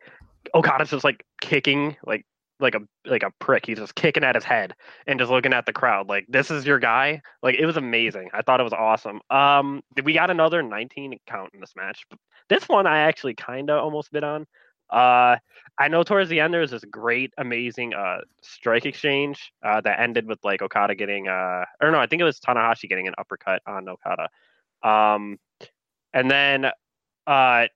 Okada's just like kicking, like like a like a prick. He's just kicking at his head and just looking at the crowd. Like this is your guy. Like it was amazing. I thought it was awesome. Um, we got another 19 count in this match. This one I actually kind of almost bit on. Uh, I know towards the end there was this great, amazing uh strike exchange uh that ended with like Okada getting uh or no, I think it was Tanahashi getting an uppercut on Okada. Um, and then uh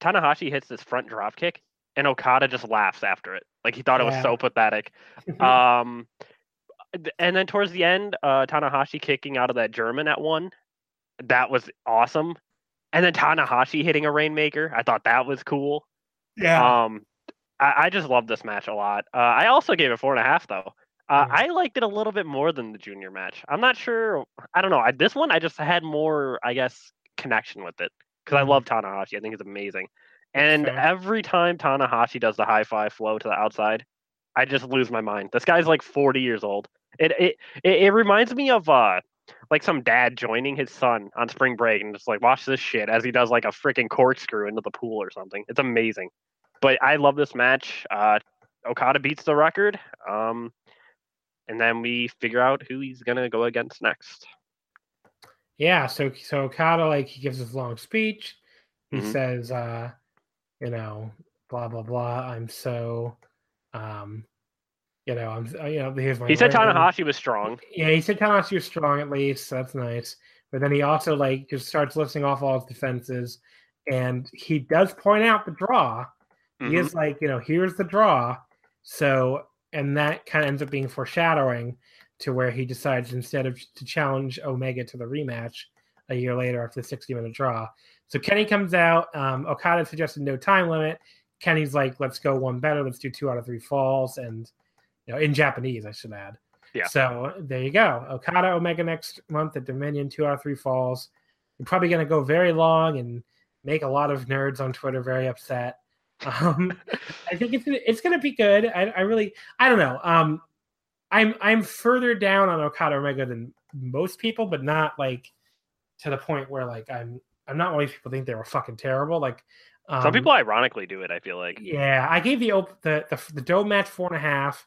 Tanahashi hits this front drop kick and Okada just laughs after it. Like he thought it was Yeah. so pathetic. *laughs* Um, and then towards the end, uh, Tanahashi kicking out of that German at one, that was awesome. And then Tanahashi hitting a rainmaker, I thought that was cool. yeah, Um, I, I just love this match a lot. Uh, I also gave it four and a half though. Uh, Yeah. I liked it a little bit more than the junior match. I'm not sure. I don't know. I, this one, I just had more, I guess, connection with it because I Mhm. love Tanahashi. I think it's amazing. And fair. every time Tanahashi does the High Fly Flow to the outside, I just lose my mind. This guy's like 40 years old. It it it, it reminds me of uh like some dad joining his son on spring break and just like watch this shit as he does like a freaking corkscrew into the pool or something. It's amazing. But I love this match. Uh Okada beats the record. Um and then we figure out who he's gonna go against next. yeah. So so Okada like he gives his long speech. He Mhm. says, uh, you know, blah blah blah. I'm so, um, you know, I'm you know here's my. He said. Tanahashi was strong. Yeah, he said Tanahashi was strong at least. So that's nice. But then he also like just starts listing off all his defenses, and he does point out the draw. He Mhm. is like, you know, here's the draw. So, and that kind of ends up being foreshadowing to where he decides instead of to challenge Omega to the rematch a year later after the 60 minute draw. So Kenny comes out. Um, Okada suggested no time limit. Kenny's like, let's go one better. Let's do two out of three falls. And, you know, in Japanese, I should add. Yeah. So there you go. Okada Omega next month at Dominion, two out of three falls. You're probably going to go very long and make a lot of nerds on Twitter very upset. *laughs* Um, I think it's gonna, it's going to be good. I, I really I don't know. Um, I'm I'm further down on Okada Omega than most people, but not like to the point where like I'm I'm not one of these people think they were fucking terrible. Like um, Some people ironically do it, I feel like. yeah, I gave the op- the the the Dome match four and a half,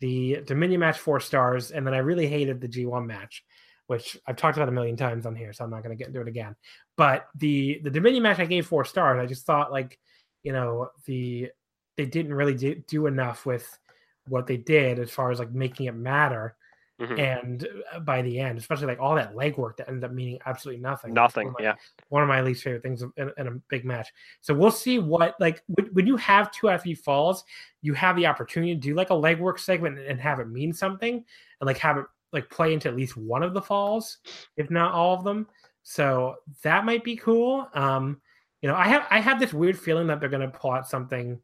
the Dominion match four stars, and then I really hated the G1 match, which I've talked about a million times on here, so I'm not going to get into it again. But the the Dominion match I gave four stars. I just thought like, you know, the they didn't really do, do enough with what they did as far as like making it matter. Mhm. And uh, by the end, especially like all that legwork that ended up meaning absolutely nothing. Nothing. one my- Yeah. one of my least favorite things in, in a big match. So we'll see what like when, when you have two out of three falls, you have the opportunity to do like a legwork segment and have it mean something, and like have it like play into at least one of the falls, if not all of them. So that might be cool. Um, you know, I have I have this weird feeling that they're going to pull out something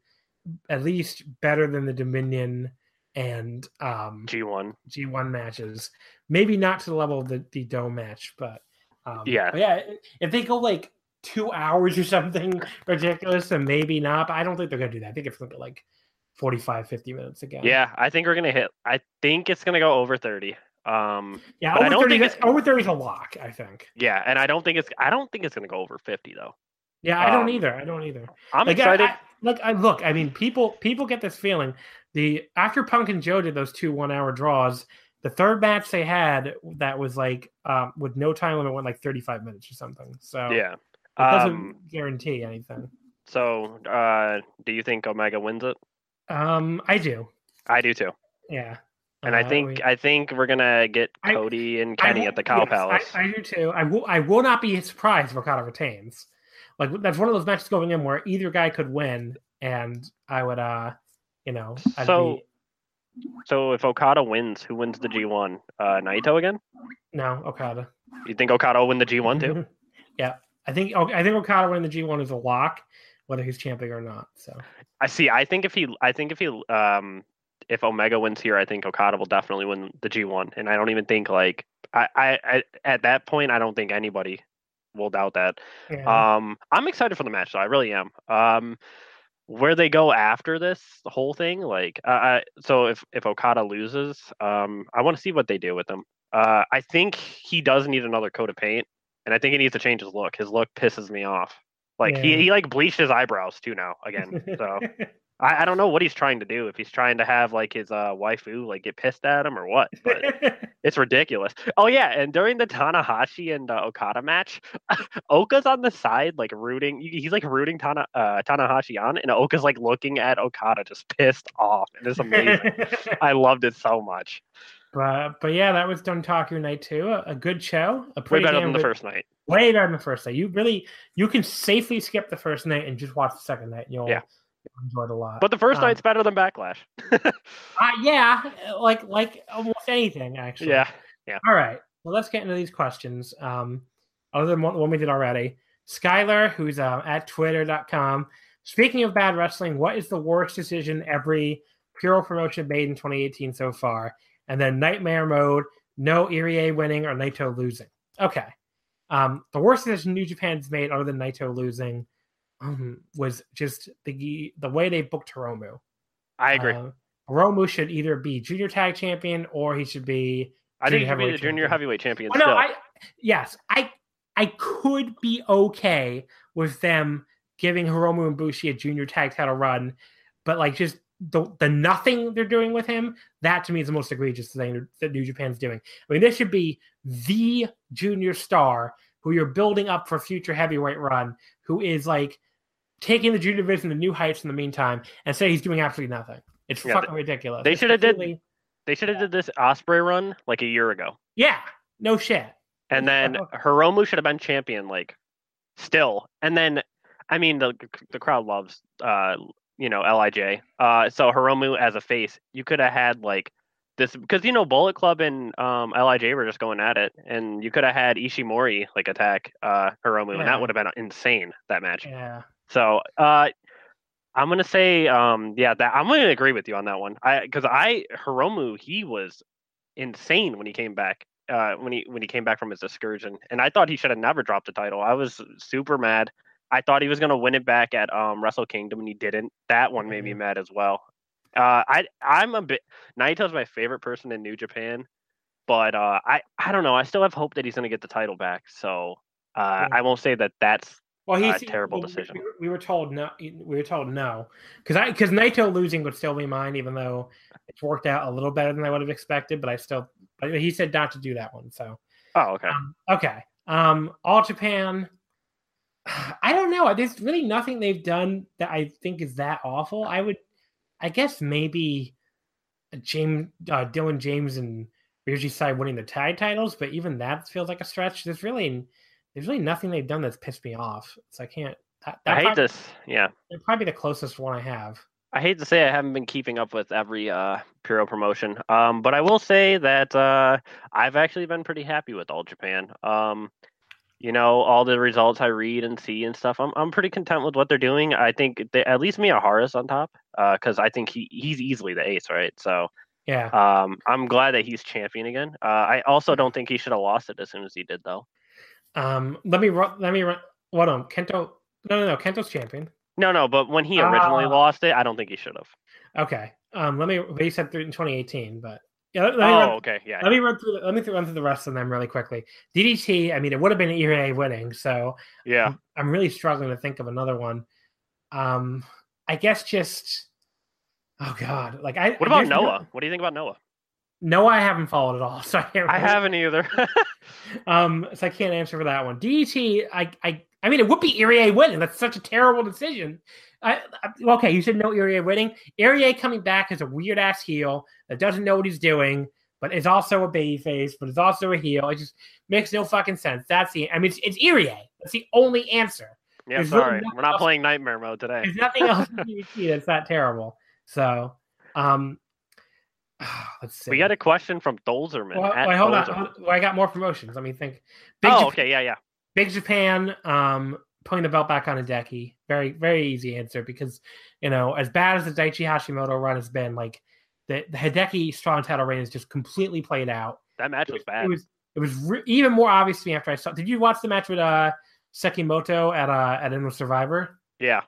at least better than the Dominion and um, G1. G1 matches. Maybe not to the level of the, the Dome match, but um, Yeah. but yeah. If they go like two hours or something *laughs* ridiculous, then maybe not. But I don't think they're gonna do that. I think it's gonna be like 45, 50 minutes again. Yeah, I think we're gonna hit. I think it's gonna go over thirty. Um, yeah. but I Over don't 30, think it's- over 30 is a lock. I think. yeah, and I don't think it's. I don't think it's gonna go over fifty though. Yeah, I don't Um, either. I don't either. I'm like, excited. I, I, look, I look. I mean, people people get this feeling. The after Punk and Joe did those two one hour draws, the third match they had that was like um, with no time limit went like thirty five minutes or something. So yeah. it doesn't Um, guarantee anything. so, uh, do you think Omega wins it? Um, I do. I do too. Yeah, And I Uh, think we- I think we're gonna get I- Cody and Kenny at the Cow yes, Palace. I, I do too. I will. I will not be surprised if Okada retains. Like that's one of those matches going in where either guy could win, and I would, uh, you know, I'd So, be, So if Okada wins, who wins the G1? Uh, Naito again? no Okada. You think Okada will win the G1 too? *laughs* yeah, I think I think Okada winning the G one is a lock, whether he's champion or not. So I see. I think if he, I think if he, um, if Omega wins here, I think Okada will definitely win the G1, and I don't even think like I, I, I at that point, I don't think anybody will doubt that. yeah. Um, I'm excited for the match, though. I really am. Um, where they go after this whole thing, like, uh, I, so if if Okada loses, um, I want to see what they do with him. Uh, I think he does need another coat of paint, and I think he needs to change his look. His look pisses me off. Like he, he like bleached his eyebrows too now again. So *laughs* I, I don't know what he's trying to do. If he's trying to have like his uh waifu like get pissed at him or what, but *laughs* it's ridiculous. Oh yeah, and during the Tanahashi and uh, Okada match, *laughs* Oka's on the side like rooting. He's like rooting Tana uh, Tanahashi on, and Oka's like looking at Okada just pissed off, and it's amazing. *laughs* I loved it so much. but but yeah, that was Dontaku Night two. A, a good show. A Way pretty better than the good- first night. Way better than the first night. You really you can safely skip the first night and just watch the second night. You'll, Yeah. You'll enjoy it a lot. But the first Um, night's better than Backlash. *laughs* uh, yeah, like like almost anything actually. Yeah, yeah. All right. Well, let's get into these questions. Um, other than one, one we did already. Skylar, who's uh, at twitter.com. Speaking of bad wrestling, what is the worst decision every Puro promotion made in 2018 so far? And then Nightmare Mode, no Irie winning or Naito losing. Okay. Um, the worst decision New Japan's made, other than Naito losing, um, was just the the way they booked Hiromu. I agree. Uh, Hiromu should either be junior tag champion or he should be I think he should be the junior heavyweight champion Oh, no. I yes, I I could be okay with them giving Hiromu and Bushi a junior tag title run, but like just the the nothing they're doing with him, that to me is the most egregious thing that New Japan's doing. I mean, this should be the junior star who you're building up for future heavyweight run, who is like taking the junior division to new heights in the meantime, and say he's doing absolutely nothing. It's Yeah, fucking ridiculous. they shoulda did- They should have did this Ospreay run like a year ago. Yeah, no shit. And then Hiromu should have been champion, like still. And then, I mean, the the crowd loves, uh, you know, Lij. Uh, so Hiromu as a face, you could have had like this because you know Bullet Club and um Lij were just going at it, and you could have had Ishimori like attack uh Hiromu, and that would have been insane that match. Yeah. So, uh, I'm gonna say, um, yeah, that I'm gonna agree with you on that one. I because I Hiromu, he was insane when he came back. Uh, when he when he came back from his excursion, and I thought he should have never dropped the title. I was super mad. I thought he was gonna win it back at um Wrestle Kingdom, and he didn't. That one made me Mhm. mad as well. Uh, I I'm a bit Naito's my favorite person in New Japan, but uh, I I don't know. I still have hope that he's gonna get the title back. So uh. I won't say that that's Well, he's Uh, terrible we- decision. We, were- we were told no. We were told no because I because Naito losing would still be mine, even though it's worked out a little better than I would have expected. But I still, but he said not to do that one. So oh okay. um, okay, um, All Japan. *sighs* I don't know. There's really nothing they've done that I think is that awful. I would, I guess maybe James, uh, Dylan James and Ryoji Sai winning the tag titles, but even that feels like a stretch. There's really, there's really nothing they've done that's pissed me off. So I can't. That, I hate probably- this. Yeah. It'd probably the closest one I have. I hate to say I haven't been keeping up with every uh Puro promotion. Um but I will say that uh I've actually been pretty happy with All Japan. Um you know, all the results I read and see and stuff. I'm I'm pretty content with what they're doing. I think they, at least Miyahara's on top uh cuz I think he he's easily the ace, right? So Yeah. um I'm glad that he's champion again. Uh I also don't think he should have lost it as soon as he did though. Um. Let me run. Let me run. What on Kento? No, no, no. Kento's champion. No, no, but when he originally Ah. lost it, I don't think he should have. Okay. Um. Let me. They said in 2018, but Yeah, let, let Oh, run, okay, yeah. let me run through. The, let me th- run through the rest of them really quickly. DDT. I mean, it would have been Irie winning, so Yeah. I'm, I'm really struggling to think of another one. Um, I guess just. Oh God! Like I. What about Noah? What do you think about Noah? Noah, I haven't followed at all, *laughs* so I can't. I haven't either. *laughs* Um, so I can't answer for that one. DDT, I, I, I mean, it would be Irie winning. That's such a terrible decision. I, I, okay, you said no Irie winning. Irie coming back as a weird ass heel that doesn't know what he's doing, but is also a baby face, but is also a heel. It just makes no fucking sense. That's the. I mean, it's, it's Irie. That's the only answer. yeah, There's sorry. nothing We're not else- playing Nightmare Mode today. There's nothing else in *laughs* DDT that's that terrible. So, um, *sighs* let's see. We got a question from Dolzerman. Well, wait, hold on. Dolzerman. hold- well, I got more promotions. Let me think. Big Oh, Japan- okay, yeah, yeah. Big Japan, um, putting the belt back on Hideki. Very, very easy answer because, you know, as bad as the Daichi Hashimoto run has been, like the, the Hideki strong title reign is just completely played out. That match was bad. It was it was re- even more obvious to me after I saw. Did you watch the match with uh Sekimoto at uh at Endless Survivor? yeah.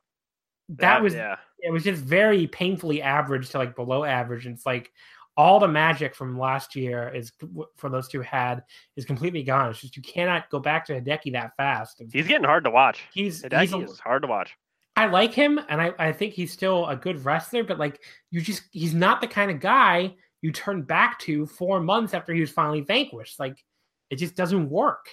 That was yeah. it was just very painfully average to like below average. And it's like all the magic from last year is for those two had is completely gone. It's just you cannot go back to Hideki that fast. He's getting hard to watch. he's, he's Hideki a- is hard to watch. I like him, and I, I think he's still a good wrestler. But like you just he's not the kind of guy you turn back to four months after he was finally vanquished. Like it just doesn't work.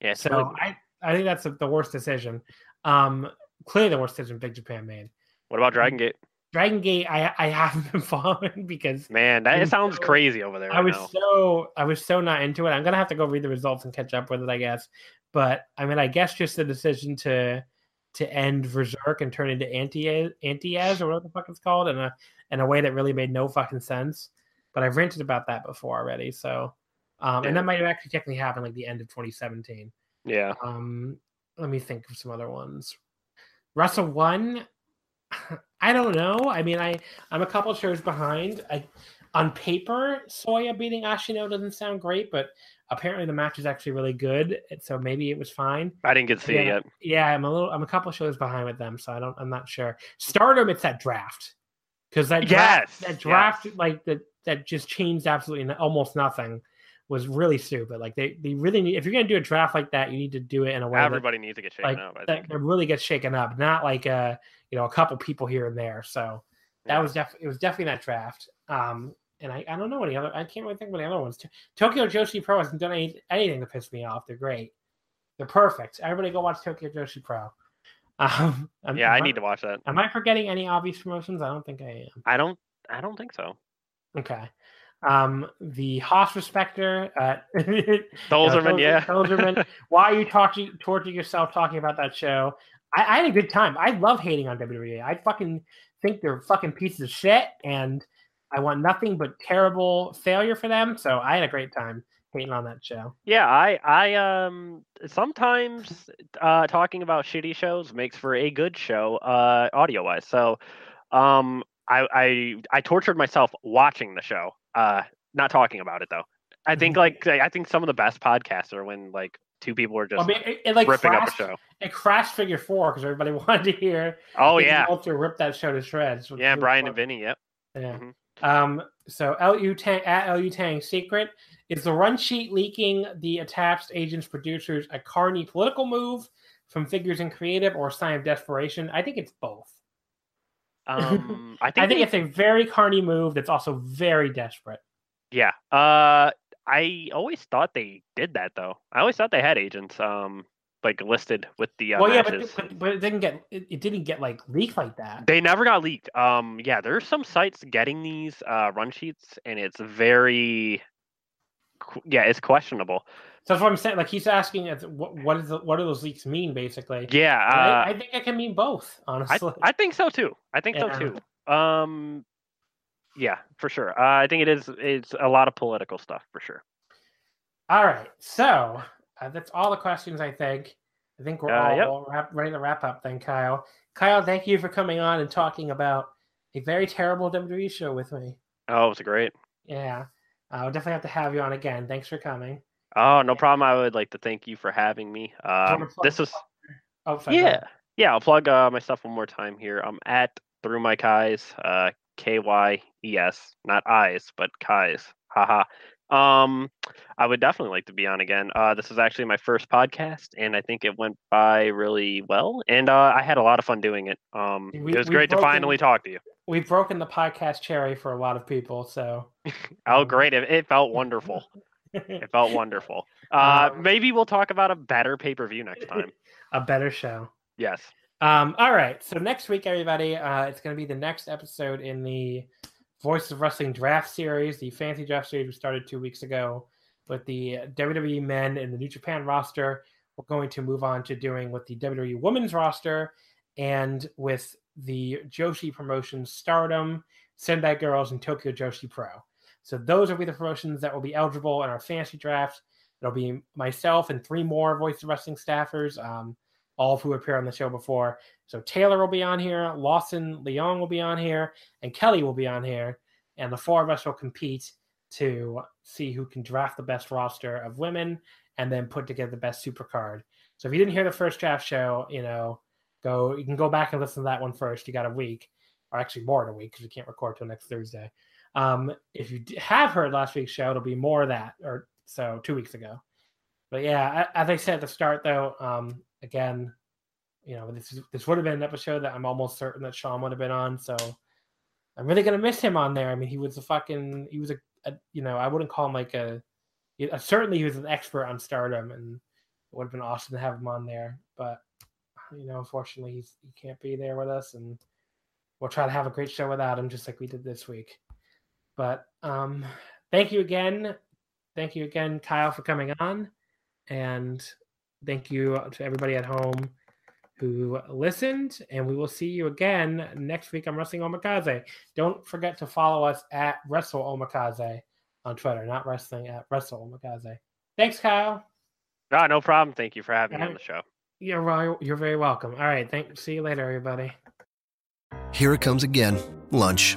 Yeah, So I, I think that's the worst decision. Um, clearly the worst decision Big Japan made. what about Dragon Gate? Dragon Gate, I I haven't *laughs* been following because Man, that I'm it sounds so- crazy over there. I was now. so I was so not into it. I'm gonna have to go read the results and catch up with it, I guess. But I mean, I guess just the decision to to end VerserK and turn into anti ANTIAS or whatever the fuck it's called in a in a way that really made no fucking sense. But I've ranted about that before already, so um, and that might have actually technically happened like the end of 2017. Yeah. Um, let me think of some other ones. Wrestle-1. I don't know. I mean, I I'm a couple shows behind. I on paper, Soya beating Ashino doesn't sound great, but apparently the match is actually really good. So maybe it was fine. I didn't get to see it Yeah. yet. Yeah, I'm a little. I'm a couple shows behind with them, so I don't. I'm not sure. Stardom, it's that draft because that draft, Yes, that yes. draft, like that, that just changed absolutely almost nothing. Was really stupid. Like they, they really need. If you're gonna do a draft like that, you need to do it in a way that Everybody needs to get shaken like up. I that, think. that really gets shaken up, not like a you know a couple people here and there. So that Yeah. was definitely it was definitely that draft. Um, and I, I don't know any other. I can't really think of any other ones. Tokyo Joshi Pro hasn't done any, anything to piss me off. They're great. They're perfect. Everybody go watch Tokyo Joshi Pro. *laughs* Um, am- Yeah, I need to watch that. Am I forgetting any obvious promotions? I don't think I am. I don't. I don't think so. Okay. Um, the Haas Respecter. Uh, *laughs* yeah. Dolzerman. *laughs* Why are you talking torturing yourself talking about that show? I, I had a good time. I love hating on WWE. I fucking think they're fucking pieces of shit, and I want nothing but terrible failure for them. So I had a great time hating on that show. Yeah, I, I, um, sometimes uh, talking about shitty shows makes for a good show, uh, audio wise. So, um, I, I, I tortured myself watching the show, uh, not talking about it though. I think like I think some of the best podcasts are when like two people are just I mean, it, it like ripping up a show. it crashed figure four because everybody *laughs* wanted to hear. Oh yeah, Meltzer rip that show to shreds. yeah, Bryan and Vinny. Yep. Yeah. Mhm. Um, so LU Tang at LU Tang secret is the run sheet leaking the attached agents producers a carny political move from figures in creative or a sign of desperation. I think it's both. Um, I *laughs* think, I think they- it's a very carny move that's also very desperate. yeah. Uh, I always thought they did that though. I always thought they had agents, um, like listed with the uh, well, yeah, but, but but it didn't get it, it didn't get like leaked like that. They never got leaked. Um, yeah, there's some sites getting these uh, run sheets, and it's very, yeah, it's questionable. So that's what I'm saying. Like he's asking, what what is the, what do those leaks mean basically? Yeah, And I, uh, I think it can mean both. I, Honestly, I think so too. I think Yeah. so too. Um, yeah, for sure. Uh, I think it is. It's a lot of political stuff for sure. All right, so uh, that's all the questions. I think. I think we're Uh, all, yep. all wrap, ready to wrap up. Then, Kyle. Kyle, thank you for coming on and talking about a very terrible WWE show with me. Oh, it was great. Yeah, I'll definitely have to have you on again. Thanks for coming. Oh, no problem. I would like to thank you for having me. Do you wanna Um, this was Oh, sorry, yeah, yeah. I'll plug uh, my stuff one more time here. I'm at through my Kyes, uh, K Y E S, not eyes, but Kyes Haha. Um, I would definitely like to be on again. Uh, this is actually my first podcast, and I think it went by really well, and uh, I had a lot of fun doing it. Um, We- it was great to finally talk to you. We've broken the podcast cherry for a lot of people, so *laughs* Oh, great! It, it felt *laughs* wonderful. It felt *laughs* wonderful. Uh, Um, maybe we'll talk about a better pay per view next time. *laughs* a better show. Yes. Um, all right. So next week, everybody, uh, it's going to be the next episode in the Voice of Wrestling draft series, the fancy draft series we started two weeks ago with the WWE men and the New Japan roster. We're going to move on to doing with the WWE women's roster and with the Joshi promotions Stardom, Sendai Girls, and Tokyo Joshi Pro. So those will be the promotions that will be eligible in our fantasy draft. It'll be myself and three more Voice of Wrestling staffers. Um, all of who appeared on the show before. So Taylor will be on here, Lawson Leong will be on here, and Kelly will be on here. And the four of us will compete to see who can draft the best roster of women and then put together the best super card. So if you didn't hear the first draft show, you know, go you can go back and listen to that one first. You got a week, or actually more than a week because we can't record till next Thursday. Um, if you have heard last week's show, it'll be more of that, or so two weeks ago. But yeah, as I said at the start, though, um, again, you know, this is- this would have been an episode that I'm almost certain that Sean would have been on. So I'm really gonna miss him on there. I mean, he was a fucking, he was a, a you know, I wouldn't call him like a, he- uh, certainly he was an expert on Stardom, and it would have been awesome to have him on there. But you know, unfortunately, he's he can't be there with us, and we'll try to have a great show without him, just like we did this week. But um, thank you again, thank you again, Kyle, for coming on, and thank you to everybody at home who listened. And we will see you again next week on Wrestling Omakase. Don't forget to follow us at Wrestle Omakase on Twitter, not wrestling at Wrestle Omakase. Thanks, Kyle. No, no problem. Thank you for having me on the show. You're very, you're very welcome. All right, thank. See you later, everybody. Here it comes again. Lunch.